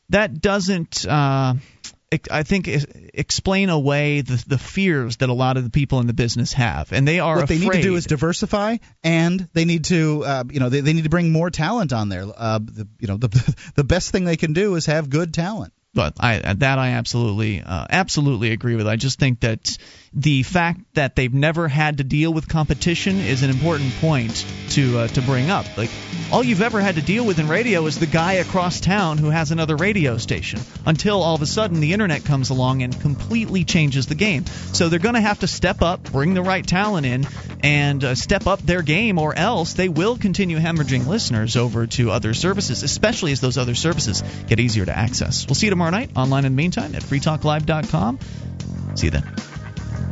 that doesn't. Uh, ex- I think explain away the the fears that a lot of the people in the business have, and they are
what they need to do is diversify, and they need to, uh, you know, they, they need to bring more talent on there. Uh, the, you know, the *laughs* the best thing they can do is have good talent.
But I that I absolutely uh, absolutely agree with. I just think that the fact that they've never had to deal with competition is an important point to uh, to bring up. Like all you've ever had to deal with in radio is the guy across town who has another radio station. Until all of a sudden the internet comes along and completely changes the game. So they're going to have to step up, bring the right talent in, and uh, step up their game, or else they will continue hemorrhaging listeners over to other services, especially as those other services get easier to access. We'll see you tomorrow night online in the meantime at freetalklive.com. See you then.